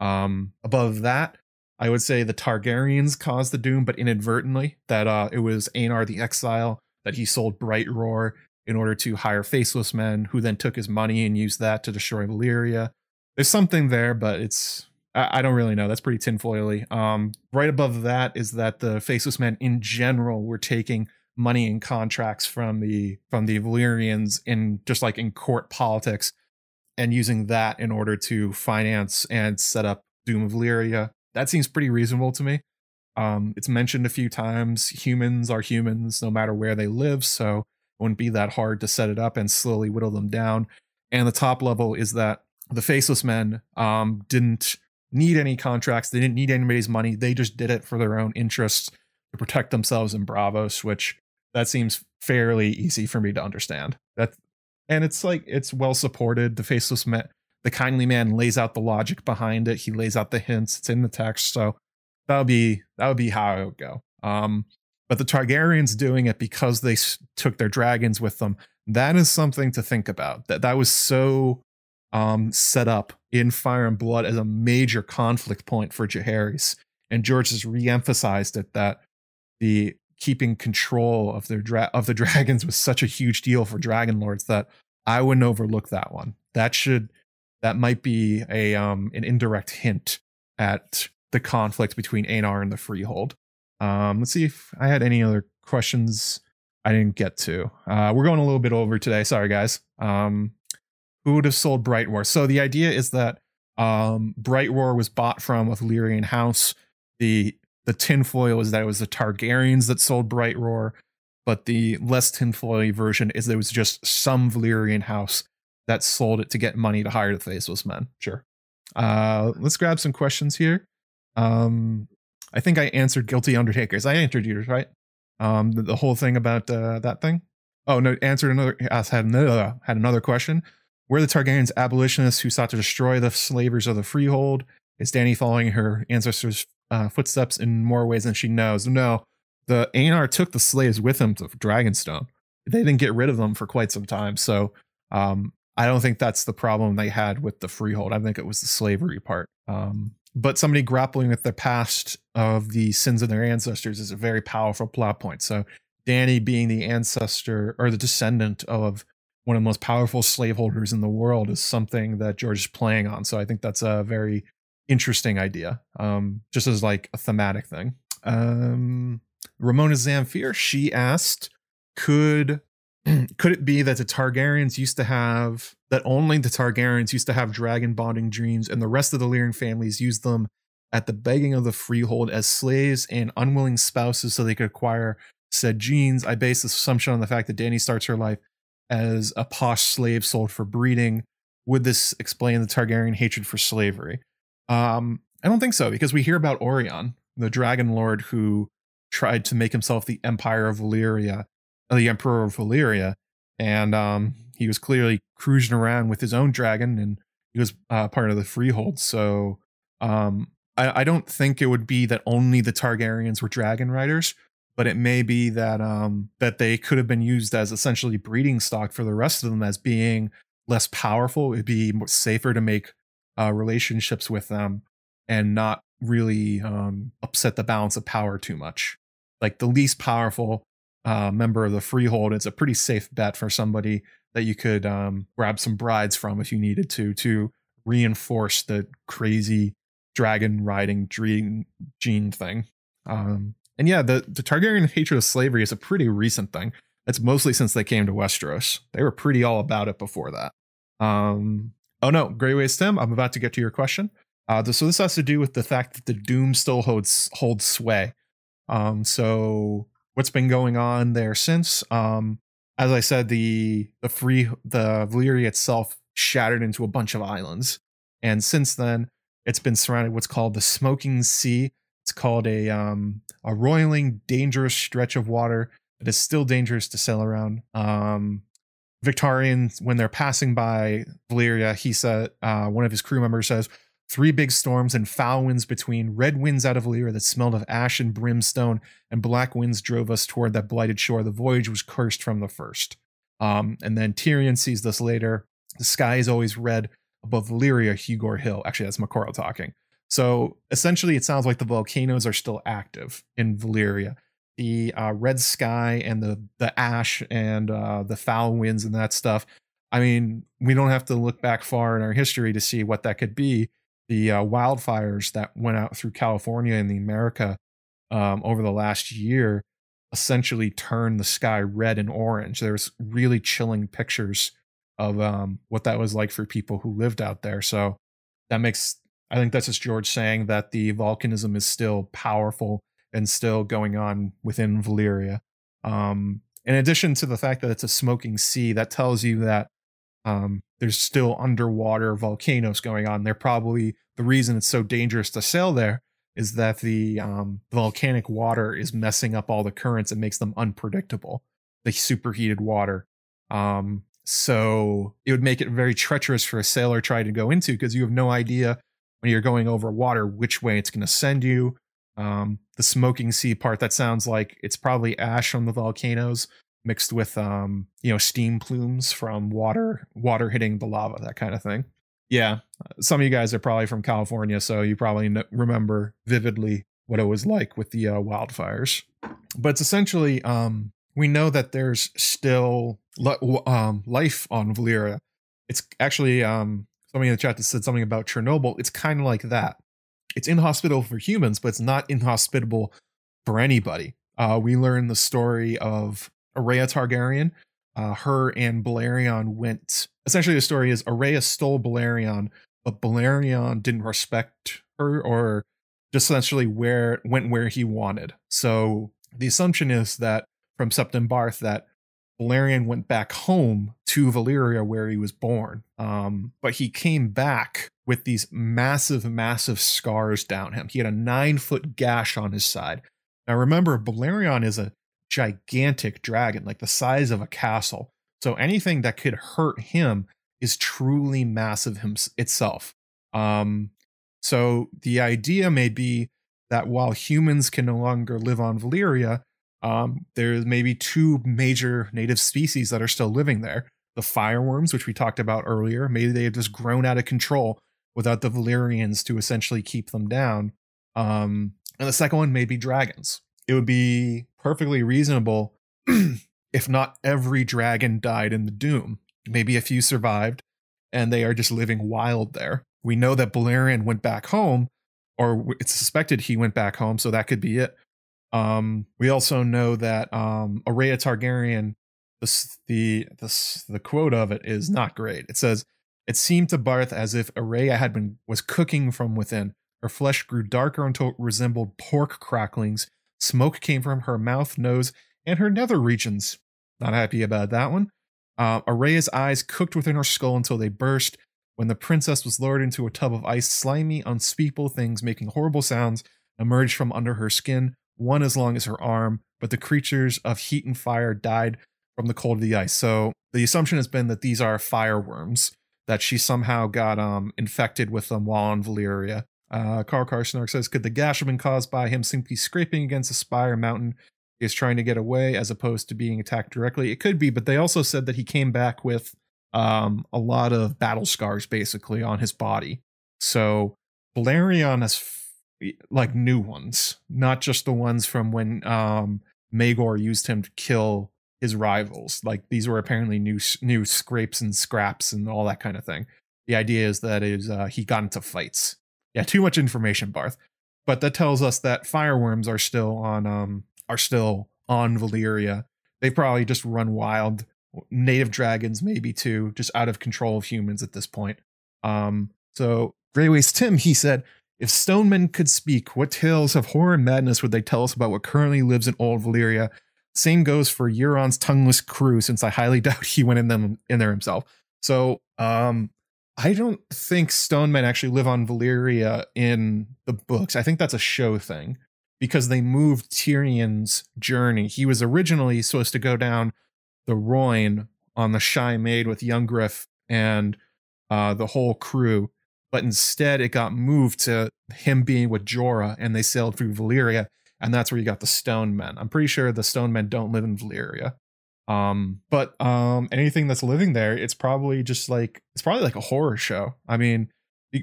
Um, above that, I would say the Targaryens caused the doom, but inadvertently. That uh, it was Aenar the Exile that he sold Brightroar in order to hire faceless men, who then took his money and used that to destroy Valyria. There's something there, but it's I, I don't really know. That's pretty tinfoily. Um, right above that is that the faceless men in general were taking money and contracts from the from the Valyrians in just like in court politics and using that in order to finance and set up Doom of Valyria. That seems pretty reasonable to me. Um, it's mentioned a few times. Humans are humans no matter where they live, so it wouldn't be that hard to set it up and slowly whittle them down. And the top level is that the faceless men um, didn't need any contracts. They didn't need anybody's money. They just did it for their own interests to protect themselves in Braavos, which that seems fairly easy for me to understand. That and it's like it's well supported. The faceless man, the kindly man lays out the logic behind it. He lays out the hints. It's in the text, so that would be that would be how it would go. Um, but the Targaryens doing it because they took their dragons with them. That is something to think about. That that was so um, set up in Fire and Blood as a major conflict point for Jaehaerys. And George has re-emphasized it that the keeping control of their dra- of the dragons was such a huge deal for Dragon Lords that I wouldn't overlook that one. That should that might be a um an indirect hint at the conflict between Aenar and the Freehold. Um, let's see if I had any other questions I didn't get to. Uh, we're going a little bit over today. Sorry, guys. Um, who would have sold Brightroar? So the idea is that um, Brightroar was bought from a Valyrian house. The the tinfoil is that it was the Targaryens that sold Brightroar, but the less tinfoil version is there was just some Valyrian house that sold it to get money to hire the faceless men. Sure. Uh, let's grab some questions here. Um, I think I answered guilty undertakers. I answered yours, right? Um, the, the whole thing about uh, that thing. Oh no, answered another. Asked had another had another question. We're the Targaryens abolitionists who sought to destroy the slavers of the freehold. Is Dany following her ancestors' uh, footsteps in more ways than she knows? No, the Aenar took the slaves with him to Dragonstone. They didn't get rid of them for quite some time. So um, I don't think that's the problem they had with the freehold. I think it was the slavery part. Um, but somebody grappling with the past of the sins of their ancestors is a very powerful plot point. So Dany being the ancestor or the descendant of one of the most powerful slaveholders in the world is something that George is playing on. So I think that's a very interesting idea, um, just as like a thematic thing. Um, Ramona Zamfir, she asked, could could it be that the Targaryens used to have that only the Targaryens used to have dragon bonding dreams and the rest of the Lyrian families used them at the begging of the freehold as slaves and unwilling spouses so they could acquire said genes? I base this assumption on the fact that Dany starts her life as a posh slave sold for breeding. Would this explain the Targaryen hatred for slavery? Um, I don't think so, because we hear about Aurion, the dragon lord who tried to make himself the Empire of Valyria, uh, the Emperor of Valyria, and um, he was clearly cruising around with his own dragon, and he was uh, part of the Freehold. So um, I, I, don't think it would be that only the Targaryens were dragon riders but it may be that um, that they could have been used as essentially breeding stock for the rest of them as being less powerful. It'd be safer to make uh, relationships with them and not really um, upset the balance of power too much. Like the least powerful uh, member of the freehold, it's a pretty safe bet for somebody that you could um, grab some brides from if you needed to to reinforce the crazy dragon riding dream gene thing. Um, and yeah, the, the Targaryen hatred of slavery is a pretty recent thing. It's mostly since they came to Westeros. They were pretty all about it before that. Um, oh no, Greyways Tim, I'm about to get to your question. Uh, so this has to do with the fact that the Doom still holds holds sway. Um, so what's been going on there since? Um, as I said, the the free the Valyria itself shattered into a bunch of islands, and since then it's been surrounded what's called the Smoking Sea, it's called a um, a roiling, dangerous stretch of water that is still dangerous to sail around. Um, Victarion, when they're passing by Valyria, he said uh, one of his crew members says three big storms and foul winds between red winds out of Valyria that smelled of ash and brimstone, and black winds drove us toward that blighted shore. The voyage was cursed from the first. Um, and then Tyrion sees this later. The sky is always red above Valyria, Hugor Hill. Actually, that's Moqorro talking. So essentially, it sounds like the volcanoes are still active in Valyria. The uh, red sky and the the ash and uh, the foul winds and that stuff. I mean, we don't have to look back far in our history to see what that could be. The uh, wildfires that went out through California and the America um, over the last year essentially turned the sky red and orange. There's really chilling pictures of um, what that was like for people who lived out there. So that makes I think that's just George saying that the volcanism is still powerful and still going on within Valyria. Um, in addition to the fact that it's a smoking sea, that tells you that um, there's still underwater volcanoes going on. They're probably the reason it's so dangerous to sail there is that the um, volcanic water is messing up all the currents and makes them unpredictable. The superheated water. Um, so it would make it very treacherous for a sailor trying to go into because you have no idea when you're going over water which way it's going to send you. Um, the smoking sea part that sounds like it's probably ash from the volcanoes mixed with um, you know steam plumes from water water hitting the lava that kind of thing. Yeah, some of you guys are probably from California, so you probably remember vividly what it was like with the uh, wildfires. But it's essentially um, we know that there's still li- um, life on Valyria. It's actually um, somebody in the chat that said something about Chernobyl. It's kind of like that. It's inhospitable for humans, but it's not inhospitable for anybody. Uh, we learn the story of Aerea Targaryen. Uh, her and Balerion went. Essentially, the story is Aerea stole Balerion, but Balerion didn't respect her or just essentially where went where he wanted. So the assumption is that from Septon Barth that Balerion went back home to Valyria where he was born. Um, but he came back with these massive, massive scars down him. He had a nine foot gash on his side. Now remember, Balerion is a gigantic dragon, like the size of a castle. So anything that could hurt him is truly massive him- itself. Um, so the idea may be that while humans can no longer live on Valyria, um, there's maybe two major native species that are still living there. The fireworms, which we talked about earlier, maybe they have just grown out of control without the Valyrians to essentially keep them down. Um, and the second one may be dragons. It would be perfectly reasonable if not every dragon died in the Doom. Maybe a few survived, and they are just living wild there. We know that Balerion went back home, or it's suspected he went back home, so that could be it. Um, we also know that um, Aerea Targaryen, the, the the the quote of it is not great. It says, "It seemed to Barth as if Aerea had been was cooking from within. Her flesh grew darker until it resembled pork cracklings. Smoke came from her mouth, nose, and her nether regions. Not happy about that one. Uh, Aerea's eyes cooked within her skull until they burst. When the princess was lowered into a tub of ice, slimy, unspeakable things making horrible sounds emerged from under her skin, one as long as her arm, but the creatures of heat and fire died from the cold of the ice. So the assumption has been that these are fireworms, that she somehow got um, infected with them while on Valyria. Uh, Carl Karsnark says, could the gash have been caused by him simply scraping against a spire mountain is trying to get away as opposed to being attacked directly. It could be, but they also said that he came back with um, a lot of battle scars basically on his body. So Balerion has like new ones, not just the ones from when um, Maegor used him to kill his rivals. Like these were apparently new new scrapes and scraps and all that kind of thing. The idea is that is uh, he got into fights. Yeah, too much information, Barth. But that tells us that fireworms are still on um, are still on Valyria. They probably just run wild. Native dragons, maybe too, just out of control of humans at this point. Um, so Greyways Tim, he said, if Stonemen could speak, what tales of horror and madness would they tell us about what currently lives in old Valyria? Same goes for Euron's tongueless crew, since I highly doubt he went in them in there himself. So um I don't think Stonemen actually live on Valyria in the books. I think that's a show thing because they moved Tyrion's journey. He was originally supposed to go down the Rhoyne on the Shy Maid with young Griff and uh, the whole crew, but instead it got moved to him being with Jorah, and they sailed through Valyria, and that's where you got the Stone Men. I'm pretty sure the Stone Men don't live in Valyria. Um, but um, anything that's living there, it's probably just like it's probably like a horror show. I mean,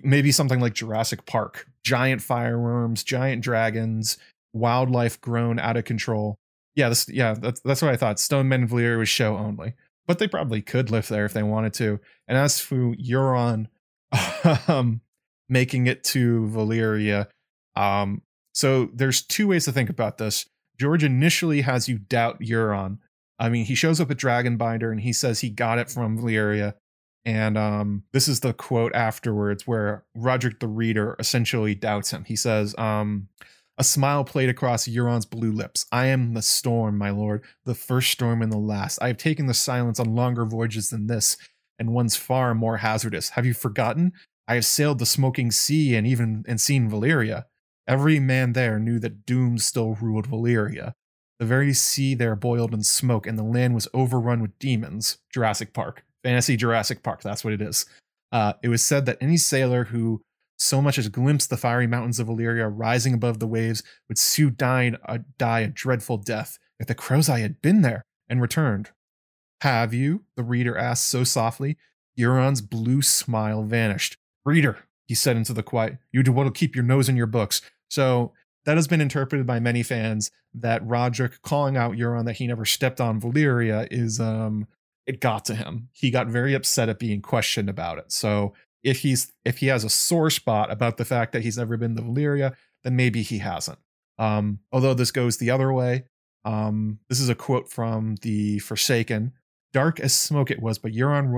maybe something like Jurassic Park, giant fireworms, giant dragons, wildlife grown out of control. Yeah, this yeah, that's that's what I thought. Stone Men Valyria was show only. But they probably could live there if they wanted to. And as for Euron um making it to Valyria, um, so there's two ways to think about this. George initially has you doubt Euron. I mean, he shows up at Dragonbinder and he says he got it from Valyria. And um, this is the quote afterwards where Rodrik the Reader essentially doubts him. He says, um, a smile played across Euron's blue lips. I am the storm, my lord, the first storm and the last. I have taken the silence on longer voyages than this, and ones far more hazardous. Have you forgotten? I have sailed the smoking sea and even and seen Valyria. Every man there knew that doom still ruled Valyria. The very sea there boiled in smoke, and the land was overrun with demons. Jurassic Park. Fantasy Jurassic Park. That's what it is. Uh, it was said that any sailor who so much as glimpsed the fiery mountains of Valyria rising above the waves would soon die, uh, die a dreadful death if the crow's eye had been there and returned. Have you? The reader asked so softly. Euron's blue smile vanished. Reader, he said into the quiet, you do what'll keep your nose in your books. So that has been interpreted by many fans that Rodrik calling out Euron that he never stepped on Valyria is um it got to him. He got very upset at being questioned about it. So if he's if he has a sore spot about the fact that he's never been to Valyria, then maybe he hasn't. Um, although this goes the other way. Um, this is a quote from the Forsaken. Dark as smoke it was, but Euron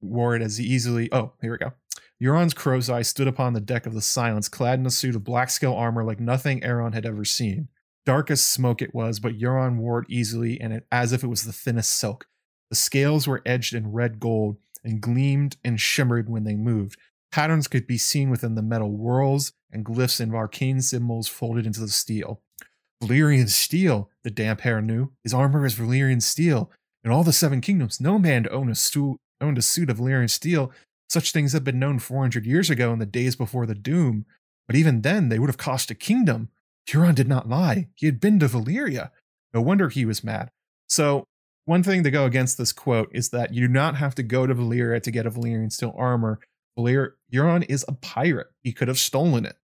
wore it as easily. Oh, here we go. Euron's crow's eye stood upon the deck of the Silence, clad in a suit of black scale armor like nothing Aeron had ever seen. Dark as smoke it was, but Euron wore it easily and it, as if it was the thinnest silk. The scales were edged in red gold and gleamed and shimmered when they moved. Patterns could be seen within the metal whorls and glyphs and arcane symbols folded into the steel. Valyrian steel, the Damphair knew. His armor is Valyrian steel. In all the seven kingdoms, no man owned a, stu- owned a suit of Valyrian steel, such things have been known 400 years ago in the days before the Doom. But even then, they would have cost a kingdom. Euron did not lie. He had been to Valyria. No wonder he was mad. So, one thing to go against this quote is that you do not have to go to Valyria to get a Valyrian steel armor. Valyr- Euron is a pirate. He could have stolen it.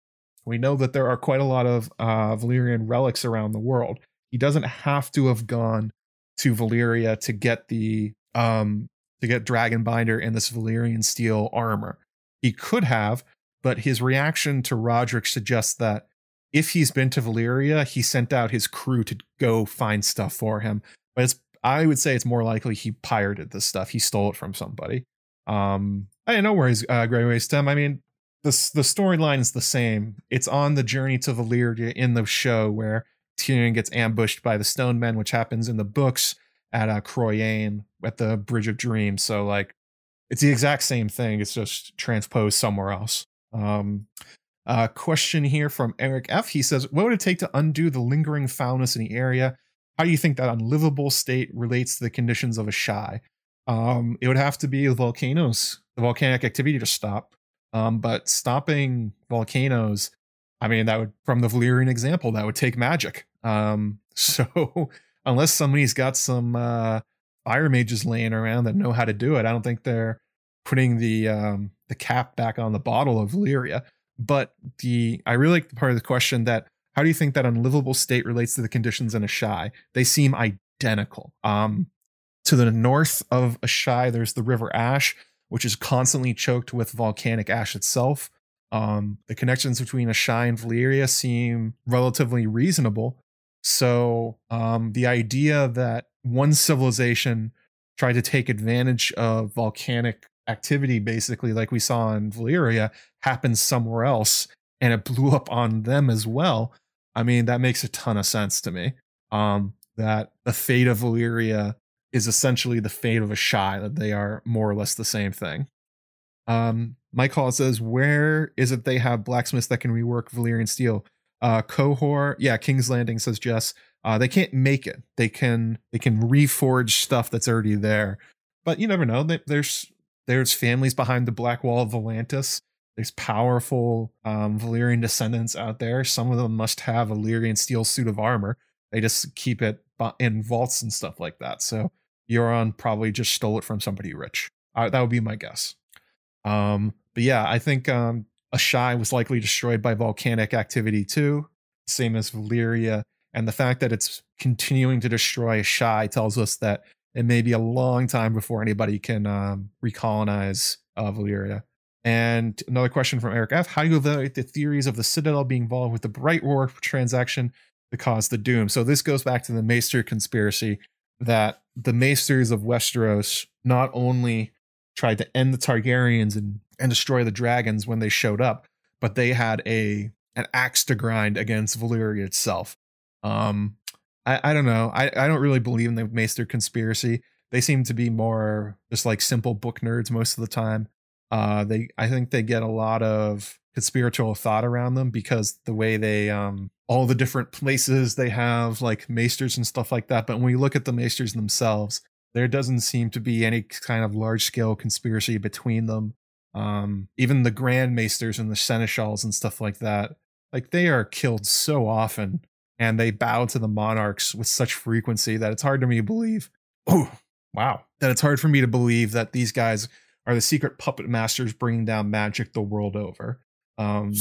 We know that there are quite a lot of uh, Valyrian relics around the world. He doesn't have to have gone to Valyria to get the um to get Dragonbinder and this Valyrian steel armor. He could have, but his reaction to Rodrik suggests that if he's been to Valyria, he sent out his crew to go find stuff for him. But it's I would say it's more likely he pirated this stuff. He stole it from somebody. Um, I don't know where he's uh, Grey Waste I mean, the the storyline is the same. It's on the journey to Valyria in the show where Tyrion gets ambushed by the Stone Men, which happens in the books at uh, Chroyane at the Bridge of Dreams. So like, it's the exact same thing. It's just transposed somewhere else. Um, uh, question here from Eric F. He says, "What would it take to undo the lingering foulness in the area? How do you think that unlivable state relates to the conditions of Asshai? Um, it would have to be the volcanoes, the volcanic activity to stop. Um, but stopping volcanoes, I mean, that would, from the Valyrian example, that would take magic. Um, so unless somebody's got some uh, fire mages laying around that know how to do it, I don't think they're putting the um, the cap back on the bottle of Valyria. But the I really like the part of the question that how do you think that unlivable state relates to the conditions in Asshai? They seem identical. Um, to the north of Asshai, there's the River Ash, which is constantly choked with volcanic ash itself. Um, the connections between Asshai and Valyria seem relatively reasonable. So um, the idea that one civilization tried to take advantage of volcanic activity, basically, like we saw in Valyria, happens somewhere else and it blew up on them as well. I mean, that makes a ton of sense to me. Um, that the fate of Valyria is essentially the fate of Asshai, that they are more or less the same thing. Um, Mike Hall says, Where is it they have blacksmiths that can rework Valyrian steel? Uh, Qohor, yeah, King's Landing says Jess. Uh, they can't make it. They can they can reforge stuff that's already there, but you never know. There's there's families behind the Black Wall of Volantis. There's powerful um, Valyrian descendants out there. Some of them must have a Valyrian steel suit of armor. They just keep it in vaults and stuff like that. So Euron probably just stole it from somebody rich. Uh, that would be my guess. Um, but yeah, I think um, Asshai was likely destroyed by volcanic activity too, same as Valyria. And the fact that it's continuing to destroy Asshai tells us that it may be a long time before anybody can um, recolonize uh, Valyria. And another question from Eric F. How do you evaluate the theories of the Citadel being involved with the Brightroar transaction to cause the doom? So this goes back to the Maester conspiracy that the Maesters of Westeros not only tried to end the Targaryens and, and destroy the dragons when they showed up, but they had a an axe to grind against Valyria itself. Um, I, I don't know. I, I don't really believe in the Maester conspiracy. They seem to be more just like simple book nerds most of the time. Uh, they I think they get a lot of conspiratorial thought around them because the way they um all the different places they have like maesters and stuff like that. But when we look at the maesters themselves, there doesn't seem to be any kind of large scale conspiracy between them. Um, even the grand maesters and the seneschals and stuff like that, like they are killed so often and they bow to the monarchs with such frequency that it's hard to me to believe. Oh, wow. That it's hard for me to believe that these guys are the secret puppet masters bringing down magic the world over. Um,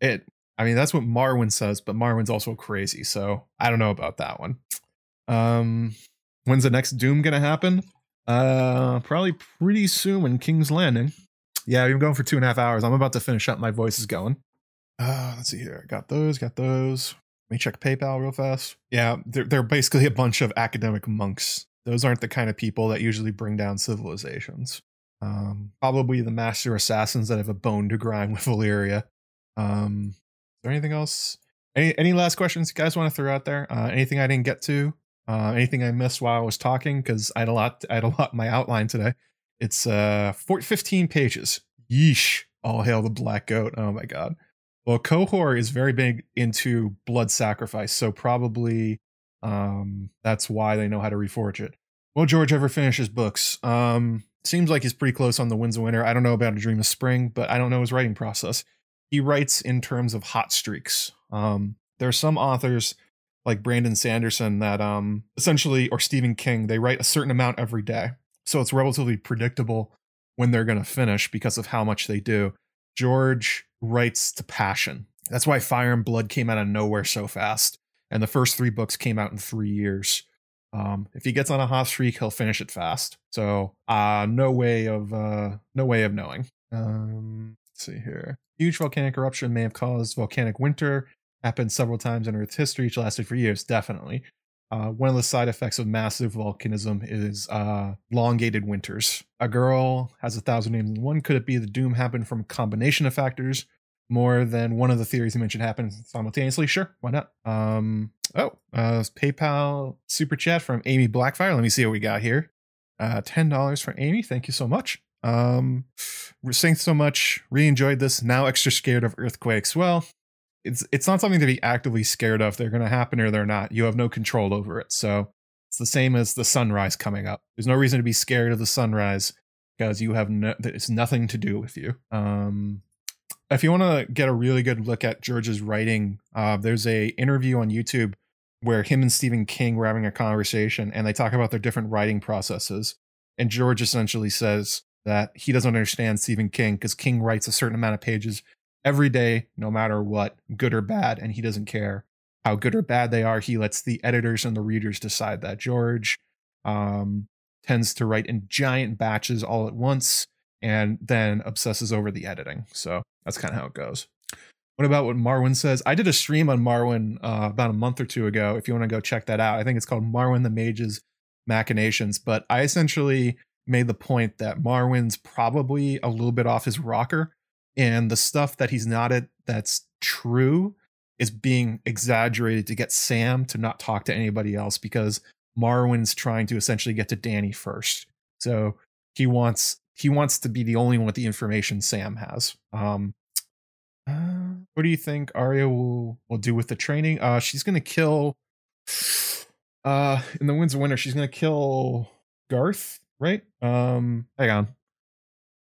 it, I mean, that's what Marwyn says, but Marwyn's also crazy. So I don't know about that one. Um, when's the next Doom gonna happen? Uh, probably pretty soon in King's Landing. Yeah, we've been going for two and a half hours. I'm about to finish up. My voice is going. Uh, let's see here. Got those. Got those. Let me check PayPal real fast. Yeah, they're, they're basically a bunch of academic monks. Those aren't the kind of people that usually bring down civilizations. Um, probably the master assassins that have a bone to grind with Valyria. Um, is there anything else? Any any last questions you guys want to throw out there? Uh, anything I didn't get to? Uh, anything I missed while I was talking? Because I had a lot. I had a lot in my outline today. It's uh 15 pages. Yeesh! All hail the black goat. Oh my god. Well, Qohor is very big into blood sacrifice, so probably um, that's why they know how to reforge it. Will George ever finish his books? Um, seems like he's pretty close on the Winds of Winter. I don't know about A Dream of Spring, but I don't know his writing process. He writes in terms of hot streaks. Um, there are some authors like Brandon Sanderson that um, essentially, or Stephen King, they write a certain amount every day. So it's relatively predictable when they're going to finish because of how much they do. George writes to passion. That's why Fire and Blood came out of nowhere so fast. And the first three books came out in three years. Um, if he gets on a hot streak, he'll finish it fast. So, uh, no way of uh, no way of knowing. Um, let's see here. Huge volcanic eruption may have caused volcanic winter. Happened several times in Earth's history, which lasted for years. Definitely. Uh, one of the side effects of massive volcanism is uh, elongated winters. A girl has a thousand names one. Could it be the doom happened from a combination of factors? More than one of the theories you mentioned happened simultaneously? Sure, why not? Um, oh, uh, PayPal super chat from Amy Blackfire. Let me see what we got here. Uh, ten dollars for Amy. Thank you so much. Um, thanks so much. Really enjoyed this. Now extra scared of earthquakes. Well, it's it's not something to be actively scared of. They're going to happen or they're not. You have no control over it. So it's the same as the sunrise coming up. There's no reason to be scared of the sunrise because you have no. It's nothing to do with you. Um, if you want to get a really good look at George's writing, uh, there's a interview on YouTube where him and Stephen King were having a conversation, and they talk about their different writing processes. And George essentially says that he doesn't understand Stephen King because King writes a certain amount of pages every day, no matter what, good or bad, and he doesn't care how good or bad they are. He lets the editors and the readers decide that. George um, tends to write in giant batches all at once and then obsesses over the editing. So that's kind of how it goes. What about what Marwyn says? I did a stream on Marwyn uh, about a month or two ago. If you want to go check that out, I think it's called Marwyn the Mage's Machinations. But I essentially made the point that Marwyn's probably a little bit off his rocker and the stuff that he's not at that's true is being exaggerated to get Sam to not talk to anybody else because Marwyn's trying to essentially get to Dany first. So he wants he wants to be the only one with the information Sam has. Um uh, what do you think Arya will will do with the training? Uh she's gonna kill uh in the Winds of Winter, she's gonna kill Garth, right? Um hang on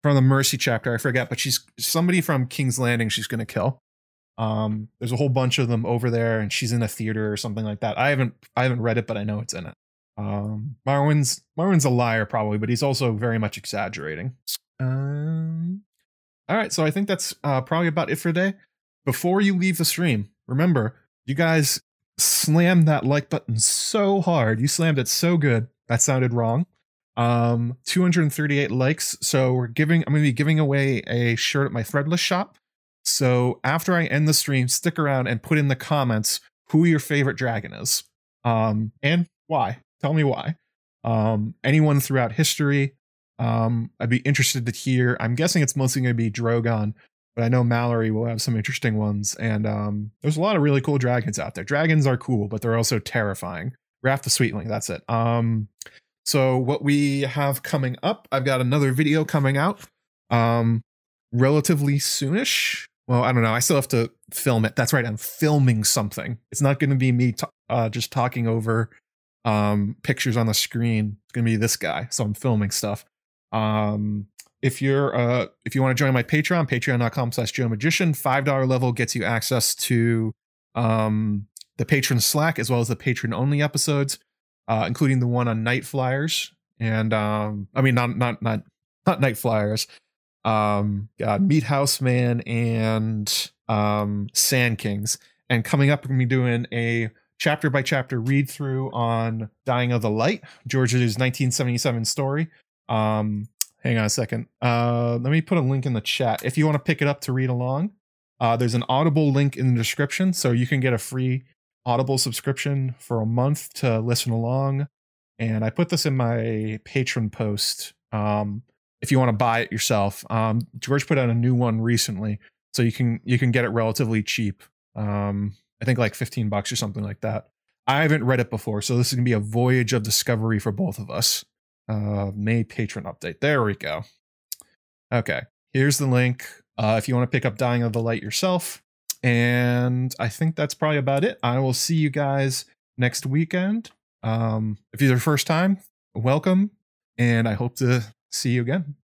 from the Mercy chapter. I forget, but she's somebody from King's Landing. She's gonna kill. Um, there's a whole bunch of them over there, and she's in a theater or something like that. I haven't I haven't read it, but I know it's in it. Um, Marwyn's Marwyn's a liar probably, but he's also very much exaggerating. Um, all right, so I think that's uh, probably about it for today. Before you leave the stream, remember you guys slammed that like button so hard. You slammed it so good. That sounded wrong um 238 likes so we're giving i'm going to be giving away a shirt at my threadless shop. So after i end the stream stick around and put in the comments who your favorite dragon is. Um and why? Tell me why. Um anyone throughout history um i'd be interested to hear. I'm guessing it's mostly going to be drogon but i know mallory will have some interesting ones and um there's a lot of really cool dragons out there. Dragons are cool but they're also terrifying. Raff the Sweetling, that's it. Um, so what we have coming up, I've got another video coming out um relatively soonish. Well, I don't know. I still have to film it. That's right. I'm filming something. It's not going to be me t- uh, just talking over um pictures on the screen. It's going to be this guy. So I'm filming stuff. Um if you're uh if you want to join my Patreon, patreon.com slash Joe Magician, five dollar level gets you access to um the patron Slack as well as the patron only episodes uh, including the one on Nightflyers and um, I mean not not not not Nightflyers, um, God, Meat House Man and um, Sandkings. And coming up, we're gonna be doing a chapter by chapter read through on Dying of the Light, George's 1977 story. Um, hang on a second. Uh, let me put a link in the chat if you want to pick it up to read along. Uh, there's an Audible link in the description, so you can get a free Audible subscription for a month to listen along. And I put this in my patron post. Um, if you want to buy it yourself, um, George put out a new one recently, so you can you can get it relatively cheap. Um, I think like fifteen bucks or something like that. I haven't read it before, so this is gonna be a voyage of discovery for both of us. Uh, May patron update. There we go. Okay, here's the link. Uh, if you want to pick up Dying of the Light yourself, and I think that's probably about it. I will see you guys next weekend. Um, if you're the first time, welcome. And I hope to See you again.